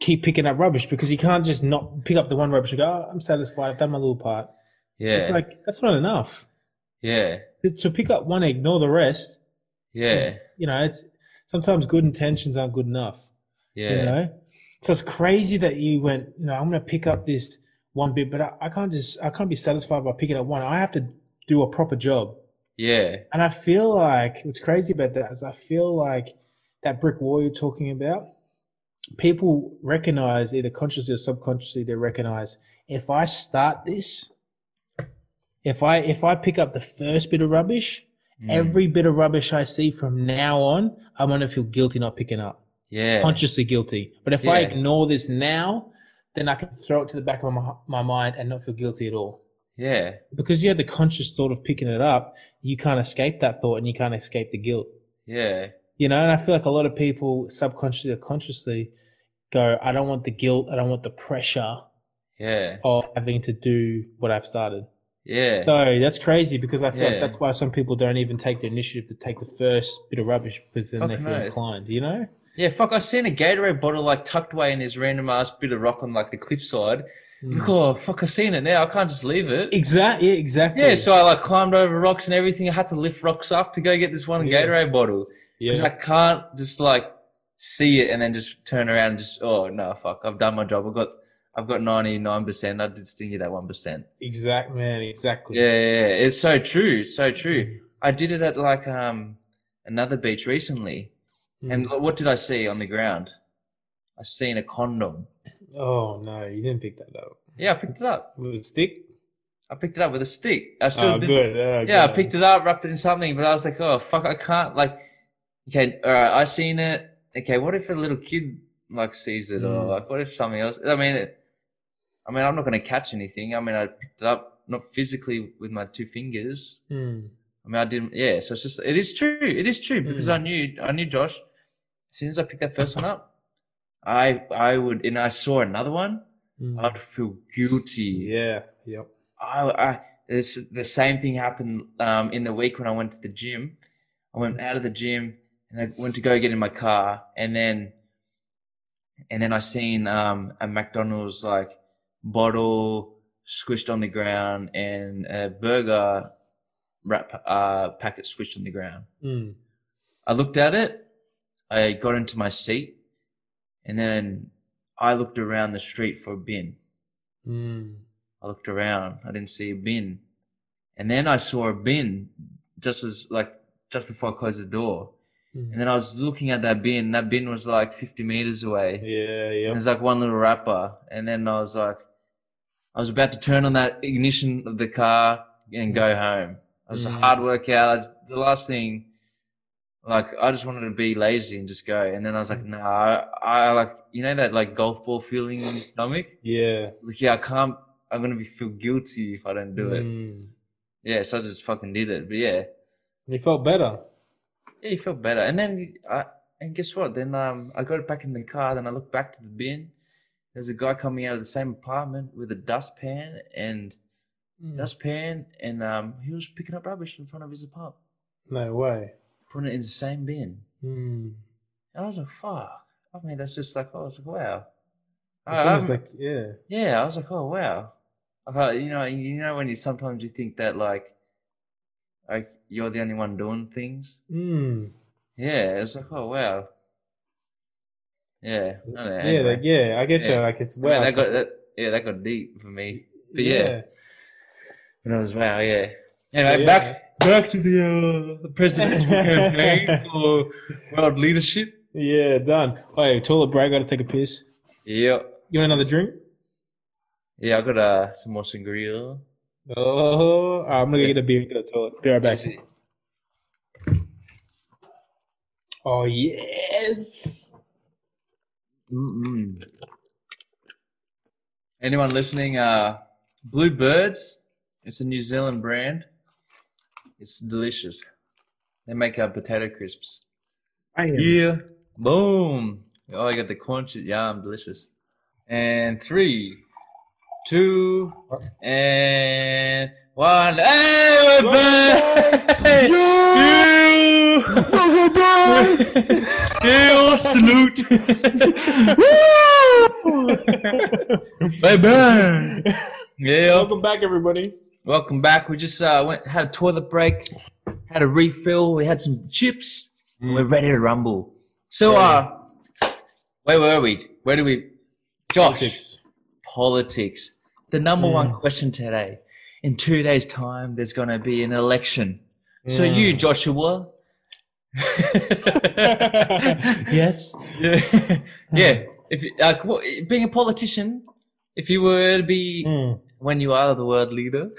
keep picking up rubbish because you can't just not pick up the one rubbish and go, oh, I'm satisfied, I've done my little part. Yeah. It's like that's not enough. yeah. To- To pick up one, ignore the rest. Yeah. You know, it's sometimes good intentions aren't good enough. Yeah. You know? So it's crazy that you went, you know, I'm going to pick up this one bit, but I, I can't just, I can't be satisfied by picking up one. I have to do a proper job. Yeah. And I feel like what's crazy about that is I feel like that brick wall you're talking about, people recognize either consciously or subconsciously, they recognize if I start this, if I if I pick up the first bit of rubbish, Mm. every bit of rubbish I see from now on, I'm gonna feel guilty not picking up Yeah. consciously guilty. But if I ignore this now, then I can throw it to the back of my, my mind and not feel guilty at all. Yeah. Because you had the conscious thought of picking it up, you can't escape that thought and you can't escape the guilt. Yeah. You know, and I feel like a lot of people subconsciously or consciously go, I don't want the guilt, I don't want the pressure Yeah. of having to do what I've started. Yeah. So that's crazy because I feel Yeah. like that's why some people don't even take the initiative to take the first bit of rubbish because then they feel oath. inclined, you know? Yeah, fuck, I seen a Gatorade bottle like tucked away in this random ass bit of rock on like the cliffside. Mm. Like, oh, fuck, I seen it now. I can't just leave it. Exactly. Yeah, exactly. Yeah, so I like climbed over rocks and everything. I had to lift rocks up to go get this one Yeah. Gatorade bottle. Yeah. Because I can't just like see it and then just turn around and just, oh, no, fuck, I've done my job. I've got, I've got 99%. I did sting you that 1%. Exact man, exactly. Yeah, yeah, yeah. It's so true. It's so true. I did it at like um another beach recently. Mm. And what did I see on the ground? I seen a condom. oh no, you didn't pick that up Yeah, I picked it up. with a stick. I picked it up with a stick. I still Oh, did. good. Oh, Yeah, I picked it up, wrapped it in something, but I was like, oh fuck, I can't like. Okay, all right, I seen it. Okay, what if a little kid like sees it, or Mm. like what if something else? I mean, it, I mean, I'm not gonna catch anything. I mean, I picked it up not physically with my two fingers. Mm. I mean, I didn't. Yeah, so it's just it is true. It is true because Mm. I knew I knew Josh. As soon as I picked that first one up, I I would and I saw another one. Mm. I'd feel guilty. Yeah. Yep. I, I this the same thing happened um, in the week when I went to the gym. I went out of the gym and I went to go get in my car, and then and then I seen um, a McDonald's like bottle squished on the ground and a burger wrap uh, packet squished on the ground. Mm. I looked at it. I got into my seat, and then I looked around the street for a bin. Mm. I looked around. I didn't see a bin. And then I saw a bin just as like just before I closed the door. Mm. And then I was looking at that bin. That bin was like 50 meters away. Yeah. Yep. there's like one little wrapper. And then I was like, I was about to turn on that ignition of the car and go home. It was a Mm. hard workout. Just, the last thing, like, I just wanted to be lazy and just go. And then I was like, no, I, I like, you know, that like golf ball feeling in your stomach? Yeah. Like, yeah, I can't, I'm going to be feel guilty if I don't do it. Mm. Yeah, so I just fucking did it. But yeah, You felt better. Yeah, you feel better. And then I, and guess what? Then um, I got back in the car. Then I looked back to the bin. There's a guy coming out of the same apartment with a dustpan and Mm. dustpan, and um, he was picking up rubbish in front of his apartment, No way. putting it in the same bin. Mm. And I was like, fuck. I mean, that's just like, I was like, wow. It's I- almost I'm- like yeah. yeah, I was like, oh wow. I you know, you know when you sometimes you think that like, like you're the only one doing things. Mm. Yeah, it's like, oh wow. Yeah, I don't know, Yeah. anyway. Like, yeah. I get you. Like it's I mean, wow. that got that. Yeah, that got deep for me. But yeah, And I was wow. Yeah. Anyway, Yeah. back back to the uh, the presidential campaign for world leadership. Yeah, done. Hey, toilet break. Got to take a piss. Yep. You want another drink? yeah. I got uh, some more sangria. Oh, I'm gonna get a beer. Go to the toilet. Be right back. Oh yes. Mm-mm. Anyone listening? Uh, Bluebirds. It's a New Zealand brand. It's delicious. They make uh, potato crisps. I Yeah. Boom. Oh, I got the corn I'm delicious. And three, two, and one. Hey, we're back! Hey, Hey, salute! Bye bye. Yeah. Welcome back, everybody. Welcome back. We just uh, went had a toilet break, had a refill. We had some chips. and We're ready to rumble. So, uh, where were we? Where do we? Josh, Politics. Politics. The number one hmm. question today. In two days' time, there's going to be an election. So hmm. you, Joshua. yes. yeah. yeah. If like what- being a politician, if you were to be Mm. when you are the world leader,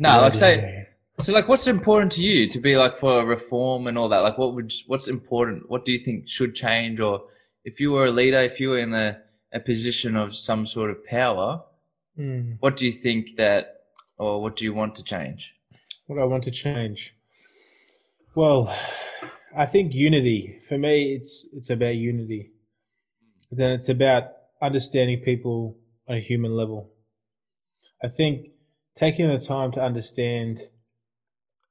no, like say. So, like, what's important to you to be like for reform and all that? Like, what would what's important? What do you think should change? Or if you were a leader, if you were in a, a position of some sort of power, Mm. what do you think that, or what do you want to change? What do I want to change? Well, I think unity. For me, it's it's about unity. Then it's about understanding people on a human level. I think taking the time to understand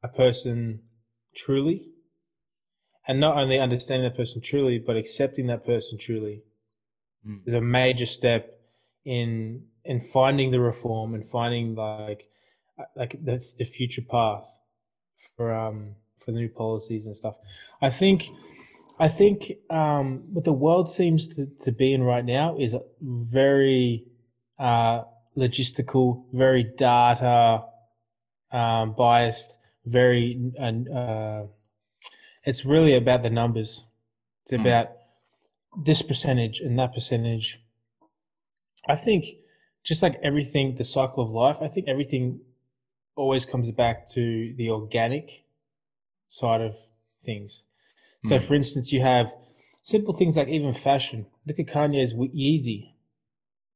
a person truly, and not only understanding that person truly, but accepting that person truly, Mm. is a major step in in finding the reform and finding like like the the future path for um for the new policies and stuff. I think I think um, what the world seems to, to be in right now is very uh, logistical, very data um, biased, very and uh, it's really about the numbers. It's Mm. about this percentage and that percentage. I think just like everything, the cycle of life, I think everything always comes back to the organic side of things. So, Mm. for instance, you have simple things like even fashion. Look at Kanye's Yeezy.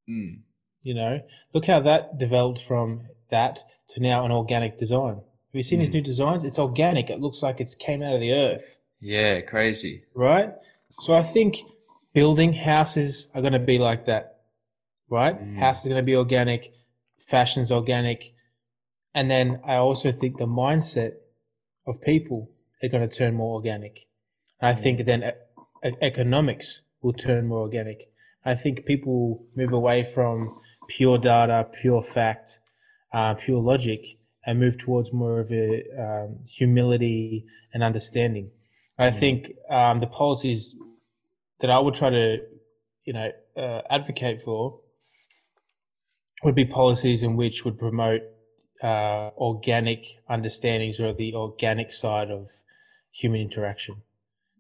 Mm. You know, look how that developed from that to now an organic design. Have you seen his Mm. new designs? It's organic. It looks like it's came out of the earth, Yeah, crazy. right? So I think building houses are going to be like that, right? Mm. Houses are going to be organic, fashion's organic, and then I also think the mindset of people are going to turn more organic. I think then e- economics will turn more organic. I think people will move away from pure data, pure fact, uh, pure logic, and move towards more of a um, humility and understanding. I think um, the policies that I would try to, you know, uh, advocate for would be policies in which would promote uh, organic understandings or the organic side of human interaction.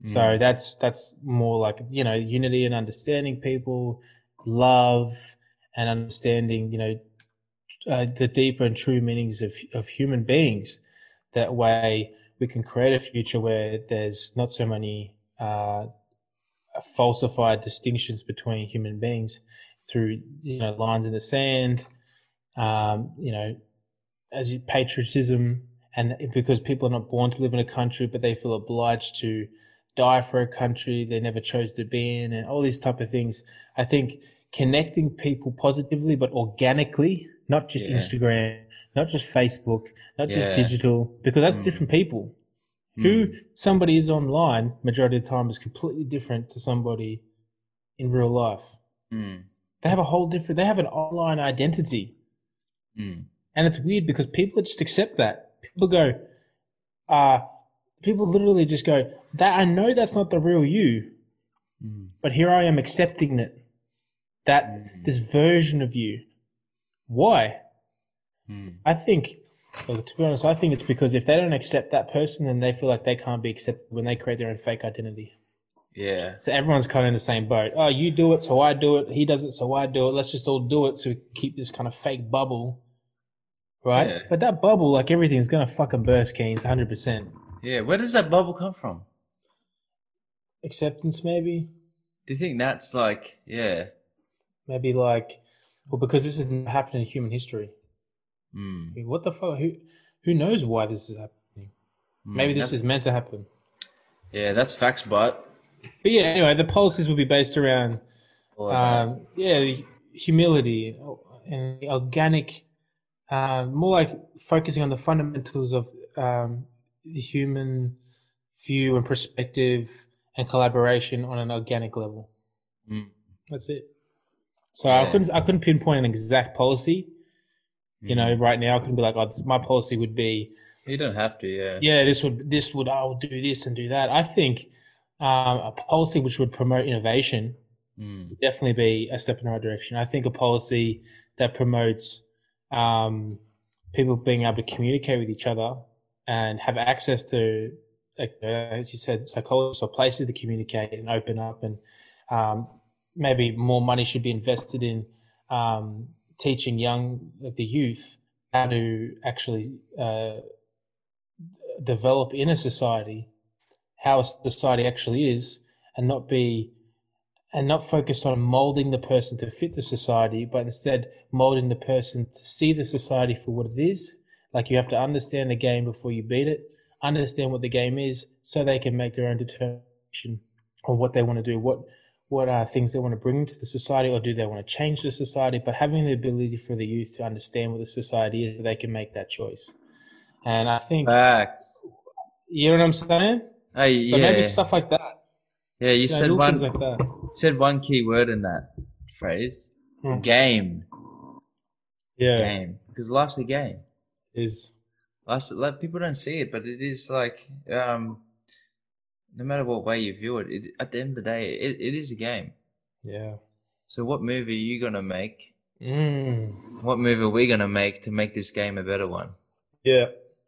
So Mm. that's that's more like you know unity and understanding people, love and understanding you know uh, the deeper and true meanings of of human beings. That way we can create a future where there's not so many uh, falsified distinctions between human beings through you know lines in the sand, um, you know, as you, patriotism, and because people are not born to live in a country, but they feel obliged to die for a country they never chose to be in, and all these type of things. I think connecting people positively but organically, not just Yeah. Instagram, not just Facebook, not Yeah. just digital, because that's Mm. different people. Who somebody is online, majority of the time, is completely different to somebody in real life. Mm. They have a whole different. They have an online identity. Mm. And it's weird because people just accept that. People go, uh, people literally just go, that I know that's not the real you, Mm. but here I am accepting it. That Mhm. this version of you. Why? Mm. I think Well, to be honest, I think it's because if they don't accept that person, then they feel like they can't be accepted when they create their own fake identity. Yeah. So everyone's kind of in the same boat. Oh, you do it, so I do it. He does it, so I do it. Let's just all do it to keep this kind of fake bubble, right? Yeah. But that bubble, like everything's gonna fucking burst, Keens, hundred percent. Yeah. Where does that bubble come from? Acceptance, maybe, Do you think that's like, yeah. maybe like, well, because this has happened in human history. Mm. What the fuck? Who who knows why this is happening? Maybe this is meant to happen. Yeah, that's facts, but. But yeah, anyway, the policies will be based around all of that. um, yeah, humility and organic, um, more like focusing on the fundamentals of um, the human view and perspective and collaboration on an organic level. Mm. That's it. So I couldn't I couldn't pinpoint an exact policy. You Mm. know, right now I couldn't be like, oh, my policy would be You don't have to, yeah. yeah, this would this would I'll do this and do that. I think um, a policy which would promote innovation Mm. would definitely be a step in the right direction. I think a policy that promotes um, people being able to communicate with each other and have access to, like, uh, as you said, psychologists or places to communicate and open up, and um, maybe more money should be invested in um, teaching young, like the youth, how to actually uh, develop in a society, how a society actually is, and not be and not focus on molding the person to fit the society, but instead molding the person to see the society for what it is. Like you have to understand the game before you beat it, understand what the game is, so they can make their own determination on what they want to do, what what are things they want to bring into the society, or do they want to change the society? But having the ability for the youth to understand what the society is, they can make that choice. And I think Facts. you know what I'm saying. Hey, So yeah. maybe stuff like that. yeah, you said one like that. said one key word in that phrase. Hmm. Game. Yeah, Game. Because life's a game. is Life's like people don't see it, but it is like um no matter what way you view it, it at the end of the day, it, it is a game. yeah. So what movie are you gonna make? Mm. What movie are we gonna make to make this game a better one? Yeah.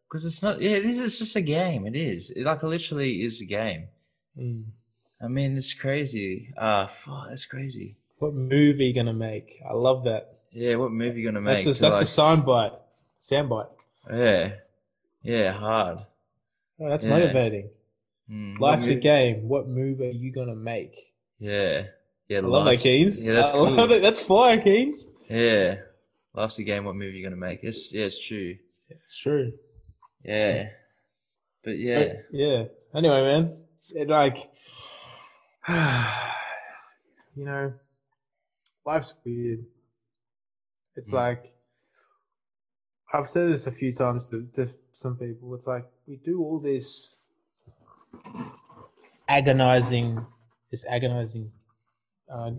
Because it's not. Yeah, it is. It's just a game. It is. It like literally is a game. Mm. I mean, it's crazy. Ah, fuck, that's crazy. What movie you gonna make? I love that. Yeah, what movie you gonna make? That's a, that's a sound bite, sound bite. yeah, yeah, hard. Oh, that's Yeah. motivating. Mm, Life's a game. What move are you gonna make? Yeah, yeah. I love that, life's- Keens. Yeah, that's I cool. love it. That's fire, Keens. Yeah, life's a game. What movie you gonna make? It's yeah, it's true. It's true. Yeah, but yeah, But, yeah. Anyway, man, it like, you know, life's weird. It's Mm. like I've said this a few times to, to some people. It's like we do all this agonizing, this agonizing, uh,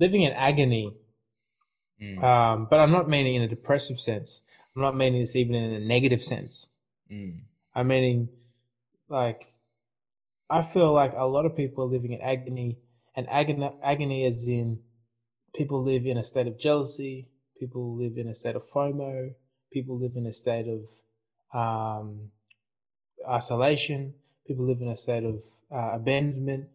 living in agony. Mm, Um, but I'm not meaning in a depressive sense. I'm not meaning this even in a negative sense. mm, I'm meaning, like, I feel like a lot of people are living in agony, and agony, agony as in people live in a state of jealousy, people live in a state of FOMO, people live in a state of um, isolation, people live in a state of uh, abandonment,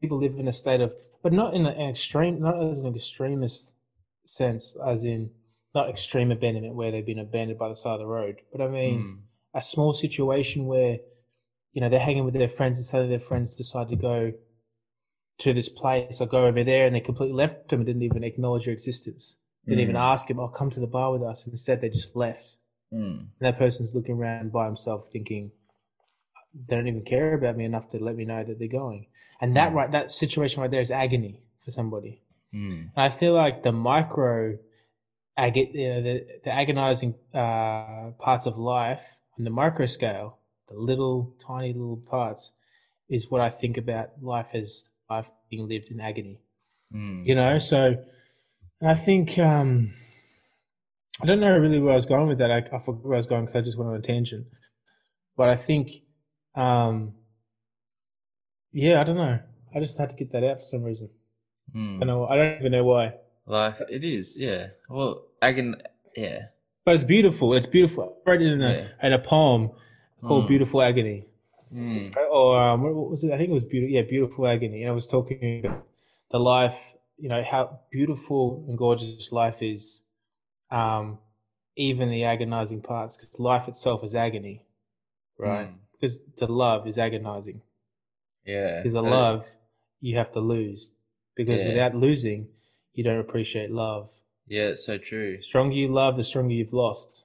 people live in a state of, but not in an extreme, not as an extremist sense, as in not extreme abandonment where they've been abandoned by the side of the road, but I mean mm, a small situation where you know they're hanging with their friends and suddenly their friends decide to go to this place or go over there and they completely left them and didn't even acknowledge your existence. Didn't even Mm. ask him oh come to the bar with us. Instead they just left. Mm, and that person's looking around by himself thinking they don't even care about me enough to let me know that they're going and that Mm. right that situation right there is agony for somebody mm, and I feel like the micro, ag- you know, the, the agonizing uh, parts of life on the micro scale, the little tiny little parts, is what I think about life as life being lived in agony. mm. You know, so I think um, I don't know really where I was going with that. I, I forgot where I was going because I just went on a tangent. But I think, um, yeah, I don't know. I just had to get that out for some reason. I mm. don't know. I don't even know why. Life, it is, yeah. Well, agon, yeah. but it's beautiful. It's beautiful. I read it in a Yeah. in a poem called Mm. "Beautiful Agony." Mm. or um, what what was it? I think it was beautiful. Yeah, beautiful agony. And I was talking about the life, you know, how beautiful and gorgeous life is, um, even the agonizing parts. Because life itself is agony, right? Mm. Because the love is agonizing. Yeah. Because the Uh, love you have to lose. Because Yeah. without losing, you don't appreciate love. Yeah, it's so true. The stronger you love, the stronger you've lost.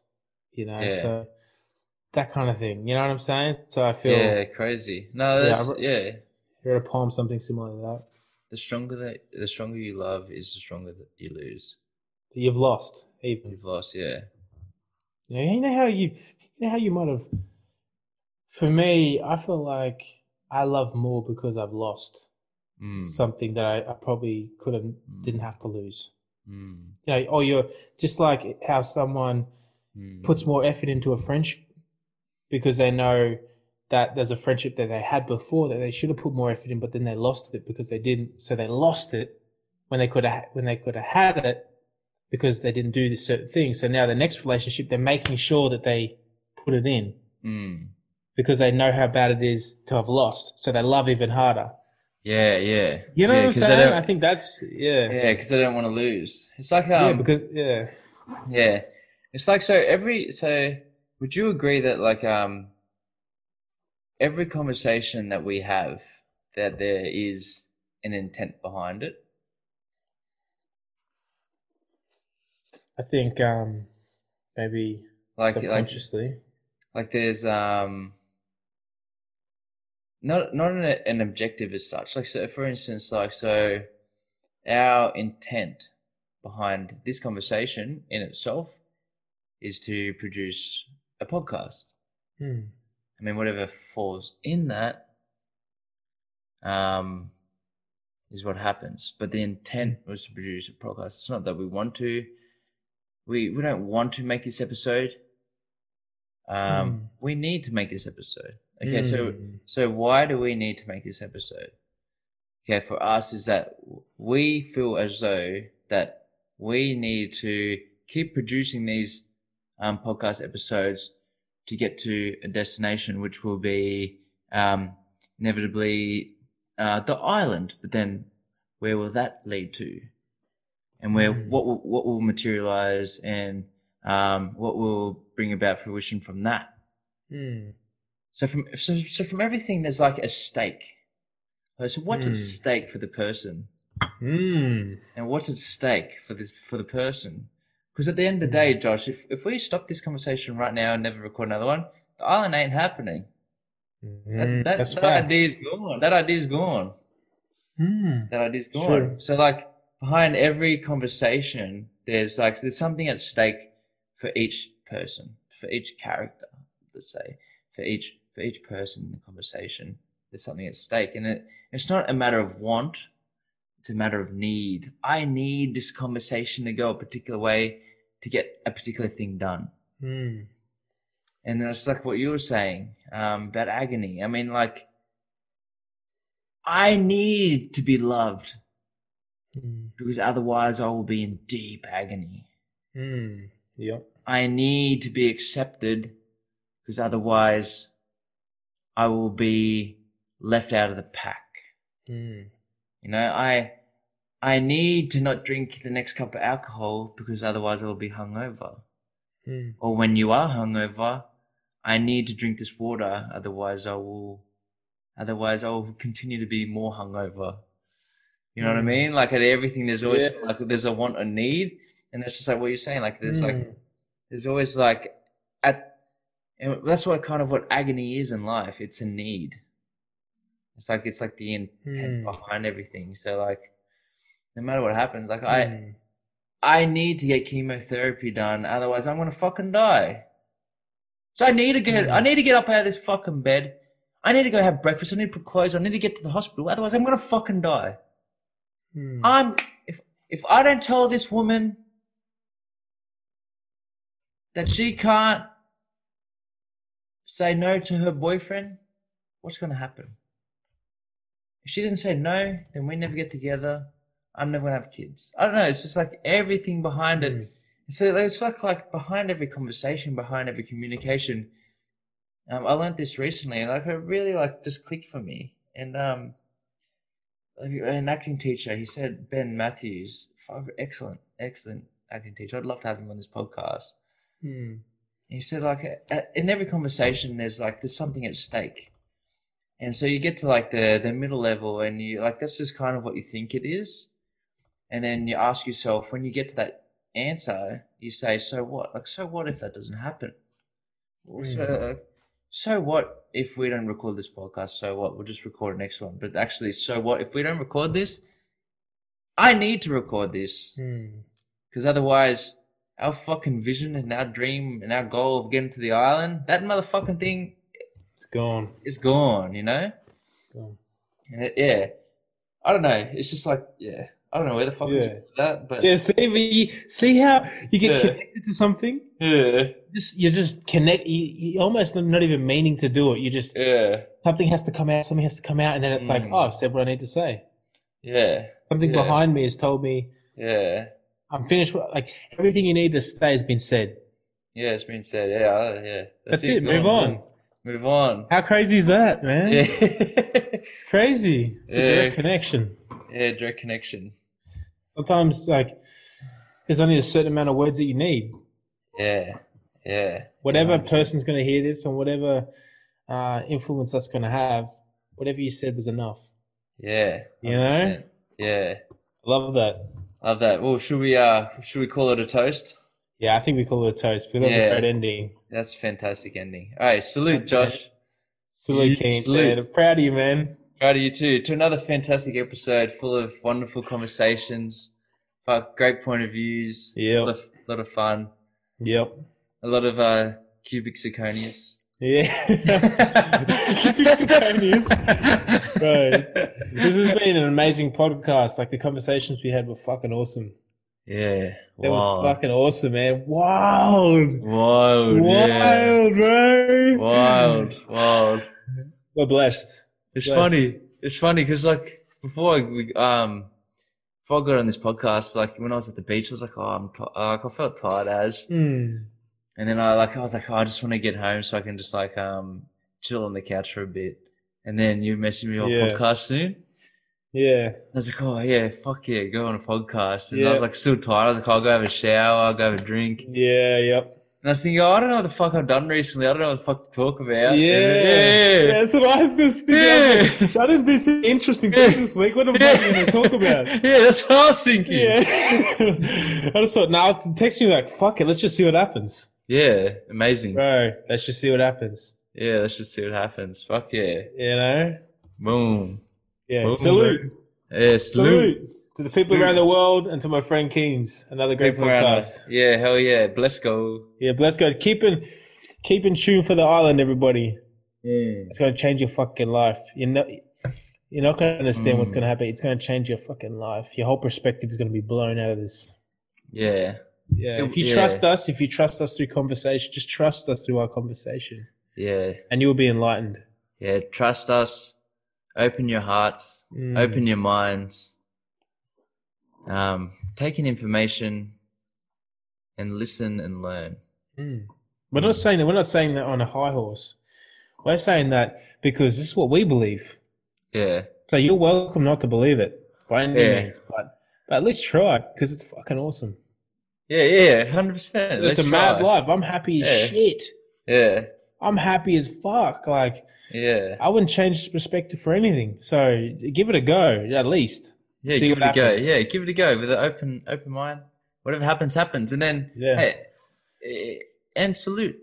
You know, Yeah. so that kind of thing. You know what I'm saying? So I feel Yeah, crazy. No, Yeah, I that's yeah. I read a poem something similar to that. The stronger that the stronger you love is the stronger that you lose. That you've lost even. You've lost, yeah. You know, you know how you, you know how you might have. For me, I feel like I love more because I've lost Mm. something that I, I probably could have didn't have to lose. Mm. You know, or you're just like how someone Mm. puts more effort into a friendship because they know that there's a friendship that they had before that they should have put more effort in, but then they lost it because they didn't. So they lost it when they could have when they could have had it because they didn't do this certain thing. So now the next relationship, they're making sure that they put it in Mm. Because they know how bad it is to have lost. So they love even harder. Yeah, yeah. You know yeah, what I'm saying? I think that's yeah, Yeah, because they don't want to lose. It's like yeah, um, because yeah, yeah, it's like so every so. Would you agree that like um, every conversation that we have, that there is an intent behind it? I think um maybe Like like subconsciously. like there's um not not an, an objective as such. Like so for instance like so our intent behind this conversation in itself is to produce a podcast. Hmm. i mean whatever falls in that um is what happens. But the intent was to produce a podcast. It's not that we want to. We we don't want to make this episode. Um Mm. we need to make this episode okay so Hmm. so why do we need to make this episode okay for us is that we feel as though that we need to keep producing these um, podcast episodes to get to a destination which will be um, inevitably uh, the island but then where will that lead to and where Mm. what will what will materialize and um, what will bring about fruition from that Hmm. So from so, so from everything, there's like a stake. So what's at Hmm. stake for the person, Hmm. and what's at stake for this for the person? Because at the end of the day, Josh, if if we stop this conversation right now and never record another one, the island ain't happening. That, Hmm. that, That's that facts. idea's gone. That idea's gone. Hmm. That idea's gone. True. So like behind every conversation, there's like there's something at stake for each person, for each character. Let's say for each for each person in the conversation, there's something at stake, and it it's not a matter of want. It's a matter of need. I need this conversation to go a particular way to get a particular thing done. Hmm. And that's like what you were saying um, about agony. I mean, like, I need to be loved Hmm. because otherwise I will be in deep agony. Hmm. Yep. I need to be accepted because otherwise I will be left out of the pack. Hmm. You know, I I need to not drink the next cup of alcohol because otherwise I will be hungover. Hmm. Or when you are hungover, I need to drink this water, otherwise I will otherwise I will continue to be more hungover. You know what I Mm. mean? Like at everything there's always Yeah. like there's a want a need. And that's just like what you're saying. Like there's like Hmm. there's always like at and that's what kind of what agony is in life. It's a need. It's like it's like the intent Hmm. behind everything. So like no matter what happens, like I Hmm. I need to get chemotherapy done, otherwise I'm gonna fucking die. So I need to get I Mm. need to get up out of this fucking bed. I need to go have breakfast. I need to put clothes. on. I need to get to the hospital. Otherwise, I'm gonna fucking die. Hmm. I'm if if I don't tell this woman that she can't say no to her boyfriend, what's gonna happen? If she doesn't say no, then we never get together. I'm never gonna have kids. I don't know. It's just like everything behind it Hmm. So it's like like behind every conversation, behind every communication. Um, I learned this recently, and like it really like just clicked for me. And um, an acting teacher, he said Ben Matthews, excellent, excellent acting teacher. I'd love to have him on this podcast. Hmm. He said like in every conversation, there's like there's something at stake, and so you get to like the the middle level, and you like this is kind of what you think it is, and then you ask yourself when you get to that answer, you say, so what? Like so what if that doesn't happen? So, so what if we don't record this podcast? So what? We'll just record the next one. But actually, so what if we don't record this? I need to record this Hmm. because otherwise, our fucking vision and our dream and our goal of getting to the island, that motherfucking thing It's gone. is gone. You know? It's gone. And it- yeah, I don't know. It's just like yeah, I don't know where the fuck is Yeah. that, but Yeah, see, see how you get Yeah. connected to something? yeah, Just you just connect. You, you almost not even meaning to do it. You just yeah, something has to come out. Something has to come out, and then it's like, Mm. oh, I've said what I need to say. yeah, Something Yeah. behind me has told me yeah. I'm finished. with- Like everything you need to say has been said. Yeah, it's been said. Yeah, yeah. That's, it. Go Move on. Move on. How crazy is that, man? Yeah. It's crazy. It's a direct connection. yeah, direct connection. Sometimes, like, there's only a certain amount of words that you need. Yeah, yeah. Whatever 100%. person's going to hear this, and whatever uh, influence that's going to have, whatever you said was enough. Yeah. You know? Yeah. I love that. Love that. Well, should we uh should we call it a toast? Yeah, I think we call it a toast because that's Yeah. a great ending. That's a fantastic ending. All right, salute, Josh. Salute, Yeah, Keen. salute. man. Proud of you, man. Proud of you too. To another fantastic episode full of wonderful conversations, great point of views. Yep. A lot of, lot of fun. Yep. A lot of uh cubic zirconias. Yeah. Right. This has been an amazing podcast. Like the conversations we had were fucking awesome. Yeah. That Wow. was fucking awesome, man. Wild. Wild. yeah. Wild, bro. Wild. Wild. We're blessed. It's Blessed. funny. It's funny because like before I, we, um before I got on this podcast, like when I was at the beach, I was like, oh, I'm t- uh, I felt tired as, Mm. And then I like I was like, oh, I just want to get home so I can just like um chill on the couch for a bit, and then you messaged me on Yeah. podcast soon. Yeah. I was like, oh yeah, fuck yeah, go on a podcast, and I was like still tired. I was like, I'll go have a shower, I'll go have a drink, Yeah. Yep. And I was thinking, oh, I don't know what the fuck I've done recently. I don't know what the fuck to talk about. Yeah. And- That's what I was thinking. I, was like, I didn't do some interesting things this week. What am I going to talk about? yeah, that's what I was thinking. Yeah. I just thought, now I was texting you like, fuck it, let's just see what happens. Yeah, amazing. Bro, let's just see what happens. Yeah, let's just see what happens. Fuck yeah. You know? Boom. Yeah. Boom, salute. Yeah, salute. Salute. To the people Salute. around the world and to my friend Keens. Another great People podcast. Yeah, hell yeah. Bless go. Yeah, bless God. Keep in, keep in tune for the island, everybody. Mm. It's going to change your fucking life. You know, you're not going to understand what's Mm. going to happen. It's going to change your fucking life. Your whole perspective is going to be blown out of this. Yeah. Yeah. If you yeah. trust us, if you trust us through conversation, just trust us through our conversation, Yeah. and you will be enlightened. Yeah. Trust us. Open your hearts. Mm. Open your minds. Um, take in information and listen and learn. Mm. We're not saying that. We're not saying that on a high horse. We're saying that because this is what we believe. Yeah. So you're welcome not to believe it by any Yeah. means, but but at least try because it's fucking awesome. Yeah. Yeah. 100%. It's, Let's a mad life. I'm happy as Yeah. shit. Yeah. I'm happy as fuck. Like Yeah. I wouldn't change perspective for anything. So give it a go at least. Yeah. See give what it a go. Yeah. Give it a go with an open, open mind. Whatever happens, happens. And then, Yeah. hey, eh, and salute.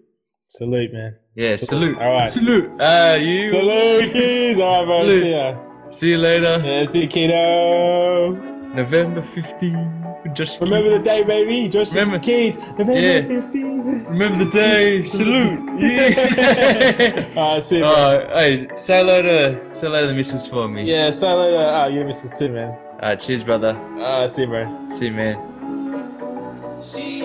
Salute, man. Yeah. Salute. All right. Salute. Ah, you. Salute, kids. All right, bro. Salute. See ya. See you later. Yeah, see you, kiddo. November 15. Just Remember the day, baby. Just Remember- Keys. November Yeah. 15. Remember the day. Salute. Yeah. All right, see you, man. uh, hey, say hello to say hello to the missus for me. Yeah, say hello to uh, your missus too, man. Alright, cheers, brother. Uh, see you, bro. See you, man. She